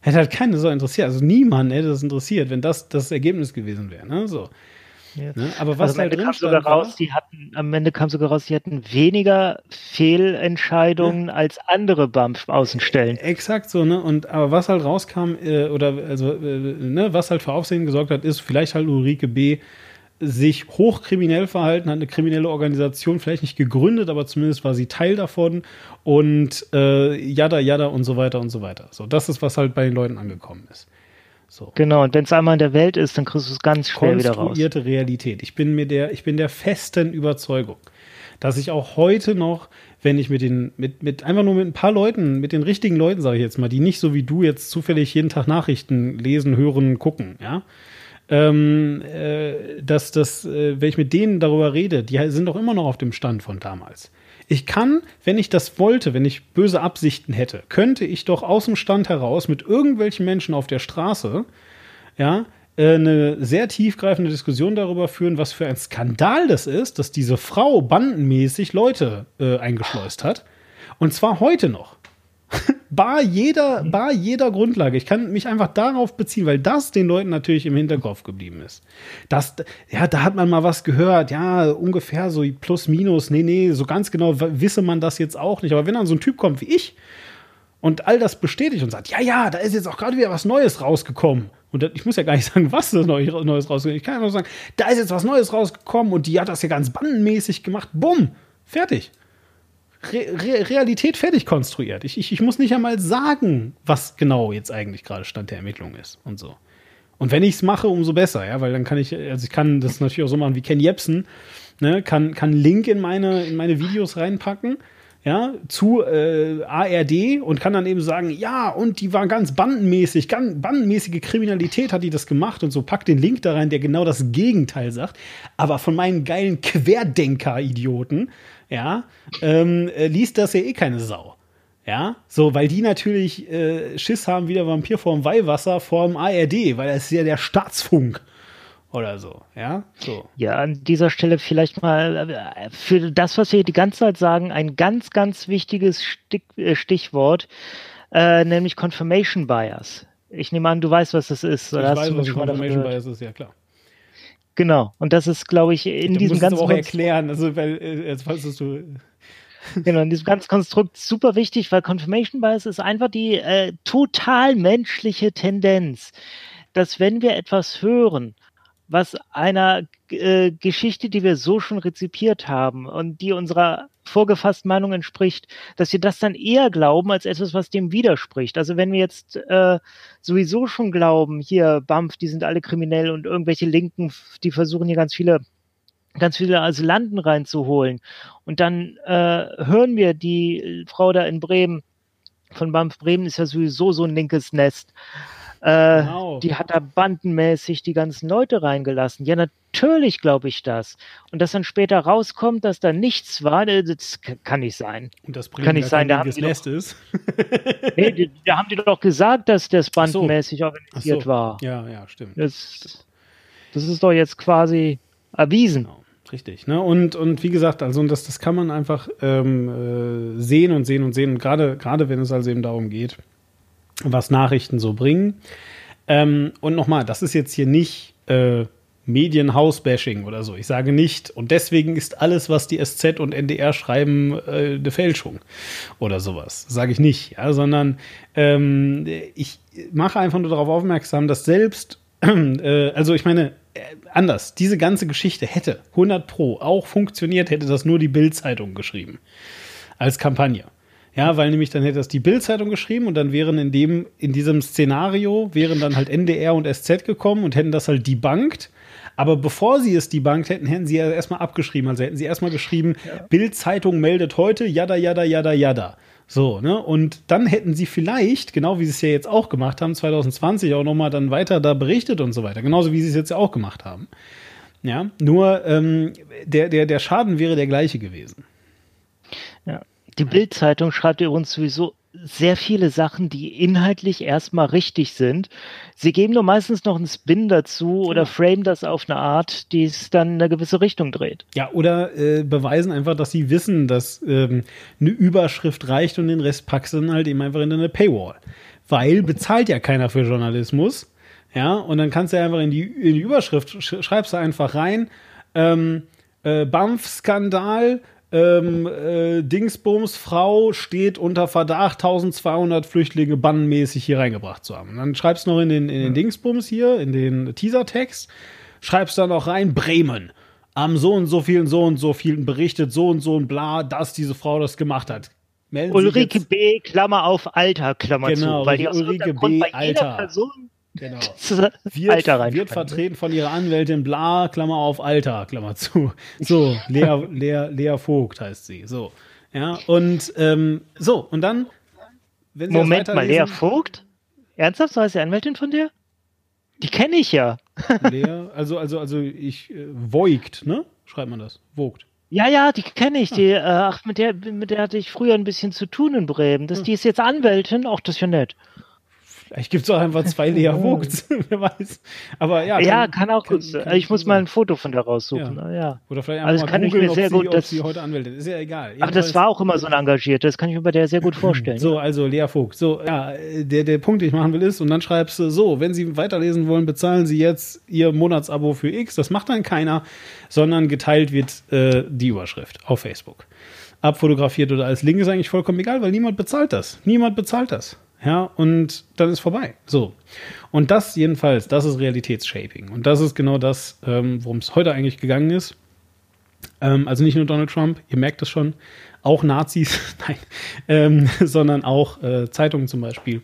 Hätte halt keine so interessiert. Also niemand hätte das interessiert, wenn das das Ergebnis gewesen wäre. Ne? So. Ja. Ne? Aber was also am, Ende kam sogar raus, die hatten, am Ende kam sogar raus, die hatten weniger Fehlentscheidungen ja. als andere BAMF-Außenstellen. Exakt so, ne? Und aber was halt rauskam, äh, oder also, äh, ne, was halt für Aufsehen gesorgt hat, ist vielleicht halt Ulrike B sich hochkriminell verhalten, hat eine kriminelle Organisation vielleicht nicht gegründet, aber zumindest war sie Teil davon und äh, jada, jada und so weiter und so weiter. So, das ist, was halt bei den Leuten angekommen ist. So. Genau, und wenn es einmal in der Welt ist, dann kriegst du es ganz schnell wieder raus. Konstruierte Realität. Ich bin mir der, ich bin der festen Überzeugung, dass ich auch heute noch, wenn ich mit den, mit, mit einfach nur mit ein paar Leuten, mit den richtigen Leuten, sage ich jetzt mal, die nicht so wie du jetzt zufällig jeden Tag Nachrichten lesen, hören, gucken, ja, ähm, äh, dass das, äh, wenn ich mit denen darüber rede, die sind doch immer noch auf dem Stand von damals. Ich kann, wenn ich das wollte, wenn ich böse Absichten hätte, könnte ich doch aus dem Stand heraus mit irgendwelchen Menschen auf der Straße, ja, äh, eine sehr tiefgreifende Diskussion darüber führen, was für ein Skandal das ist, dass diese Frau bandenmäßig Leute äh, eingeschleust hat. Und zwar heute noch. bar jeder, bar jeder Grundlage. Ich kann mich einfach darauf beziehen, weil das den Leuten natürlich im Hinterkopf geblieben ist. Das, ja, da hat man mal was gehört, ja, ungefähr so plus minus, nee, nee, so ganz genau wisse man das jetzt auch nicht. Aber wenn dann so ein Typ kommt wie ich und all das bestätigt und sagt, ja, ja, da ist jetzt auch gerade wieder was Neues rausgekommen. Und ich muss ja gar nicht sagen, was das Neues rausgekommen ist. Ich kann einfach sagen, da ist jetzt was Neues rausgekommen und die hat das ja ganz bandenmäßig gemacht. Bumm, fertig. Re Realität fertig konstruiert. Ich, ich, ich muss nicht einmal sagen, was genau jetzt eigentlich gerade Stand der Ermittlung ist und so. Und wenn ich es mache, umso besser, ja, weil dann kann ich, also ich kann das natürlich auch so machen wie Ken Jebsen, ne, kann, kann Link in meine, in meine Videos reinpacken, ja, zu äh, ARD und kann dann eben sagen, ja, und die war ganz bandenmäßig, ganz bandenmäßige Kriminalität hat die das gemacht und so, packt den Link da rein, der genau das Gegenteil sagt. Aber von meinen geilen Querdenker-Idioten, ja, ähm, äh, liest das ja eh keine Sau. Ja, so, weil die natürlich äh, Schiss haben, wieder Vampir vorm Weihwasser vorm ARD, weil das ist ja der Staatsfunk oder so, ja? So. Ja, an dieser Stelle vielleicht mal äh, für das, was wir die ganze Zeit sagen, ein ganz, ganz wichtiges äh, Stichwort, äh, nämlich Confirmation Bias. Ich nehme an, du weißt, was das ist. Ich oder weiß, was Confirmation? Bias ist, ja klar. Genau. Und das ist, glaube ich, in Du diesem ganzen aber auch Konstrukt- erklären, also weil äh, jetzt weißt du, Genau, in diesem ganzen Konstrukt super wichtig, weil Confirmation Bias ist einfach die äh, total menschliche Tendenz, dass wenn wir etwas hören, was einer äh, Geschichte, die wir so schon rezipiert haben und die unserer vorgefassten Meinung entspricht, dass wir das dann eher glauben als etwas, was dem widerspricht. Also wenn wir jetzt äh, sowieso schon glauben, hier BAMF, die sind alle kriminell und irgendwelche Linken, die versuchen hier ganz viele ganz viele Asylanten reinzuholen. Und dann äh, hören wir die Frau da in Bremen, von BAMF Bremen ist ja sowieso so ein linkes Nest. Äh, Genau. Die hat da bandenmäßig die ganzen Leute reingelassen. Ja, natürlich glaube ich das. Und dass dann später rauskommt, dass da nichts war, äh, das kann nicht sein. und das Kann nicht sein, da haben die doch- ist. Nee, die, da haben die doch gesagt, dass das so. bandenmäßig Ach organisiert so. war. Ja, ja, stimmt. Das, das ist doch jetzt quasi erwiesen. Genau, richtig. Ne? Und, und wie gesagt, also das, das kann man einfach ähm, äh, sehen und sehen und sehen. Und gerade, gerade wenn es also eben darum geht, was Nachrichten so bringen. Ähm, und nochmal, das ist jetzt hier nicht äh, Medienhaus-Bashing oder so. Ich sage nicht, und deswegen ist alles, was die SZ und NDR schreiben, äh, eine Fälschung oder sowas. Sage ich nicht, ja, sondern ähm, ich mache einfach nur darauf aufmerksam, dass selbst, äh, also ich meine, äh, anders, diese ganze Geschichte hätte 100 Pro auch funktioniert, hätte das nur die Bild-Zeitung geschrieben als Kampagne. Ja, weil nämlich dann hätte das die Bild-Zeitung geschrieben und dann wären in dem, in diesem Szenario wären dann halt NDR und SZ gekommen und hätten das halt debunked. Aber bevor sie es debunked hätten, hätten sie ja erstmal abgeschrieben. Also hätten sie erstmal geschrieben, Bild-Zeitung meldet heute, jada, jada, jada, jada. So, ne? Und dann hätten sie vielleicht, genau wie sie es ja jetzt auch gemacht haben, 2020 auch nochmal dann weiter da berichtet und so weiter. Genauso wie sie es jetzt ja auch gemacht haben. Ja, nur ähm, der, der, der Schaden wäre der gleiche gewesen. Ja. Die Bild-Zeitung schreibt übrigens sowieso sehr viele Sachen, die inhaltlich erstmal richtig sind. Sie geben nur meistens noch einen Spin dazu oder frame das auf eine Art, die es dann in eine gewisse Richtung dreht. Ja, oder äh, beweisen einfach, dass sie wissen, dass ähm, eine Überschrift reicht und den Rest packst du dann halt eben einfach in eine Paywall. Weil bezahlt ja keiner für Journalismus. Ja, und dann kannst du ja einfach in die, in die Überschrift, sch schreibst du einfach rein, ähm, äh, BAMF-Skandal, ähm, äh, Dingsbums Frau steht unter Verdacht, 1200 Flüchtlinge bannenmäßig hier reingebracht zu haben. Dann schreibst du noch in den, in den Dingsbums hier, in den Teasertext, schreibst da noch rein, Bremen. Am so und so vielen, so und so vielen berichtet, so und so und bla, dass diese Frau das gemacht hat. Melden Ulrike B., Klammer auf Alter, Klammer Genau, zu. Weil die aus Ulrike irgendeinem Grund B., bei jeder Alter. Person Genau. wird, Alter rein. wird vertreten von ihrer Anwältin bla, Klammer auf Alter, Klammer zu. So, Lea, Lea, Lea Vogt heißt sie. So. Ja, und ähm, so, und dann, wenn Sie Moment mal, Lea Vogt? Ernsthaft, so heißt die Anwältin von dir? Die kenne ich ja. Lea, also, also, also ich, äh, Voigt, ne? Schreibt man das? Vogt. Ja, ja, die kenne ich. Die, äh, ach, mit der, mit der hatte ich früher ein bisschen zu tun in Bremen. Das, die ist jetzt Anwältin. Ach, das ist ja nett. Vielleicht gibt es auch einfach zwei Lea Vogts, wer weiß. Aber ja, Ja, kann, auch kann- kann sein. Ich muss mal ein Foto von der raussuchen. Ja. Ja. Oder vielleicht Also einfach das mal kann ich googeln, mir sehr sie, gut- ob das- sie heute anmeldet. Ist ja egal. Ach, das Jedenfalls- war auch immer so ein Engagiert. Das kann ich mir bei der sehr gut vorstellen. So, also Lea Vogt. So, ja, der, der Punkt, den ich machen will, ist, und dann schreibst du so, wenn Sie weiterlesen wollen, bezahlen Sie jetzt Ihr Monatsabo für X. Das macht dann keiner, sondern geteilt wird äh, die Überschrift auf Facebook. Abfotografiert oder als Link ist eigentlich vollkommen egal, weil niemand bezahlt das. Niemand bezahlt das. Ja, und dann ist vorbei. So. Und das jedenfalls, das ist Realitätsshaping. Und das ist genau das, ähm, worum es heute eigentlich gegangen ist. Ähm, also nicht nur Donald Trump, ihr merkt es schon, auch Nazis, nein, ähm, sondern auch äh, Zeitungen zum Beispiel.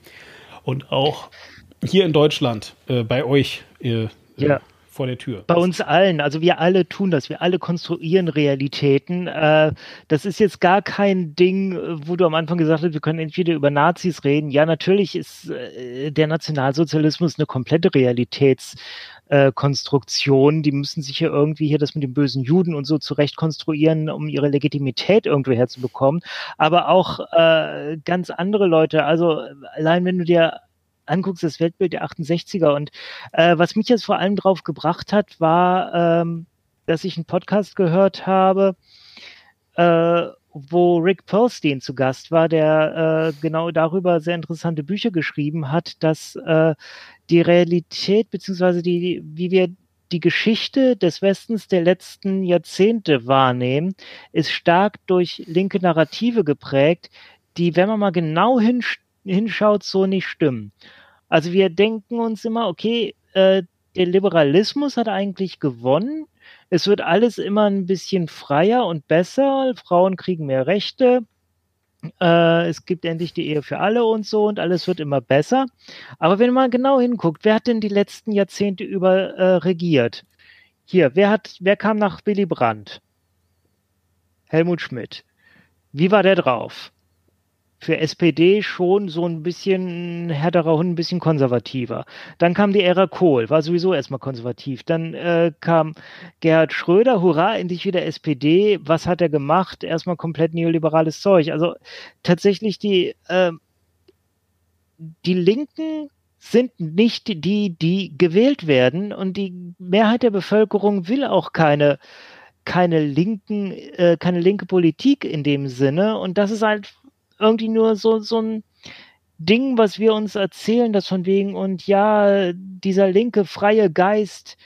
Und auch hier in Deutschland, äh, bei euch äh, Ja. Vor der Tür. Bei uns allen, also wir alle tun das, wir alle konstruieren Realitäten. Äh, das ist jetzt gar kein Ding, wo du am Anfang gesagt hast, wir können entweder über Nazis reden. Ja, natürlich ist äh, der Nationalsozialismus eine komplette Realitätskonstruktion. Die müssen sich ja irgendwie hier das mit den bösen Juden und so zurecht konstruieren, um ihre Legitimität irgendwo herzubekommen. Aber auch äh, ganz andere Leute, also allein wenn du dir anguckst, das Weltbild der 68er. Und äh, was mich jetzt vor allem drauf gebracht hat, war, ähm, dass ich einen Podcast gehört habe, äh, wo Rick Pearlstein zu Gast war, der äh, genau darüber sehr interessante Bücher geschrieben hat, dass äh, die Realität beziehungsweise die, wie wir die Geschichte des Westens der letzten Jahrzehnte wahrnehmen, ist stark durch linke Narrative geprägt, die, wenn man mal genau hinsch hinschaut, so nicht stimmen. Also wir denken uns immer, okay, äh, der Liberalismus hat eigentlich gewonnen, es wird alles immer ein bisschen freier und besser. Frauen kriegen mehr Rechte. Äh, es gibt endlich die Ehe für alle und so und alles wird immer besser. Aber wenn man genau hinguckt, wer hat denn die letzten Jahrzehnte über äh, regiert? Hier, wer hat, wer kam nach Willy Brandt? Helmut Schmidt. Wie war der drauf? Für SPD schon so ein bisschen härterer Hund, ein bisschen konservativer. Dann kam die Ära Kohl, war sowieso erstmal konservativ. Dann äh, kam Gerhard Schröder, hurra, endlich wieder SPD. Was hat er gemacht? Erstmal komplett neoliberales Zeug. Also tatsächlich die, äh, die Linken sind nicht die, die gewählt werden und die Mehrheit der Bevölkerung will auch keine keine linken, äh, keine linke Politik in dem Sinne. Und das ist halt irgendwie nur so, so ein Ding, was wir uns erzählen, das von wegen, und ja, dieser linke, freie Geist,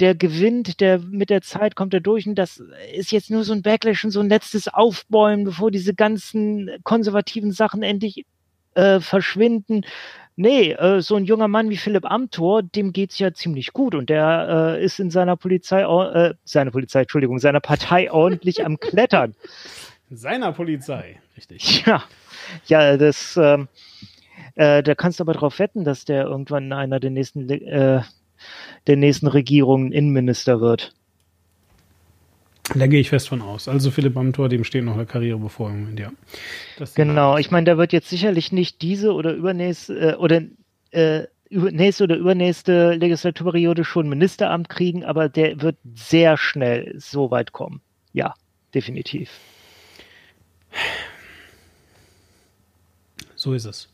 der gewinnt, der mit der Zeit kommt er durch und das ist jetzt nur so ein Backlash und so ein letztes Aufbäumen, bevor diese ganzen konservativen Sachen endlich äh, verschwinden. Nee, äh, so ein junger Mann wie Philipp Amthor, dem geht's ja ziemlich gut und der äh, ist in seiner Polizei, äh, seiner Polizei, Entschuldigung, seiner Partei ordentlich am Klettern. Seiner Polizei, richtig. Ja, ja, das, ähm, äh, da kannst du aber darauf wetten, dass der irgendwann in einer der nächsten, äh, der nächsten Regierungen Innenminister wird. Da gehe ich fest von aus. Also Philipp Amthor, dem steht noch eine Karriere bevor im Moment, ja. genau, ich meine, der wird jetzt sicherlich nicht diese oder übernächste äh, oder äh, nächste oder übernächste Legislaturperiode schon Ministeramt kriegen, aber der wird sehr schnell so weit kommen. Ja, definitiv. So ist es.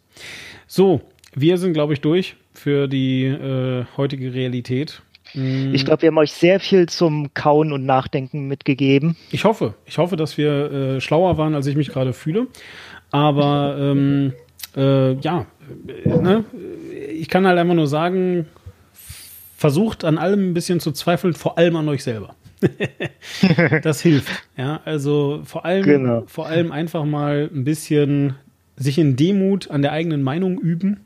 So, wir sind, glaube ich, durch für die äh, heutige Realität. Mm. Ich glaube, wir haben euch sehr viel zum Kauen und Nachdenken mitgegeben. Ich hoffe. Ich hoffe, dass wir äh, schlauer waren, als ich mich gerade fühle. Aber ähm, äh, ja, äh, ne? ich kann halt einfach nur sagen, versucht an allem ein bisschen zu zweifeln, vor allem an euch selber. das hilft. Ja, also vor allem, genau. vor allem einfach mal ein bisschen sich in Demut an der eigenen Meinung üben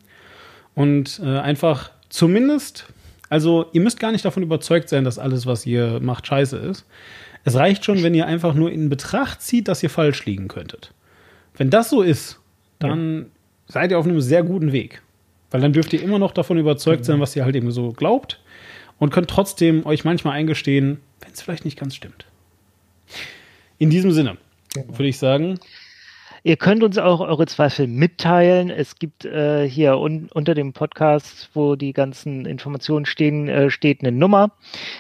und äh, einfach zumindest, also ihr müsst gar nicht davon überzeugt sein, dass alles, was ihr macht, scheiße ist. Es reicht schon, wenn ihr einfach nur in Betracht zieht, dass ihr falsch liegen könntet. Wenn das so ist, dann ja. seid ihr auf einem sehr guten Weg. Weil dann dürft ihr immer noch davon überzeugt sein, was ihr halt eben so glaubt und könnt trotzdem euch manchmal eingestehen, wenn es vielleicht nicht ganz stimmt. In diesem Sinne genau. würde ich sagen. Ihr könnt uns auch eure Zweifel mitteilen. Es gibt äh, hier un unter dem Podcast, wo die ganzen Informationen stehen, äh, steht eine Nummer.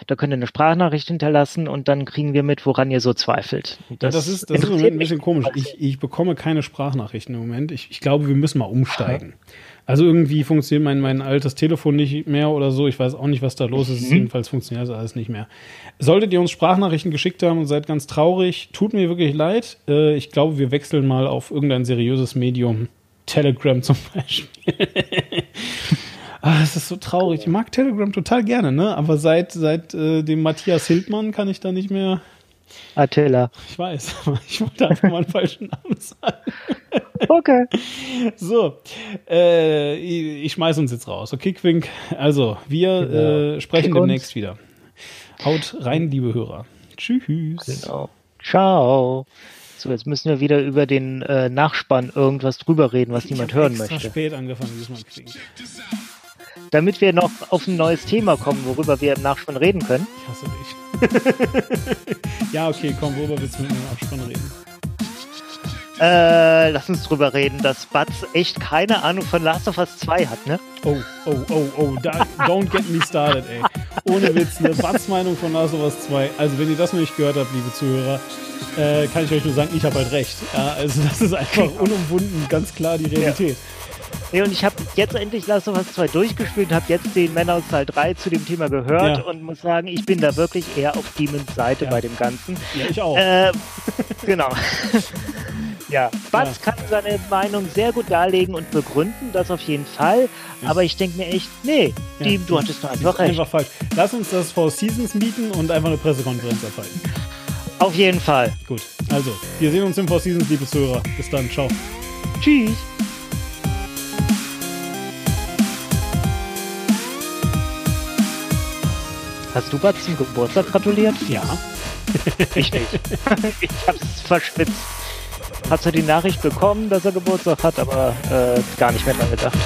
Da könnt ihr eine Sprachnachricht hinterlassen und dann kriegen wir mit, woran ihr so zweifelt. Das, ja, das ist, das ist im Moment ein bisschen komisch. Ich, ich bekomme keine Sprachnachrichten im Moment. Ich, ich glaube, wir müssen mal umsteigen. Aha. Also irgendwie funktioniert mein, mein altes Telefon nicht mehr oder so. Ich weiß auch nicht, was da los ist. Mhm. Jedenfalls funktioniert das alles nicht mehr. Solltet ihr uns Sprachnachrichten geschickt haben und seid ganz traurig, tut mir wirklich leid. Äh, ich glaube, wir wechseln mal auf irgendein seriöses Medium. Telegram zum Beispiel. ah, es ist so traurig. Ich mag Telegram total gerne, ne? Aber seit, seit äh, dem Matthias Hildmann kann ich da nicht mehr. Attila. Ich weiß, aber ich wollte einfach mal einen falschen Namen sagen. Okay. So, äh, ich, ich schmeiß uns jetzt raus. Okay, Quink. Also, wir genau. äh, sprechen Kick demnächst uns. wieder. Haut rein, liebe Hörer. Tschüss. Genau. Ciao. So, jetzt müssen wir wieder über den äh, Nachspann irgendwas drüber reden, was ich niemand hören möchte. spät angefangen, diesmal Quink. Damit wir noch auf ein neues Thema kommen, worüber wir im Nachspann reden können. Ich hasse dich. ja, okay, komm, worüber willst du mit dem Nachspann reden? Äh, lass uns drüber reden, dass Butz echt keine Ahnung von Last of Us 2 hat, ne? Oh, oh, oh, oh, da, don't get me started, ey. Ohne Witz, eine Butz Meinung von Last of Us 2. Also, wenn ihr das noch nicht gehört habt, liebe Zuhörer, äh, kann ich euch nur sagen, ich habe halt recht. Ja, also, das ist einfach unumwunden, ganz klar die Realität. Nee, und ich habe jetzt endlich Last of Us 2 durchgespielt, habe jetzt den Männer aus Teil 3 zu dem Thema gehört Ja. und muss sagen, ich bin da wirklich eher auf Demons Seite Ja. bei dem Ganzen. Ja, ich auch. Äh, genau. ja, Batz kann seine Meinung sehr gut darlegen und begründen, das auf jeden Fall. Aber ich denke mir echt, nee, Ja. Diem, du hattest doch einfach recht. einfach falsch. Lass uns das Four Seasons mieten und einfach eine Pressekonferenz abhalten. Auf jeden Fall. Gut, also, wir sehen uns im Four Seasons, liebe Zuhörer. Bis dann, ciao. Tschüss. Hast du Batz zum Geburtstag gratuliert? Ja. Ich nicht. ich hab's verschwitzt. Hast du die Nachricht bekommen, dass er Geburtstag hat, aber äh, gar nicht mehr dran gedacht.